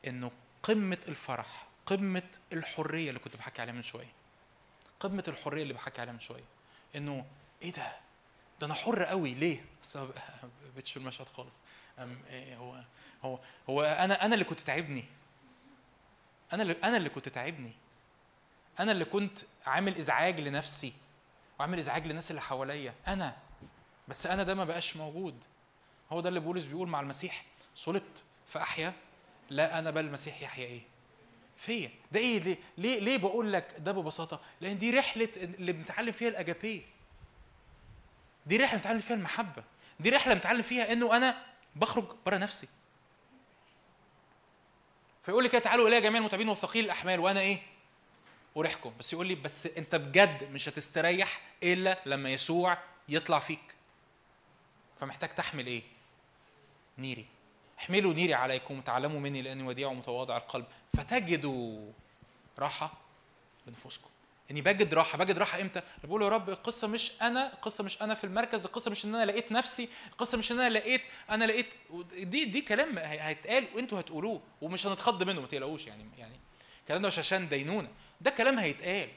إنه قمة الفرح قمة الحرية اللي كنت بحكي عليها من شوية. قمة الحرية اللي بحكي عليها من شوية. إنه إيه ده؟ ده أنا حر قوي. ليه؟ بقتش [LAUGHS] في المشهد خالص. إيه هو هو هو أنا أنا اللي كنت تعبني. أنا اللي أنا اللي كنت تعبني. أنا اللي كنت عامل إزعاج لنفسي وعامل إزعاج للناس اللي حواليا. أنا. بس أنا ده ما بقاش موجود. هو ده اللي بولس بيقول مع المسيح. صلبت. فأحيا. لا أنا بل المسيح يحيا إيه؟ فيا ده إيه؟ ليه ليه ليه بقول لك ده ببساطة؟ لأن دي رحلة اللي بنتعلم فيها الاجابيه دي رحلة بنتعلم فيها المحبة. دي رحلة بنتعلم فيها إنه أنا بخرج بره نفسي. فيقول لي كده تعالوا الي جميع المتعبين والثقيل الأحمال. وأنا إيه؟ أريحكم. بس يقول لي بس أنت بجد مش هتستريح إلا لما يسوع يطلع فيك. فمحتاج تحمل إيه؟ نيري. احملوا نيري عليكم وتعلموا مني لأني وديع ومتواضع القلب. فتجدوا راحة لنفوسكم اني بجد راحة. بجد راحة إمتى؟ بقول يا رب القصة مش أنا القصة مش أنا في المركز القصة مش إن أنا لقيت نفسي القصة مش إن أنا لقيت أنا لقيت دي دي كلام هي- هيتقال وأنتوا هتقولوه ومش هنتخض منه ما تقلقوش يعني يعني الكلام ده مش عشان دينونة ده كلام هيتقال.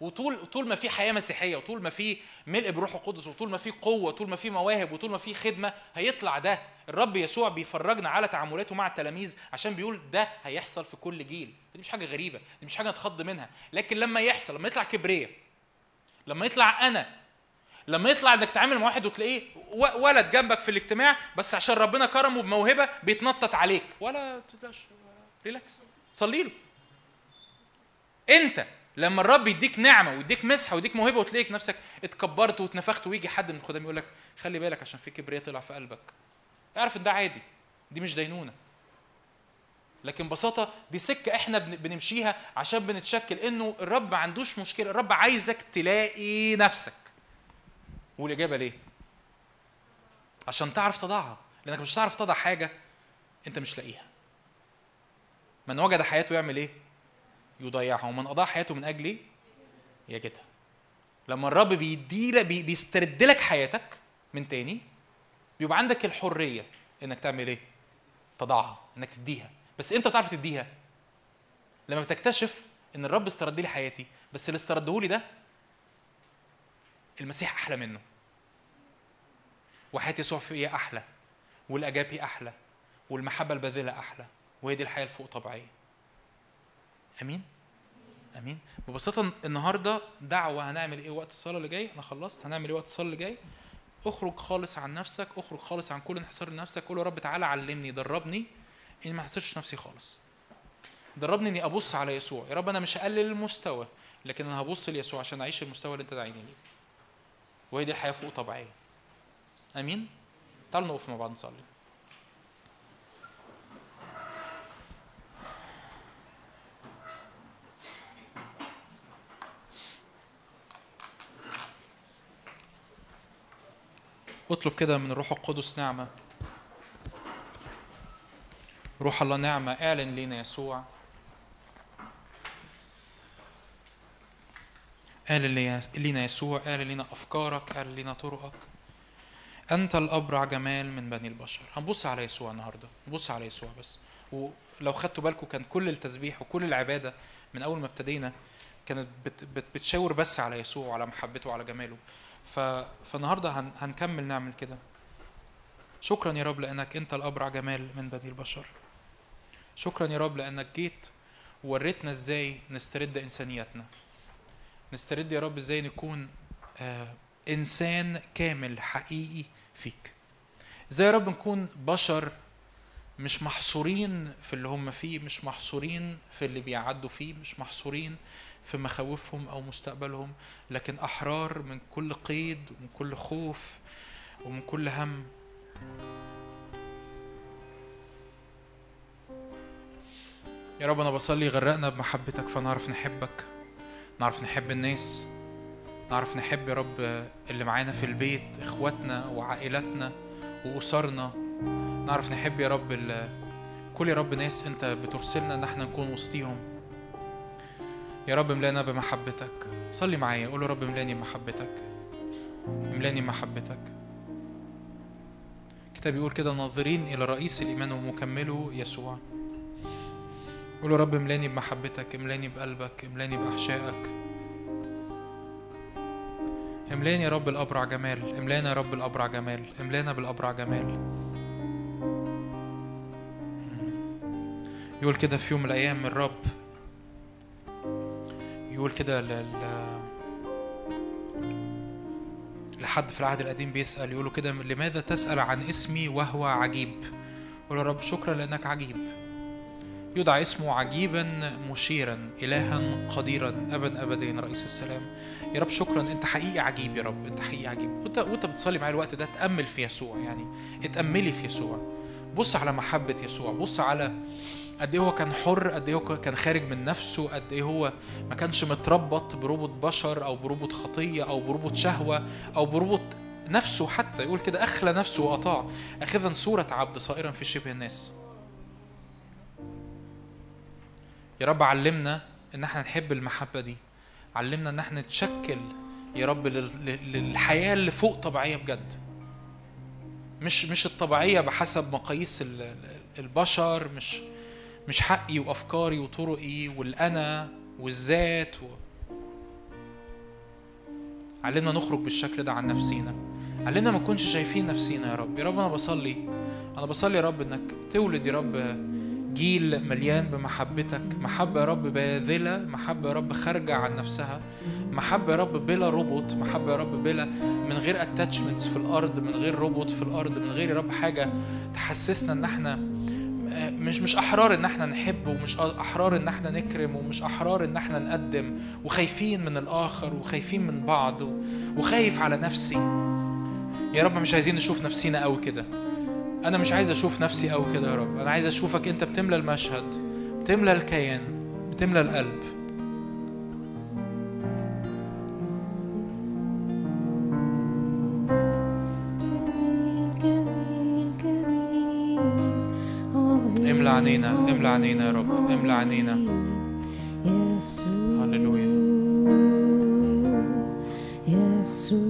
وطول طول ما في حياة مسيحية وطول ما في ملء بروح القدس وطول ما في قوة وطول ما في مواهب وطول ما في خدمة هيطلع ده. الرب يسوع بيفرجنا على تعاملاته مع التلاميذ عشان بيقول ده هيحصل في كل جيل. دي مش حاجة غريبة دي مش حاجة نتخض منها. لكن لما يحصل لما يطلع كبريه لما يطلع أنا لما يطلع إنك تعامل مع واحد وتلاقيه ولد جنبك في الاجتماع بس عشان ربنا كرمه بموهبة بيتنطط عليك. ولا ريلاكس صلي له. أنت لما الرب يديك نعمة ويديك مسحة ويديك موهبة وتلاقيك نفسك اتكبرت واتنفخت ويجي حد من الخدام يقول لك خلي بالك عشان في كبرياء طلع في قلبك. اعرف إن ده عادي دي مش دينونة. لكن ببساطة دي سكة إحنا بن- بنمشيها عشان بنتشكل إنه الرب ما عندوش مشكلة الرب عايزك تلاقي نفسك. والإجابة ليه؟ عشان تعرف تضعها. لأنك مش هتعرف تضع حاجة أنت مش لاقيها. من وجد حياته يعمل إيه؟ يضيعها. ومن اضاع حياته من اجلي يجدها لما الرب بيديلك بي بيسترد لك حياتك من تاني بيبقى عندك الحرية إنك تعمل إيه؟ تضعها إنك تديها. بس انت بتعرف تديها؟ لما بتكتشف إن الرب استرد لي حياتي. بس اللي استرده لي ده المسيح أحلى منه. وحياه يسوع فيا أحلى والاجابي أحلى والمحبة الباذله أحلى وهي دي الحياة الفوق طبيعية. آمين. آمين. ببساطة النهارده دعوة هنعمل إيه وقت الصلاة اللي جاي؟ أنا خلصت. هنعمل إيه وقت الصلاة اللي جاي؟ اخرج خالص عن نفسك اخرج خالص عن كل انحصار لنفسك. قول يا رب تعالى علمني دربني. إني ما احسرش نفسي خالص. دربني إني أبص على يسوع. يا رب أنا مش هقلل المستوى لكن أنا هبص ليسوع عشان أعيش المستوى اللي أنت داعيني ليه. وهي دي الحياة فوق طبيعية. آمين. تعالوا نقف مع بعض نصلي. اطلب كده من الروح القدس نعمة. روح الله نعمة اعلن لينا يسوع. اعلن لي- لينا يسوع اعلن لينا أفكارك اعلن لينا طرقك. أنت الأبرع جمال من بني البشر. هنبص على يسوع النهارده. نبص على يسوع بس. ولو خدتوا بالكم كان كل التسبيح وكل العبادة من أول ما ابتدينا كانت بت بت بتشاور بس على يسوع وعلى محبته وعلى جماله. فالنهاردة هن... هنكمل نعمل كده. شكرا يا رب لأنك أنت الأبرع جمال من بني البشر. شكرا يا رب لأنك جيت ووريتنا إزاي نسترد انسانيتنا نسترد يا رب إزاي نكون آه إنسان كامل حقيقي فيك. إزاي يا رب نكون بشر مش محصورين في اللي هم فيه مش محصورين في اللي بيعدوا فيه مش محصورين في مخاوفهم أو مستقبلهم لكن أحرار من كل قيد ومن كل خوف ومن كل هم. يا رب أنا بصلي غرقنا بمحبتك فنعرف نحبك نعرف نحب الناس نعرف نحب يا رب اللي معانا في البيت إخواتنا وعائلاتنا وأسرنا. نعرف نحب يا رب كل يا رب ناس أنت بترسلنا إن إحنا نكون وسطيهم. يا رب املانا بمحبتك. صلي معايا قول رب املاني بمحبتك. املاني بمحبتك. الكتاب بيقول كده ناظرين إلى رئيس الإيمان ومكمله يسوع. قول رب املاني بمحبتك املاني بقلبك املاني بأحشائك. املاني يا رب الأبرع جمال املانا يا رب الأبرع جمال املانا بالأبرع جمال. يقول كده في يوم من الأيام الرب يقول كده لحد في العهد القديم بيسأل يقول له كده لماذا تسأل عن اسمي وهو عجيب؟ يقول له رب شكرا لأنك عجيب. يدعى اسمه عجيبا مشيرا إلها قديرا أبا أبدين رئيس السلام. يا رب شكرا أنت حقيقي عجيب يا رب أنت حقيقي عجيب. وأنت وأنت بتصلي معايا الوقت ده تأمل في يسوع يعني اتأملي في يسوع. بص على محبة يسوع بص على قد إيه هو كان حر قد إيه هو كان خارج من نفسه قد إيه هو ما كانش متربط بربط بشر أو بربط خطية أو بربط شهوة أو بربط نفسه حتى يقول كده أخلى نفسه وأطاع. اخذا صورة عبد صائرا في شبه الناس. يا رب علمنا إن إحنا نحب المحبة دي. علمنا إن إحنا نتشكل يا رب لل- لل- للحياة اللي فوق طبيعية بجد. مش مش الطبيعية بحسب مقاييس ال- ال- البشر مش مش حقي وأفكاري وطرقي والأنا والذات و... علمنا نخرج بالشكل ده عن نفسينا. علمنا ما نكونش شايفين نفسينا يا رب. يا رب أنا بصلي. أنا بصلي يا رب إنك تولد يا رب جيل مليان بمحبتك. محبة يا رب باذلة. محبة يا رب خارجة عن نفسها. محبة يا رب بلا ربط محبة يا رب بلا من غير اتاتشمنتس في الأرض من غير ربط في الأرض من غير يا رب حاجة تحسسنا إن إحنا مش مش أحرار إن إحنا نحب ومش أحرار إن إحنا نكرم ومش أحرار إن إحنا نقدم وخايفين من الآخر وخايفين من بعض وخايف على نفسي. يا رب مش عايزين نشوف نفسينا قوي كده. أنا مش عايز أشوف نفسي قوي كده يا رب. أنا عايز أشوفك أنت بتملى المشهد بتملى الكيان بتملى القلب. عظيم املى عينينا يا رب املى عينينا يسوع هللويا. يسوع.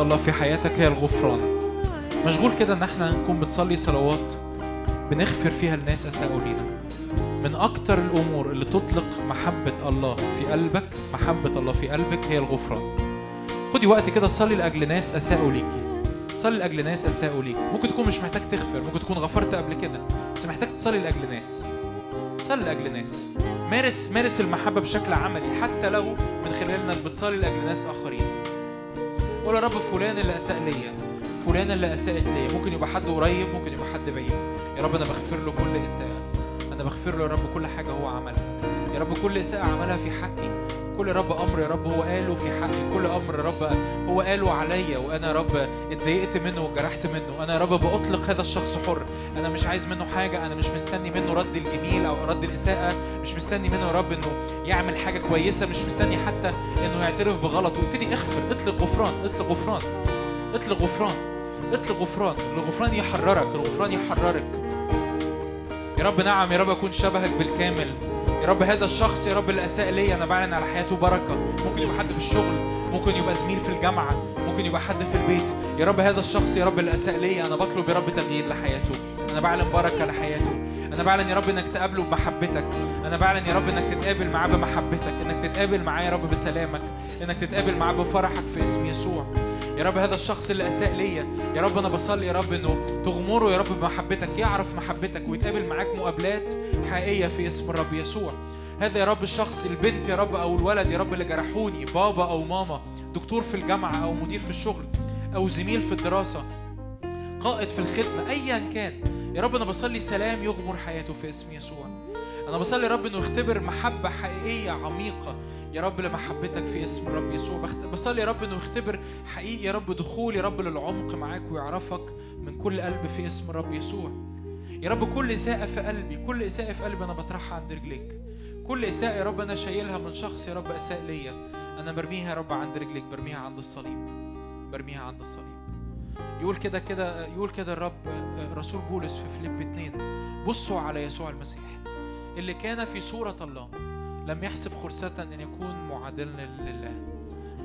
الله في حياتك هي الغفران. مشغول كده إن إحنا نكون بنصلي صلوات بنغفر فيها الناس اساءوا لينا من أكتر الأمور اللي تطلق محبة الله في قلبك محبة الله في قلبك هي الغفران. خدي وقت كده صلي لأجل ناس اساءوا ليكي صلي لأجل ناس اساءوا ليك ممكن تكون مش محتاج تغفر ممكن تكون غفرت قبل كده بس محتاج تصلي لأجل ناس. صلي لأجل ناس. مارس مارس المحبة بشكل عملي حتى لو من خلال انك بتصلي لأجل ناس آخرين. قول يا رب فلان اللي أساء ليا فلان اللي أساءت ليا. ممكن يبقى حد قريب ممكن يبقى حد بعيد. يا رب أنا بغفر له كل إساءة. أنا بغفر له يا رب كل حاجة هو عملها. يا رب كل إساءة عملها في حقي. كل رب أمر يا رب هو قاله في حقي. كل أمر رب هو قاله عليا. وأنا رب اتضايقت منه وجرحت منه. أنا رب بأطلق هذا الشخص حر. أنا مش عايز منه حاجة. أنا مش مستني منه رد الجميل أو رد الإساءة. مش مستني منه يا رب إنه يعمل حاجة كويسة مش مستني حتى إنه يعترف بغلطه وابتدي اغفر اطلق غفران اطلق غفران اطلق غفران اطلق غفران. الغفران يحررك الغفران يحررك. يا رب نعم يا رب أكون شبهك بالكامل. يا رب هذا الشخص يا رب اللي اساء ليا أنا بعلن على حياته بركة. ممكن يبقى حد في الشغل ممكن يبقى زميل في الجامعة ممكن يبقى حد في البيت. يا رب هذا الشخص يا رب اللي اساء ليا أنا بطلب يا رب تغيير لحياته. أنا بعلن بركة لحياته. أنا بعلن يا رب انك تقابله بمحبتك أنا بعلن يا رب انك تتقابل معاه بمحبتك انك تتقابل معاه يا رب بسلامك انك تتقابل معاه بفرحك في اسم يسوع يا رب هذا الشخص اللي اساء ليا يا رب أنا بصلي يا رب انه تغمره يا رب بمحبتك يعرف محبتك ويتقابل معاك مقابلات حقيقيه في اسم الرب يسوع هذا يا رب الشخص البنت يا رب أو الولد يا رب اللي جرحوني بابا أو ماما دكتور في الجامعة أو مدير في الشغل أو زميل في الدراسه قائد في الخدمه ايا كان يا رب أنا بصلي سلام يغمر حياته في اسم يسوع أنا بصلي يا رب انه يختبر محبه حقيقيه عميقه يا رب لمحبتك في اسم الرب يسوع بصلي يا رب انه يختبر حقيقي يا رب دخول يا رب للعمق معاك ويعرفك من كل قلب في اسم الرب يسوع يا رب كل إساءة في قلبي كل إساءة في قلبي أنا بطرحها عند رجليك كل إساءة يا رب أنا شايلها من شخص يا رب أساء ليا أنا برميها يا رب عند رجليك برميها عند الصليب برميها عند الصليب يقول كده كده يقول كده الرب رسول بولس في فيليب 2 بصوا على يسوع المسيح اللي كان في صورة الله لم يحسب خرسة أن يكون معادلا لله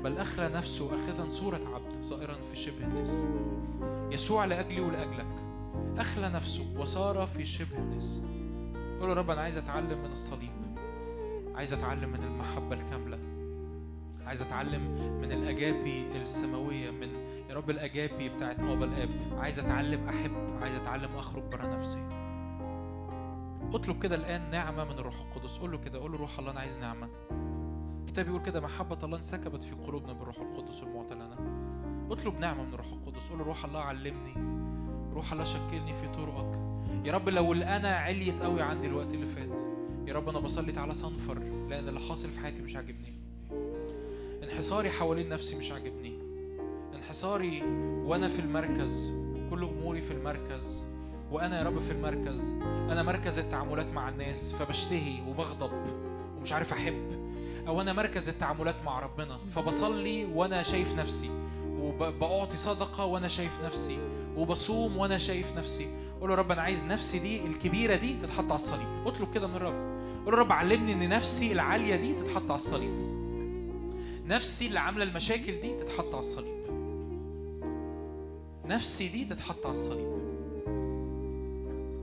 بل أخلى نفسه أخذا صورة عبد صائرا في شبه الناس. يسوع لأجلي ولأجلك أخلى نفسه وصار في شبه الناس. قول يا رب أنا عايز أتعلم من الصليب عايز أتعلم من المحبة الكاملة عايز أتعلم من الأجابي السماوية من يا رب الأجابي بتاعت أبا الآب عايز أتعلم أحب عايز أتعلم أخرج برا نفسي. اطلب كده الآن نعمة من الروح القدس. قول له كده قول له روح الله أنا عايز نعمة. الكتاب يقول كده محبة الله انسكبت في قلوبنا بالروح القدس المعطى لنا. اطلب نعمة من الروح القدس. قول له روح الله علمني. روح الله شكلني في طرقك. يا رب لو الأنا عليت قوي عندي الوقت اللي فات يا رب أنا بصلي تعالى صنفر لأن اللي حاصل في حياتي مش عاجبني. انحصاري حوالين نفسي مش عاجبني. انحصاري وأنا في المركز. وكل أموري في المركز. وأنا يا رب في المركز. أنا مركز التعاملات مع الناس فبشتهي وبغضب ومش عارف أحب. أو أنا مركز التعاملات مع ربنا فبصلي وأنا شايف نفسي. وبأعطي صدقة وأنا شايف نفسي. وبصوم وأنا شايف نفسي. قول له رب أنا عايز نفسي دي الكبيرة دي تتحط على الصليب. اطلب كده من الرب. قول له رب علمني إن نفسي العالية دي تتحط على الصليب. نفسي اللي عاملة المشاكل دي تتحط على الصليب. نفسي دي تتحط على الصليب.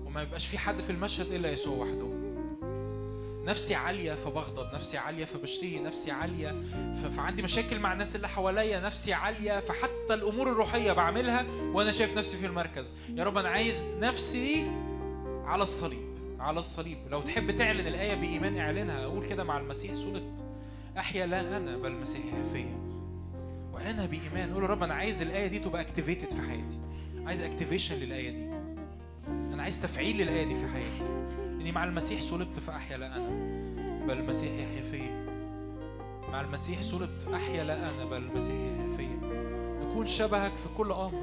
وما يبقاش في حد في المشهد إلا يسوع وحده. نفسي عالية فبغضب نفسي عالية فبشتهي نفسي عالية فعندي مشاكل مع الناس اللي حواليا نفسي عالية فحتى الأمور الروحية بعملها وأنا شايف نفسي في المركز. يا رب أنا عايز نفسي على الصليب على الصليب. لو تحب تعلن الآية بإيمان اعلنها. أقول كده مع المسيح صلبت أحيا لا أنا بل المسيح فيا واعلنها بإيمان. قول رب أنا عايز الآية دي تبقى activated في حياتي. عايز activation للآية دي. أنا عايز تفعيل للآية دي في حياتي. إني مع المسيح صلبت فأحيا لا أنا بل المسيح يحيا فيا. مع المسيح صلبت أحيا لا أنا بل المسيح يحيا فيا. نكون شبهك في كل أمر.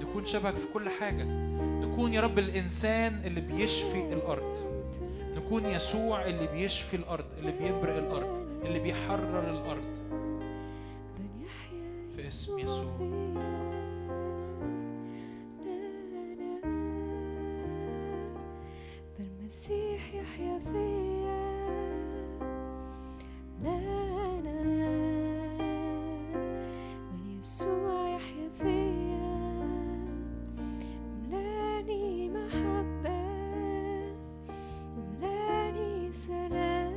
نكون شبهك في كل حاجة. نكون يا رب الإنسان اللي بيشفي الأرض. نكون يسوع اللي بيشفي الأرض اللي بيبرئ الأرض اللي بيحرر الأرض. باسم يسوع المسيح يحيا فيا لا أنا من يسوع يحيا فيا ملاني محبة ملاني سلام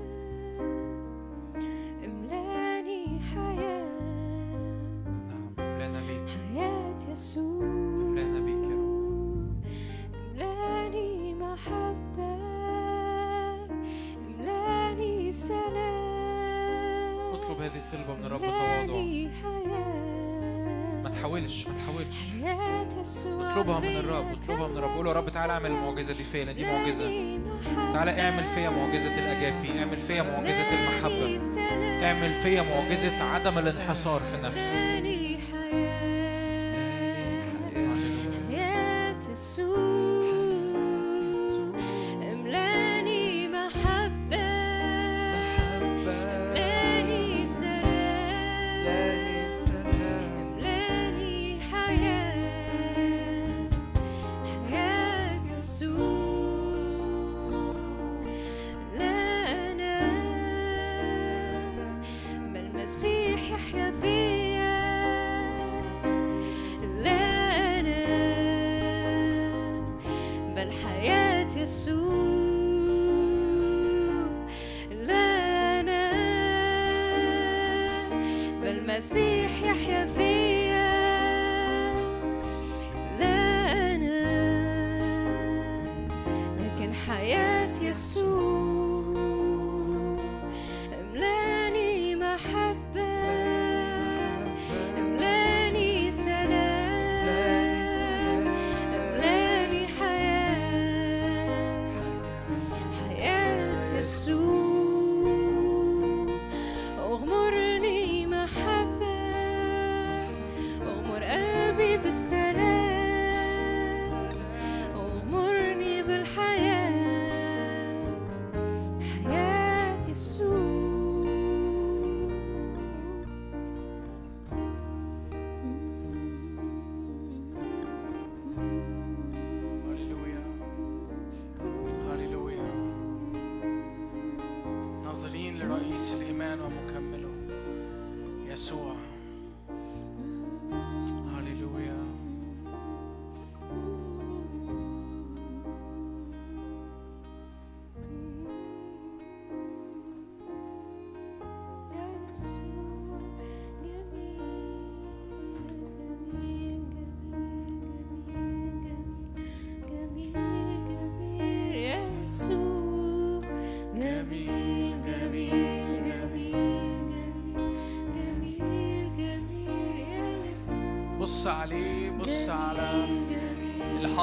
ملاني حياه أملانا بيك حياة يسوع. أملانا بيك يا رب أملأني محبة. أملأني سلام. اطلب هذه الطلبة من الرب تواضع ما تحاولش ما تحاولش. اطلبها من الرب اطلبها من الرب. قول يا رب تعالى اعمل المعجزة دي فيا دي معجزة. تعالى اعمل فيا معجزة الأجابي اعمل فيا معجزة المحبة. اعمل فيا معجزة عدم الانحصار في نفسي soon.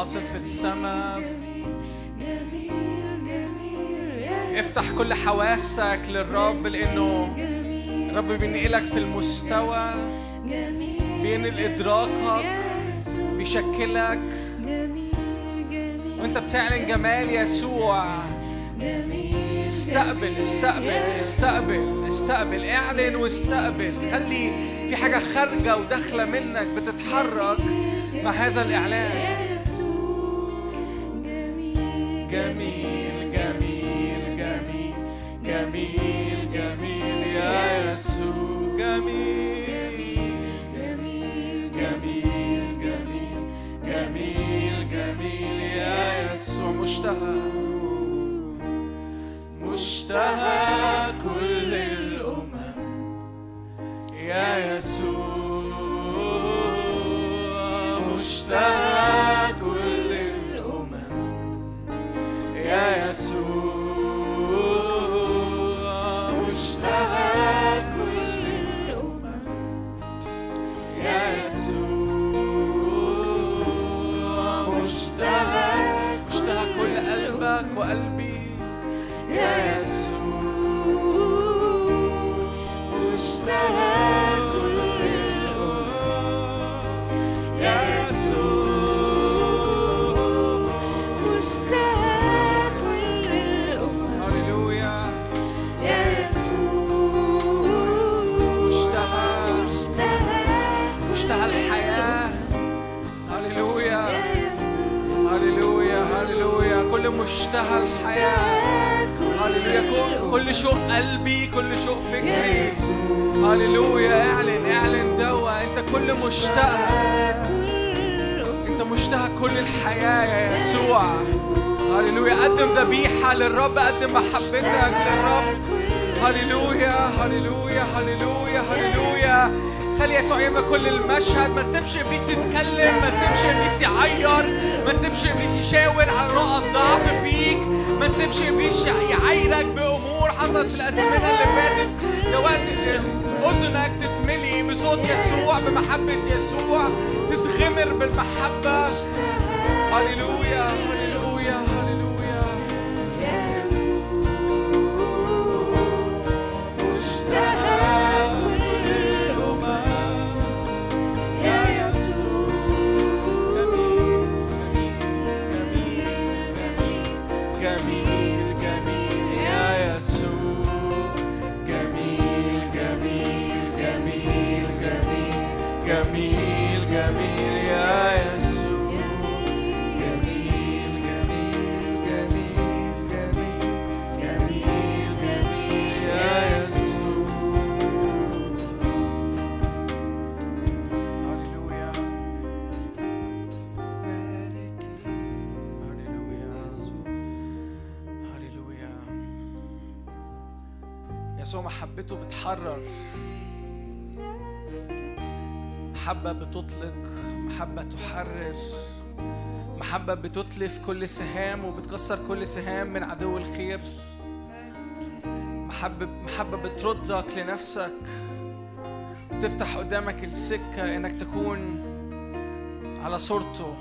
عاصم في السماء. افتح كل حواسك للرب لأنه الرب بينقلك في المستوى. بينقل إدراكك بيشكلك. وأنت بتعلن جمال يسوع. استقبل استقبل استقبل استقبل. اعلن واستقبل. خلي في حاجة خارجة وداخلة منك بتتحرك مع هذا الإعلان. المحبة بتتلف كل سهام وبتكسر كل سهام من عدو الخير. محبة محبة بتردك لنفسك تفتح قدامك السكة إنك تكون على صورته.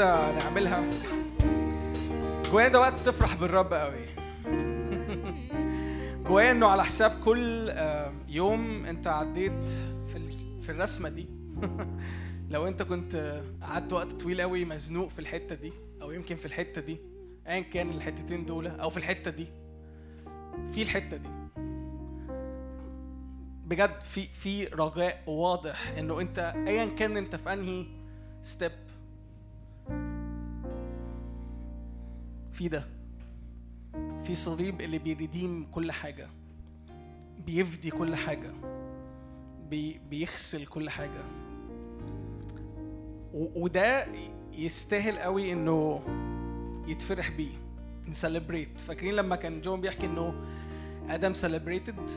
كده نعملها. جوايا ده وقت تفرح بالرب قوي. [LAUGHS] جوايا إنه على حساب كل آه، يوم أنت عديت في في الرسمة دي. [LAUGHS] لو أنت كنت قعدت وقت طويل قوي مزنوق في الحتة دي أو يمكن في الحتة دي ايا كان الحتتين دول أو في الحتة دي في الحتة دي. بجد في في رجاء واضح إنه أنت ايا كان أنت في أنهي step في ده. في صليب اللي بي redeem كل حاجة. بيفدي كل حاجة. بي بيغسل كل حاجة. وده يستاهل قوي إنه يتفرح بيه. ن celebrate فاكرين لما كان جون بيحكي إنه آدم celebrated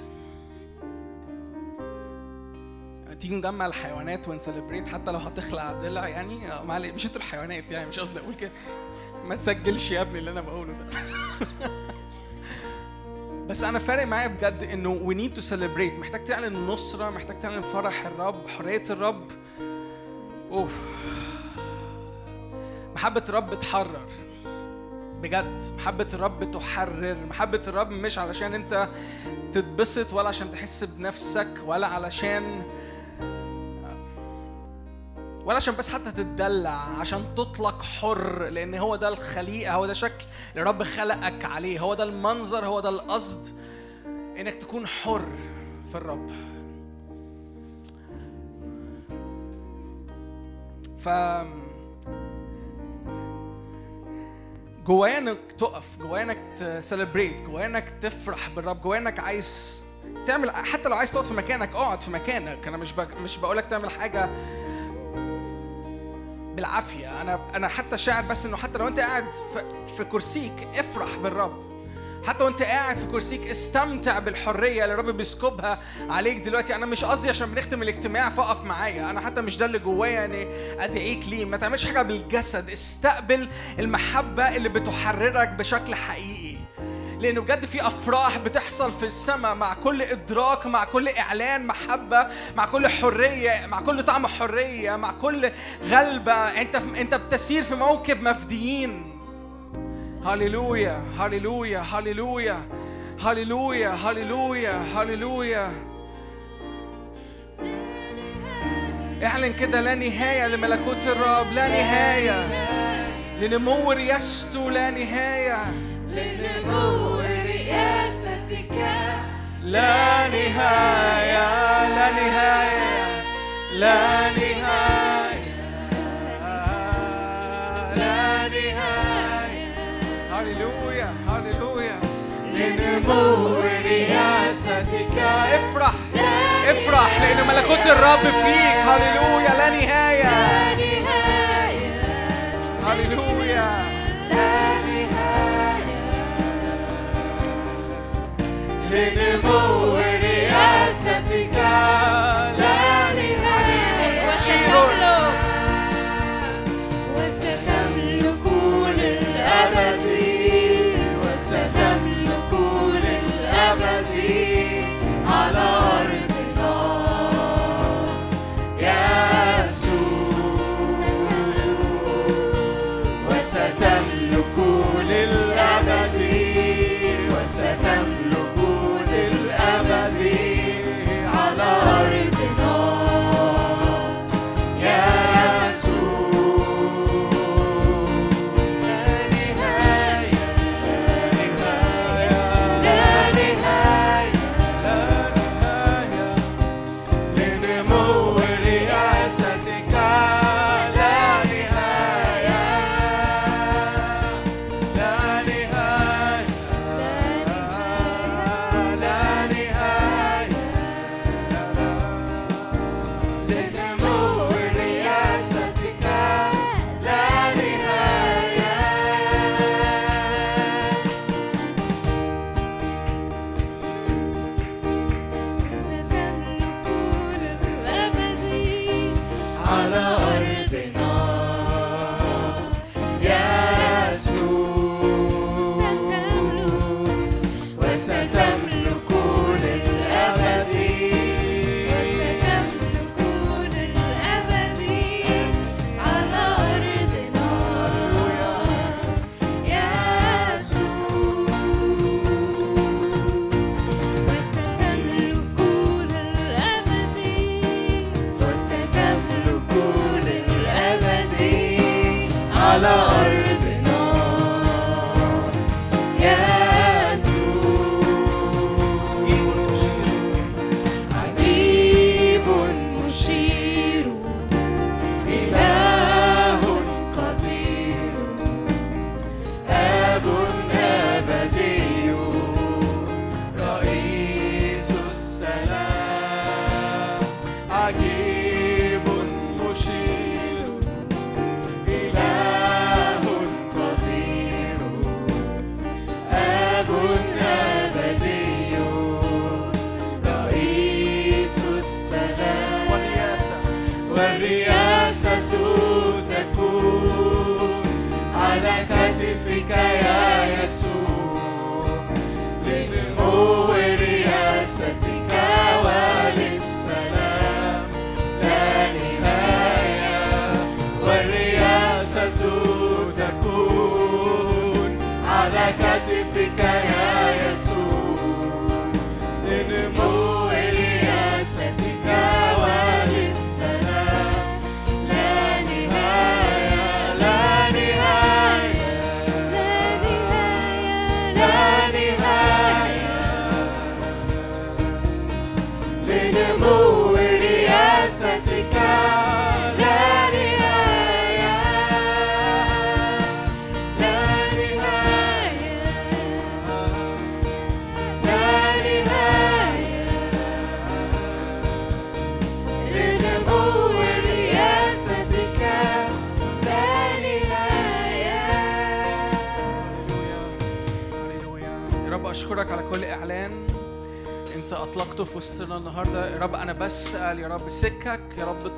تيجي نجمع الحيوانات ون celebrate حتى لو هتخلع ضلع يعني؟ آه، معلش مش الحيوانات يعني مش قصدي أقول كده. ما تسجلش يا ابني اللي أنا بقوله ده. بس أنا فارق معايا بجد إنه we need to celebrate محتاج تعلن النصرة محتاج تعلن فرح الرب حرية الرب. أوف. محبة الرب تحرر. بجد. محبة الرب تحرر. محبة الرب مش علشان أنت تتبسط ولا عشان تحس بنفسك ولا علشان ولا عشان بس حتى تتدلع عشان تطلق حر لأن هو ده الخليقة هو ده شكل اللي الرب خلقك عليه هو ده المنظر هو ده القصد انك تكون حر في الرب. ف جوايا انك تقف جوايا انك تسليبريت جوايا انك تفرح بالرب جوايا انك عايز تعمل حتى لو عايز تقعد في مكانك اقعد في مكانك. أنا مش بق... مش بقولك تعمل حاجة بالعافية. أنا أنا حتى شاعر بس إنه حتى لو أنت قاعد في, كرسيك افرح بالرب. حتى وأنت قاعد في كرسيك استمتع بالحرية اللي الرب بيسكبها عليك دلوقتي. أنا مش قصدي عشان بنختم الاجتماع فأقف معايا. أنا حتى مش ده اللي جوايا يعني أدعيك ليه؟ ما تعملش حاجة بالجسد. استقبل المحبة اللي بتحررك بشكل حقيقي. لأنه بجد في أفراح بتحصل في السماء مع كل إدراك مع كل إعلان محبه مع كل حرية مع كل طعم حرية مع كل غلبة. أنت أنت بتسير في موكب مفديين. هللويا هللويا هللويا هللويا هللويا هللويا. اعلن كده لا نهاية لملكوت الرب لا نهاية. لنمو رياسته لا نهاية. لنمو رياستك لا نهاية لا نهاية لا نهاية لا نهاية. هللويا هللويا. لنمو رياستك افرح افرح لأن ملكوت الرب فيك. هللويا لا نهاية. لا نهاية. هللويا. لنمو رياستك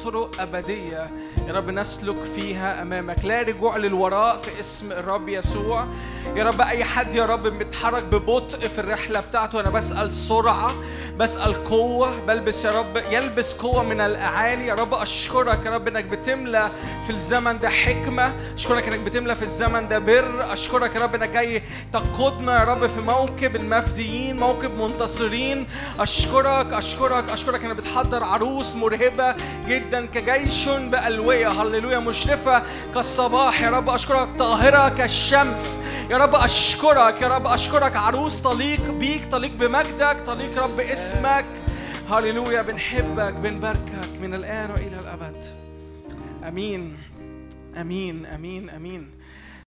طرق أبدية. يا رب نسلك فيها أمامك. لا رجوع للوراء في اسم الرب يسوع. يا رب أي حد يا رب بيتحرك ببطء في الرحلة بتاعته. أنا بسأل سرعة. بسأل قوة بلبس يا رب يلبس قوة من الأعالي. يا رب أشكرك يا رب إنك بتملى في الزمن ده حكمة. أشكرك إنك بتملى في الزمن ده بر. أشكرك يا رب إنك جاي تقودنا يا رب في موكب المفديين موكب منتصرين. أشكرك أشكرك أشكرك إنك بتحضر عروس مرهبة جدا كجيش بألوية. هللويا مشرفة كالصباح. يا رب أشكرك طاهرة كالشمس. يا رب أشكرك يا رب أشكرك. عروس طليق بيك طليق بمجدك. طليق رب اسمك. هللويا بنحبك بنباركك من الآن وإلى الأبد. آمين. آمين. آمين. آمين.